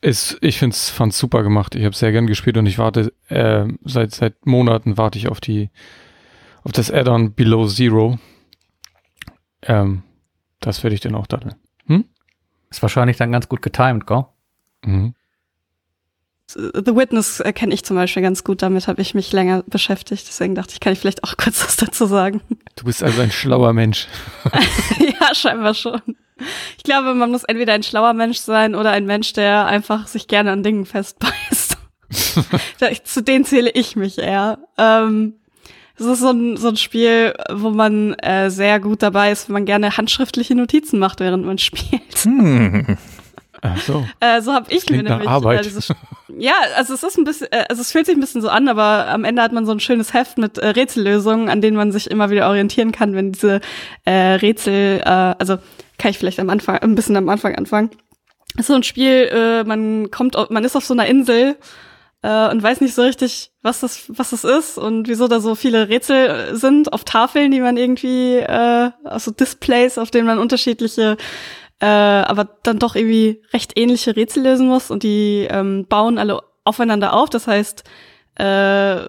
Ist, ich find's, fand's super gemacht. Ich habe sehr gern gespielt und ich warte äh, seit seit Monaten warte ich auf die auf das Add-on Below Zero. Ähm, das werde ich dann auch daddeln. Ist wahrscheinlich dann ganz gut getimed, gell? Mhm. The Witness äh, kenne ich zum Beispiel ganz gut, damit habe ich mich länger beschäftigt. Deswegen dachte ich, kann ich vielleicht auch kurz was dazu sagen. Du bist also ein schlauer Mensch. ja, scheinbar schon. Ich glaube, man muss entweder ein schlauer Mensch sein oder ein Mensch, der einfach sich gerne an Dingen festbeißt. Zu denen zähle ich mich eher. Ähm, es ist so ein, so ein Spiel, wo man äh, sehr gut dabei ist, wenn man gerne handschriftliche Notizen macht, während man spielt. Hm. Ach so. Äh, so habe ich mir Klingt nach nämlich. Arbeit. Dieses, ja, also es ist ein bisschen, äh, also es fühlt sich ein bisschen so an, aber am Ende hat man so ein schönes Heft mit äh, Rätsellösungen, an denen man sich immer wieder orientieren kann, wenn diese äh, Rätsel, äh, also kann ich vielleicht am Anfang, ein bisschen am Anfang anfangen. Es ist so ein Spiel, äh, man kommt, man ist auf so einer Insel äh, und weiß nicht so richtig, was das, was das ist und wieso da so viele Rätsel sind auf Tafeln, die man irgendwie, äh, also Displays, auf denen man unterschiedliche, äh, aber dann doch irgendwie recht ähnliche Rätsel lösen muss und die ähm, bauen alle aufeinander auf. Das heißt, äh,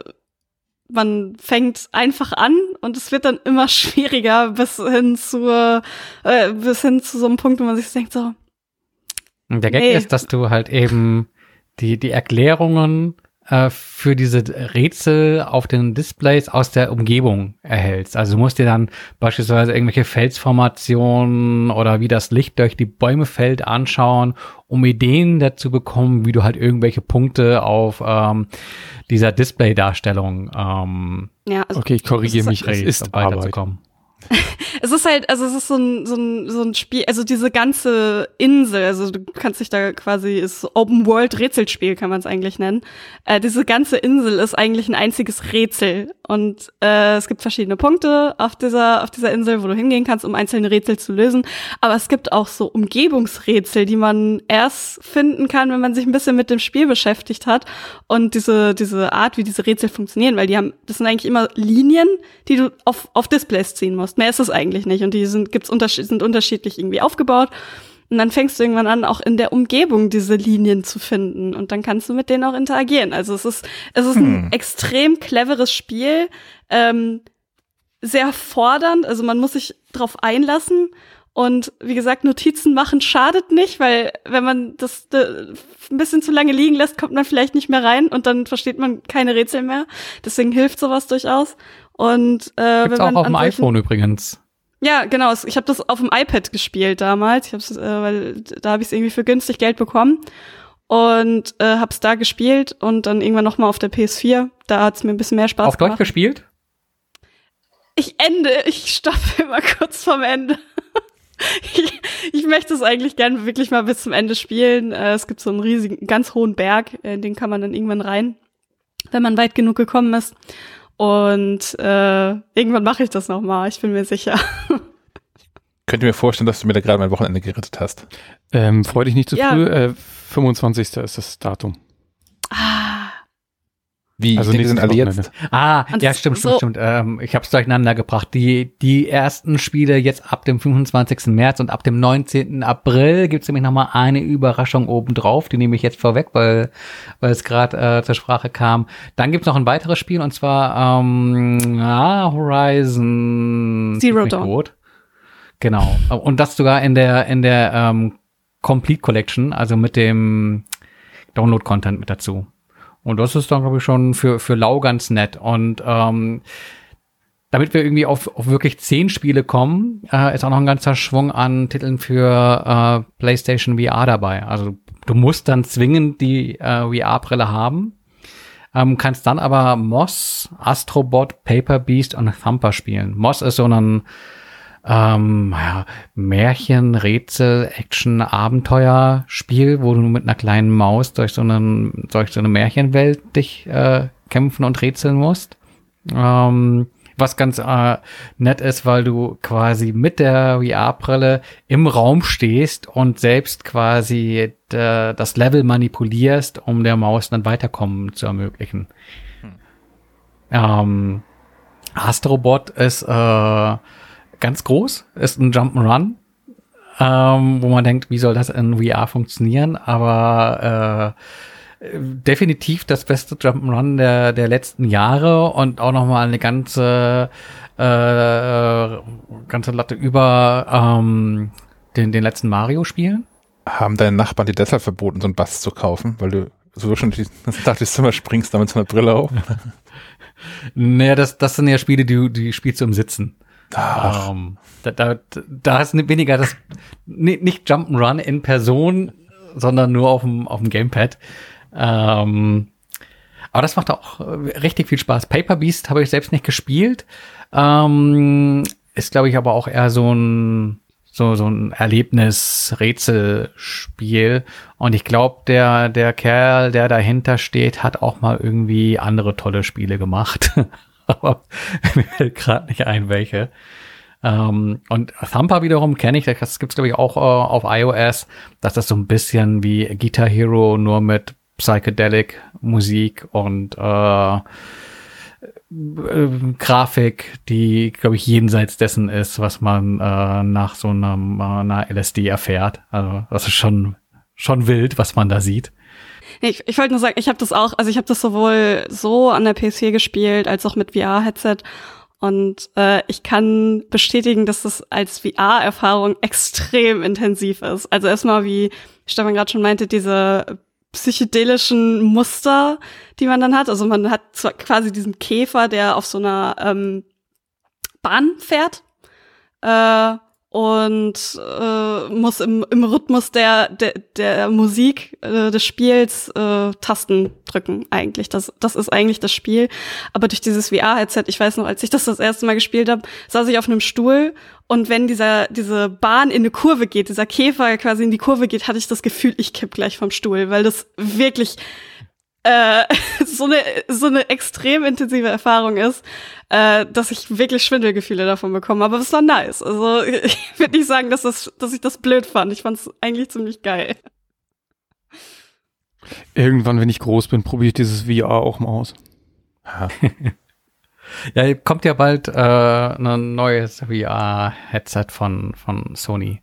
man fängt einfach an und es wird dann immer schwieriger bis hin zur, äh, bis hin zu so einem Punkt, wo man sich denkt so, Der Gag Nee. ist, dass du halt eben die, die Erklärungen äh, für diese Rätsel auf den Displays aus der Umgebung erhältst. Also du musst dir dann beispielsweise irgendwelche Felsformationen oder wie das Licht durch die Bäume fällt anschauen, um Ideen dazu bekommen, wie du halt irgendwelche Punkte auf ähm, dieser Display-Darstellung ähm, ja, also Okay, ich korrigiere ist- mich, es kriegst, ist um Arbeit. Es ist halt, also es ist so ein, so ein, so ein Spiel, also diese ganze Insel, also du kannst dich da quasi, ist Open World Rätselspiel, kann man es eigentlich nennen. Äh, diese ganze Insel ist eigentlich ein einziges Rätsel. Und äh, es gibt verschiedene Punkte auf dieser, auf dieser Insel, wo du hingehen kannst, um einzelne Rätsel zu lösen. Aber es gibt auch so Umgebungsrätsel, die man erst finden kann, wenn man sich ein bisschen mit dem Spiel beschäftigt hat. Und diese, diese Art, wie diese Rätsel funktionieren, weil die haben, das sind eigentlich immer Linien, die du auf, auf Displays ziehen musst. Mehr ist es eigentlich nicht. Und die sind, gibt's unterschied, sind unterschiedlich irgendwie aufgebaut. Und dann fängst du irgendwann an, auch in der Umgebung diese Linien zu finden. Und dann kannst du mit denen auch interagieren. Also es ist, es ist ein extrem cleveres Spiel, ähm, sehr fordernd. Also man muss sich drauf einlassen. Und wie gesagt, Notizen machen schadet nicht, weil wenn man das äh, ein bisschen zu lange liegen lässt, kommt man vielleicht nicht mehr rein und dann versteht man keine Rätsel mehr. Deswegen hilft sowas durchaus. Und äh, Gibt's wenn auch man auf dem iPhone übrigens. ja, genau. Ich habe das auf dem iPad gespielt damals. Ich hab's, äh, weil da habe ich es irgendwie für günstig Geld bekommen und äh, habe es da gespielt und dann irgendwann noch mal auf der PS4. Da hat es mir ein bisschen mehr Spaß Auf Deutsch gemacht. gespielt? Ich ende, ich stoppe immer kurz vorm Ende. ich, ich möchte es eigentlich gern wirklich mal bis zum Ende spielen. Äh, es gibt so einen riesigen, ganz hohen Berg, äh, in den kann man dann irgendwann rein, wenn man weit genug gekommen ist. Und äh, irgendwann mache ich das noch mal. Ich bin mir sicher. Könnt ihr mir vorstellen, dass du mir da gerade mein Wochenende gerettet hast? Ähm, freu dich nicht zu Ja. früh. Äh, 25. ist das Datum. Ah, Wie? Also die sind alle jetzt. Ah, Und ja, stimmt, stimmt, so- stimmt. Ähm, ich habe es durcheinander gebracht. Die, die ersten Spiele jetzt ab dem 25. März und ab dem 19. April gibt's nämlich nochmal eine Überraschung obendrauf. Die nehme ich jetzt vorweg, weil, weil es gerade äh, zur Sprache kam. Dann gibt's noch ein weiteres Spiel und zwar ähm, ah, Horizon Zero Dawn. tot. Genau. Und das sogar in der in der ähm, Complete Collection, also mit dem Download-Content mit dazu. Und das ist dann, glaube ich, schon für, für Lau ganz nett. Und ähm, damit wir irgendwie auf, auf wirklich zehn Spiele kommen, äh, ist auch noch ein ganzer Schwung an Titeln für äh, PlayStation VR dabei. Also du musst dann zwingend die äh, VR-Brille haben, ähm, kannst dann aber Moss, Astrobot, Paper Beast und Thumper spielen. Moss ist so ein ähm, ja, Märchen, Rätsel, Action, Abenteuerspiel, wo du mit einer kleinen Maus durch so, einen, durch so eine Märchenwelt dich äh, kämpfen und rätseln musst. Ähm, was ganz äh, nett ist, weil du quasi mit der VR-Brille im Raum stehst und selbst quasi äh, das Level manipulierst, um der Maus dann Weiterkommen zu ermöglichen. Ähm, Astrobot ist äh, ganz groß, ist ein Jump'n'Run, ähm, wo man denkt, wie soll das in VR funktionieren, aber äh, definitiv das beste Jump'n'Run der, der letzten Jahre und auch nochmal eine ganze, äh, ganze Latte über ähm, den, den letzten Mario-Spielen. Haben deine Nachbarn dir deshalb verboten, so einen Bass zu kaufen, weil du so schon die, nach durchs Zimmer springst, damit so eine Brille auf? Naja, das, das sind ja Spiele, die, die spielst du im Sitzen. Ach, Ähm, da, da, da ist weniger das, ni- nicht Jump'n'Run in Person, sondern nur auf dem, auf dem Gamepad. Ähm, aber das macht auch äh, richtig viel Spaß. Paper Beast habe ich selbst nicht gespielt. Ähm, ist, glaube ich, aber auch eher so ein, so, so ein Erlebnis-Rätselspiel. Und ich glaube, der, der Kerl, der dahinter steht, hat auch mal irgendwie andere tolle Spiele gemacht. Aber mir fällt gerade nicht ein, welche. Ähm, und Thumper wiederum kenne ich, das gibt's glaube ich auch äh, auf iOS, dass das so ein bisschen wie Guitar Hero nur mit Psychedelic Musik und äh, äh, Grafik, die, glaube ich, jenseits dessen ist, was man äh, nach so einem, einer LSD erfährt. Also das ist schon, schon wild, was man da sieht. Ich, ich wollte nur sagen, ich habe das auch, also ich habe das sowohl so an der PC gespielt, als auch mit VR-Headset. Und äh, ich kann bestätigen, dass das als VR-Erfahrung extrem intensiv ist. Also erstmal, wie Stefan gerade schon meinte, diese psychedelischen Muster, die man dann hat. Also man hat quasi diesen Käfer, der auf so einer ähm, Bahn fährt äh, und äh, muss im, im Rhythmus der, der, der Musik äh, des Spiels äh, Tasten drücken eigentlich. Das, das ist eigentlich das Spiel. Aber durch dieses VR-Headset, ich weiß noch, als ich das das erste Mal gespielt habe, saß ich auf einem Stuhl und wenn dieser, diese Bahn in eine Kurve geht, dieser Käfer quasi in die Kurve geht, hatte ich das Gefühl, ich kipp gleich vom Stuhl, weil das wirklich äh, so eine so eine extrem intensive Erfahrung ist, äh, dass ich wirklich Schwindelgefühle davon bekomme. Aber es war nice. Also ich würde nicht sagen, dass das, dass ich das blöd fand. Ich fand es eigentlich ziemlich geil. Irgendwann, wenn ich groß bin, probiere ich dieses VR auch mal aus. Ja. ja, kommt ja bald äh, ein neues VR-Headset von von Sony.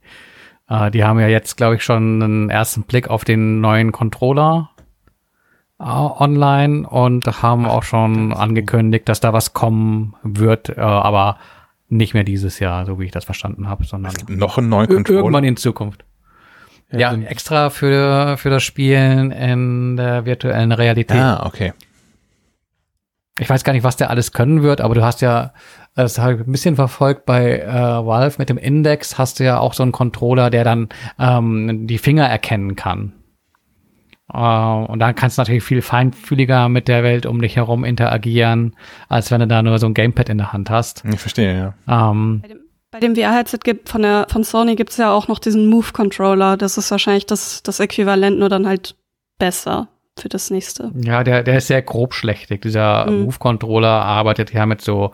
Äh, die haben ja jetzt, glaube ich, schon einen ersten Blick auf den neuen Controller online und haben auch schon angekündigt, dass da was kommen wird, äh, aber nicht mehr dieses Jahr, so wie ich das verstanden habe, sondern noch einen neuen Controller. Irgendwann in Zukunft. Ja, ja extra für, für das Spielen in der virtuellen Realität. Ah, okay. Ich weiß gar nicht, was der alles können wird, aber du hast ja, das habe ich ein bisschen verfolgt bei äh, Valve mit dem Index, hast du ja auch so einen Controller, der dann ähm, die Finger erkennen kann. Uh, und dann kannst du natürlich viel feinfühliger mit der Welt um dich herum interagieren, als wenn du da nur so ein Gamepad in der Hand hast. Ich verstehe, ja. Ähm, bei dem, dem VR-Headset gibt von der von Sony gibt's ja auch noch diesen Move-Controller. Das ist wahrscheinlich das, das Äquivalent, nur dann halt besser für das nächste. Ja, der, der ist sehr grobschlächtig. Dieser mhm. Move-Controller arbeitet ja mit so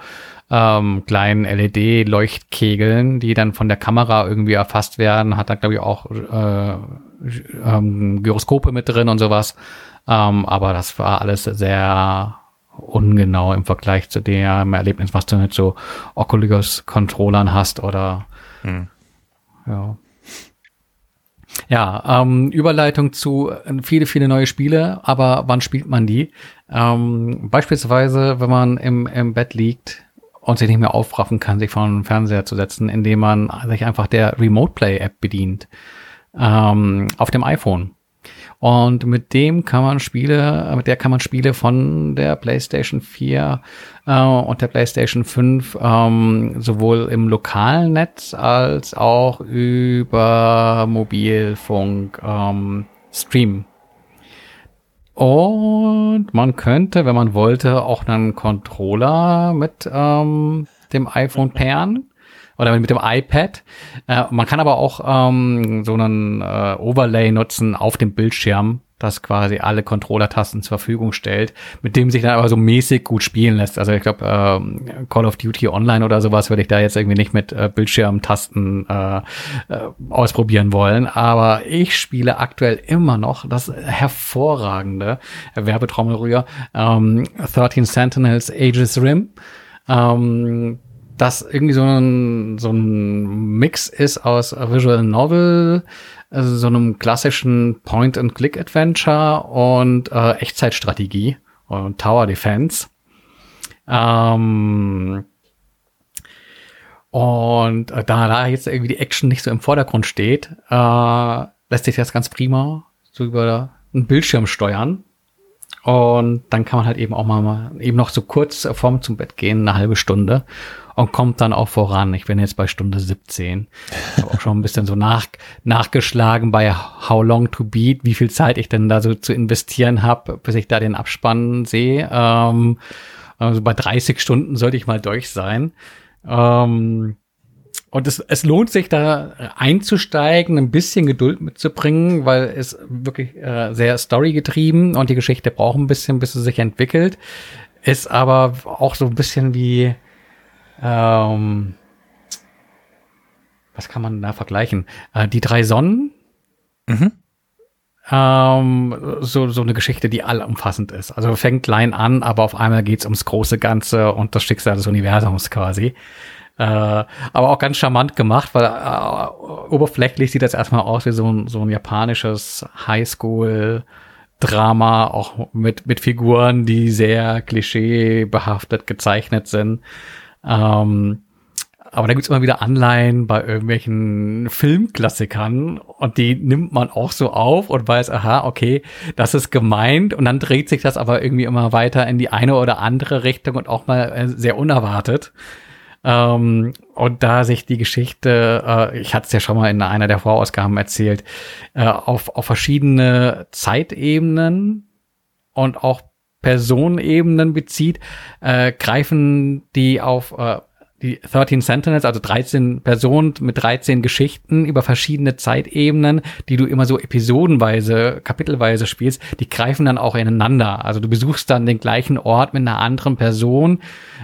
ähm, kleinen LED-Leuchtkegeln, die dann von der Kamera irgendwie erfasst werden. Hat da, glaube ich, auch äh, ähm, Gyroskope mit drin und sowas. Ähm, aber das war alles sehr ungenau im Vergleich zu dem Erlebnis, was du mit so Oculus-Controllern hast oder hm. ja. Ja, ähm, Überleitung zu äh, viele, viele neue Spiele, aber wann spielt man die? Ähm, beispielsweise, wenn man im, im Bett liegt und sich nicht mehr aufraffen kann, sich vor den Fernseher zu setzen, indem man sich einfach der Remote Play App bedient ähm, auf dem iPhone. Und mit dem kann man Spiele, mit der kann man Spiele von der PlayStation 4 äh, und der PlayStation 5 ähm, sowohl im lokalen Netz als auch über Mobilfunk ähm, streamen. Und man könnte, wenn man wollte, auch einen Controller mit ähm, dem iPhone pairen oder mit dem iPad. Äh, man kann aber auch ähm, so einen äh, Overlay nutzen auf dem Bildschirm, das quasi alle Controller-Tasten zur Verfügung stellt, mit dem sich dann aber so mäßig gut spielen lässt. Also ich glaube, ähm, Call of Duty Online oder sowas würde ich da jetzt irgendwie nicht mit äh, Bildschirmtasten äh, äh, ausprobieren wollen. Aber ich spiele aktuell immer noch das hervorragende Werbetrommelrühr ähm, 13 Sentinels Aegis Rim. Ähm, das irgendwie so ein, so ein Mix ist aus Visual Novel, also so einem klassischen Point-and-Click-Adventure und äh, Echtzeitstrategie und Tower Defense. Ähm, und äh, da, da jetzt irgendwie die Action nicht so im Vordergrund steht, äh, lässt sich das ganz prima so über einen Bildschirm steuern. Und dann kann man halt eben auch mal eben noch so kurz vorm zum Bett gehen, eine halbe Stunde und kommt dann auch voran. Ich bin jetzt bei Stunde 17. Ich habe auch schon ein bisschen so nach, nachgeschlagen bei How Long to Beat, wie viel Zeit ich denn da so zu investieren habe, bis ich da den Abspann sehe. Ähm, also bei 30 Stunden sollte ich mal durch sein. Ähm, und es, es lohnt sich da einzusteigen, ein bisschen Geduld mitzubringen, weil es wirklich äh, sehr storygetrieben und die Geschichte braucht ein bisschen, bis sie sich entwickelt. Ist aber auch so ein bisschen wie, ähm, was kann man da vergleichen? Äh, die drei Sonnen. Mhm. Ähm, so, so eine Geschichte, die allumfassend ist. Also fängt klein an, aber auf einmal geht's ums große Ganze und das Schicksal des Universums quasi. Äh, aber auch ganz charmant gemacht, weil äh, oberflächlich sieht das erstmal aus wie so ein, so ein japanisches Highschool-Drama, auch mit, mit Figuren, die sehr klischeebehaftet gezeichnet sind. Ähm, aber da gibt's immer wieder Anleihen bei irgendwelchen Filmklassikern und die nimmt man auch so auf und weiß, aha, okay, das ist gemeint und dann dreht sich das aber irgendwie immer weiter in die eine oder andere Richtung und auch mal äh, sehr unerwartet. Ähm, und da sich die Geschichte, äh, ich hatte es ja schon mal in einer der Vorausgaben erzählt, äh, auf, auf verschiedene Zeitebenen und auch Personenebenen bezieht, äh, greifen die auf äh, die 13 Sentinels, also 13 Personen mit 13 Geschichten über verschiedene Zeitebenen, die du immer so episodenweise, kapitelweise spielst, die greifen dann auch ineinander. Also du besuchst dann den gleichen Ort mit einer anderen Person,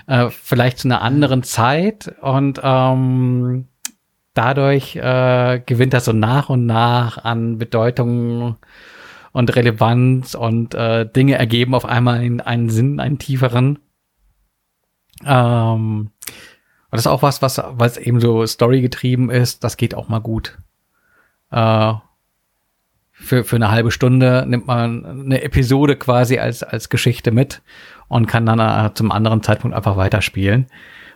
äh, vielleicht zu einer anderen Zeit und ähm, dadurch äh, gewinnt das so nach und nach an Bedeutung und Relevanz und äh, Dinge ergeben auf einmal einen, einen Sinn, einen tieferen. Ähm, und das ist auch was, was, was eben so Story getrieben ist, das geht auch mal gut. Äh, für, für eine halbe Stunde nimmt man eine Episode quasi als, als Geschichte mit und kann dann äh, zum anderen Zeitpunkt einfach weiterspielen.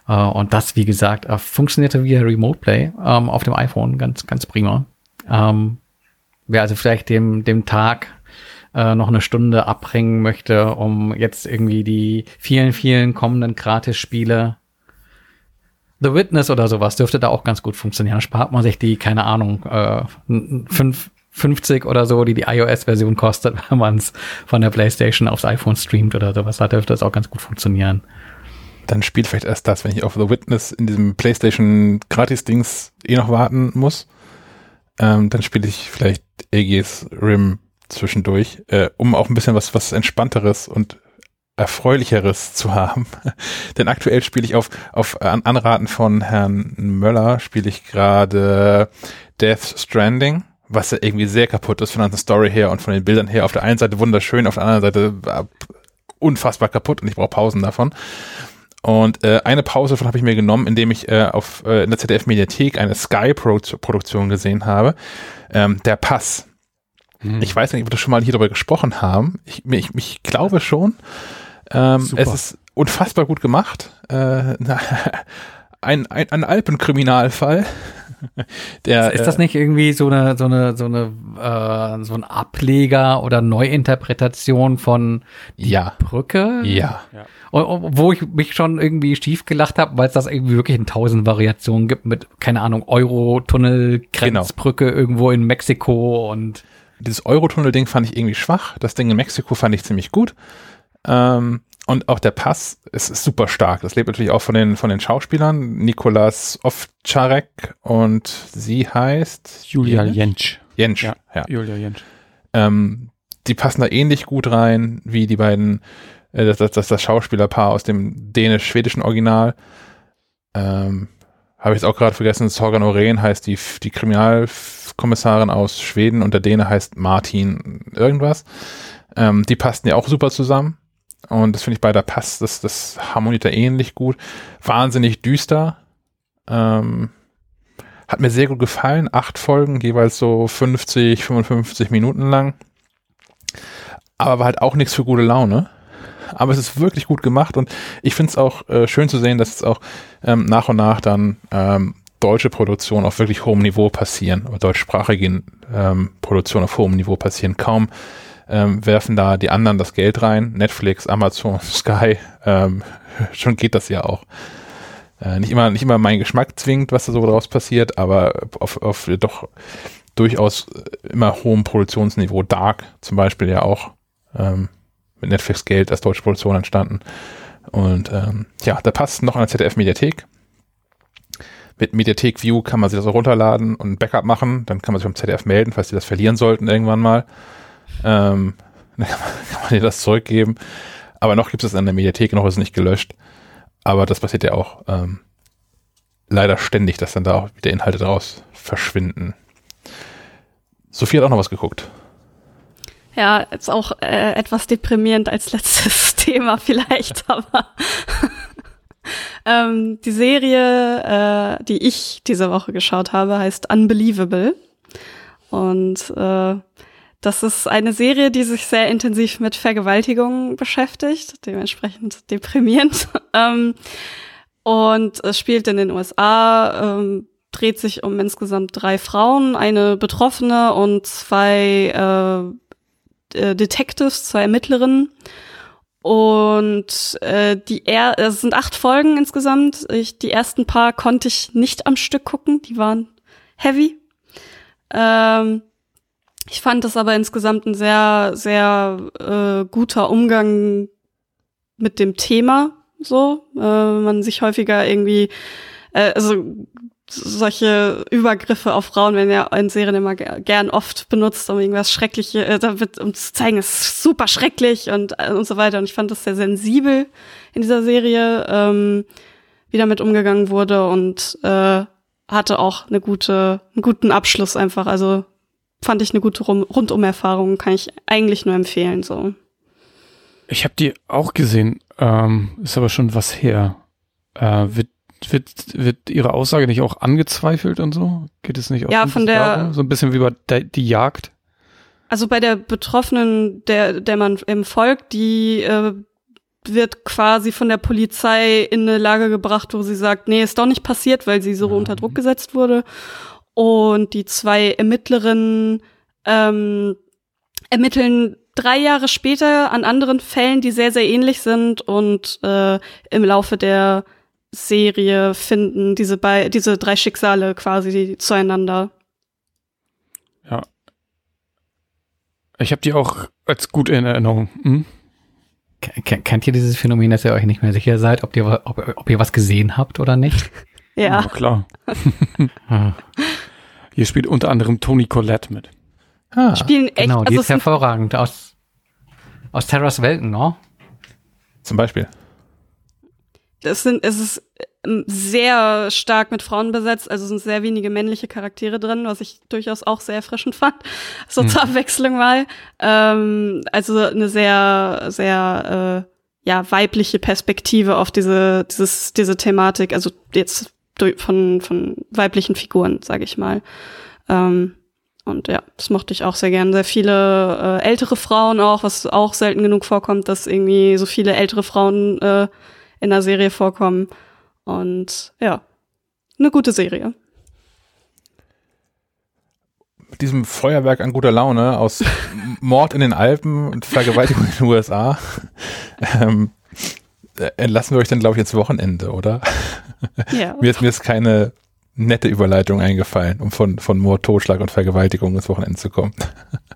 Äh, und das, wie gesagt, äh, funktionierte via Remote Play ähm, auf dem iPhone ganz, ganz prima. Ähm, wer also vielleicht dem, dem Tag äh, noch eine Stunde abbringen möchte, um jetzt irgendwie die vielen, vielen kommenden Gratis-Spiele The Witness oder sowas dürfte da auch ganz gut funktionieren. Spart man sich die, keine Ahnung, äh, 5, 50 oder so, die die iOS-Version kostet, wenn man es von der PlayStation aufs iPhone streamt oder sowas. Da dürfte das auch ganz gut funktionieren. Dann spielt vielleicht erst das, wenn ich auf The Witness in diesem PlayStation Gratis-Dings eh noch warten muss. Ähm, dann spiele ich vielleicht Aegis Rim zwischendurch, äh, um auch ein bisschen was, was entspannteres und erfreulicheres zu haben. Denn aktuell spiele ich auf, auf Anraten von Herrn Möller, spiele ich gerade Death Stranding, was ja irgendwie sehr kaputt ist von der Story her und von den Bildern her. Auf der einen Seite wunderschön, auf der anderen Seite äh, unfassbar kaputt und ich brauche Pausen davon. Und äh, eine Pause davon habe ich mir genommen, indem ich äh, auf äh, in der ZDF-Mediathek eine Sky-Produktion gesehen habe. Ähm, der Pass. Hm. Ich weiß nicht, ob wir das schon mal hier darüber gesprochen haben. Ich, ich, ich glaube schon. Ähm, es ist unfassbar gut gemacht. Äh, ein, ein, ein Alpenkriminalfall. Der, ist das äh, nicht irgendwie so eine so eine so eine äh, so ein Ableger oder Neuinterpretation von die ja. Brücke? Ja. ja. Und, wo ich mich schon irgendwie schief gelacht habe, weil es das irgendwie wirklich in tausend Variationen gibt mit keine Ahnung Euro-Tunnel. Grenzbrücke genau. irgendwo in Mexiko und dieses Eurotunnel-Ding fand ich irgendwie schwach. Das Ding in Mexiko fand ich ziemlich gut. Ähm, und auch der Pass ist, ist, super stark. Das lebt natürlich auch von den, von den Schauspielern. Nikolas Ovcharek und sie heißt Julia Jentsch. Jentsch, ja. ja. Julia Jentsch. Ähm, die passen da ähnlich gut rein wie die beiden, äh, das, das, das, das Schauspielerpaar aus dem dänisch-schwedischen Original. Ähm, Habe ich jetzt auch gerade vergessen, Sorgan Oren heißt die, die Kriminalkommissarin aus Schweden und der Däne heißt Martin irgendwas. Ähm, die passten ja auch super zusammen. Und das finde ich bei der Pass, das, das harmoniert da ähnlich gut. Wahnsinnig düster. Ähm, hat mir sehr gut gefallen. Acht Folgen, jeweils so 50, 55 Minuten lang. Aber war halt auch nichts für gute Laune. Aber es ist wirklich gut gemacht und ich finde es auch äh, schön zu sehen, dass es auch ähm, nach und nach dann ähm, deutsche Produktionen auf wirklich hohem Niveau passieren, oder deutschsprachige ähm, Produktionen auf hohem Niveau passieren. Kaum ähm, werfen da die anderen das Geld rein. Netflix, Amazon, Sky, ähm, schon geht das ja auch. Äh, nicht immer, nicht immer mein Geschmack zwingt, was da so draus passiert, aber auf, auf doch durchaus immer hohem Produktionsniveau. Dark zum Beispiel ja auch ähm, mit Netflix Geld als deutsche Produktion entstanden. Und ähm, ja, da passt noch der ZDF-Mediathek. mit Mediathek View kann man sich das auch runterladen und ein Backup machen. Dann kann man sich beim ZDF melden, falls sie das verlieren sollten irgendwann mal. Ähm, dann kann man, dir das zurückgeben. Aber noch gibt es in der Mediathek, noch ist es nicht gelöscht. Aber das passiert ja auch ähm, leider ständig, dass dann da auch wieder Inhalte draus verschwinden. Sophie hat auch noch was geguckt. Ja, ist auch äh, etwas deprimierend als letztes Thema vielleicht, aber ähm, die Serie, äh, die ich diese Woche geschaut habe, heißt Unbelievable. Und äh, das ist eine Serie, die sich sehr intensiv mit Vergewaltigung beschäftigt, dementsprechend deprimierend. ähm, und es spielt in den USA, ähm, dreht sich um insgesamt drei Frauen, eine Betroffene und zwei äh, äh, Detectives, zwei Ermittlerinnen. Und äh, die er es sind acht Folgen insgesamt. Ich, die ersten paar konnte ich nicht am Stück gucken, die waren heavy. Ähm, ich fand das aber insgesamt ein sehr, sehr äh, guter Umgang mit dem Thema so. Äh, man sich häufiger irgendwie, äh, also solche Übergriffe auf Frauen werden ja in Serien immer gern oft benutzt, um irgendwas Schreckliches, äh, da wird, um zu zeigen, es ist super schrecklich und, äh, und so weiter. Und ich fand das sehr sensibel in dieser Serie, ähm, wie damit umgegangen wurde und äh, hatte auch eine gute, einen guten Abschluss einfach. Also fand ich eine gute Rundum-Erfahrung, kann ich eigentlich nur empfehlen. So. Ich habe die auch gesehen, ähm, ist aber schon was her. Äh, wird, wird, wird ihre Aussage nicht auch angezweifelt und so? Geht es nicht auch ja, von der, darum? so ein bisschen wie bei der, die Jagd? Also bei der Betroffenen, der, der man im folgt, die äh, wird quasi von der Polizei in eine Lage gebracht, wo sie sagt, nee, ist doch nicht passiert, weil sie so ja. unter Druck gesetzt wurde. Und die zwei Ermittlerinnen ähm, ermitteln drei Jahre später an anderen Fällen, die sehr, sehr ähnlich sind und äh, im Laufe der Serie finden diese, bei, diese drei Schicksale quasi zueinander. Ja. Ich habe die auch als gut in Erinnerung. Hm? Kennt ihr dieses Phänomen, dass ihr euch nicht mehr sicher seid, ob ihr, ob, ob ihr was gesehen habt oder nicht? ja. ja klar. Hier spielt unter anderem Toni Collette mit. Ah, Spielen echt. Genau, die also ist hervorragend aus, aus Terras Welten, ne? Zum Beispiel. Das sind, es ist ähm, sehr stark mit Frauen besetzt, also sind sehr wenige männliche Charaktere drin, was ich durchaus auch sehr erfrischend fand, so zur hm. Abwechslung mal. Ähm, also eine sehr, sehr äh, ja weibliche Perspektive auf diese dieses diese Thematik, also jetzt von von weiblichen Figuren, sage ich mal. Ähm, und ja, das mochte ich auch sehr gern. Sehr viele äh, ältere Frauen auch, was auch selten genug vorkommt, dass irgendwie so viele ältere Frauen äh, in der Serie vorkommen. Und ja, eine gute Serie. Mit diesem Feuerwerk an guter Laune aus Mord in den Alpen und Vergewaltigung in den USA ähm, entlassen wir euch dann, glaube ich, ins Wochenende, oder? Ja. mir, ist, mir ist keine nette Überleitung eingefallen, um von, von Mord, Totschlag und Vergewaltigung ins Wochenende zu kommen.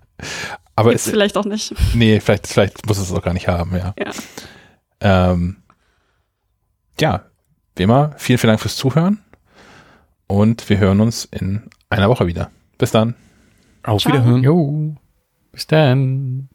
Aber Gibt's es, vielleicht auch nicht. Nee, vielleicht, vielleicht muss es auch gar nicht haben, ja. Ja. Ähm, ja, wie immer, vielen, vielen Dank fürs Zuhören und wir hören uns in einer Woche wieder. Bis dann. Auf Ciao. Wiederhören. Jo. Bis dann.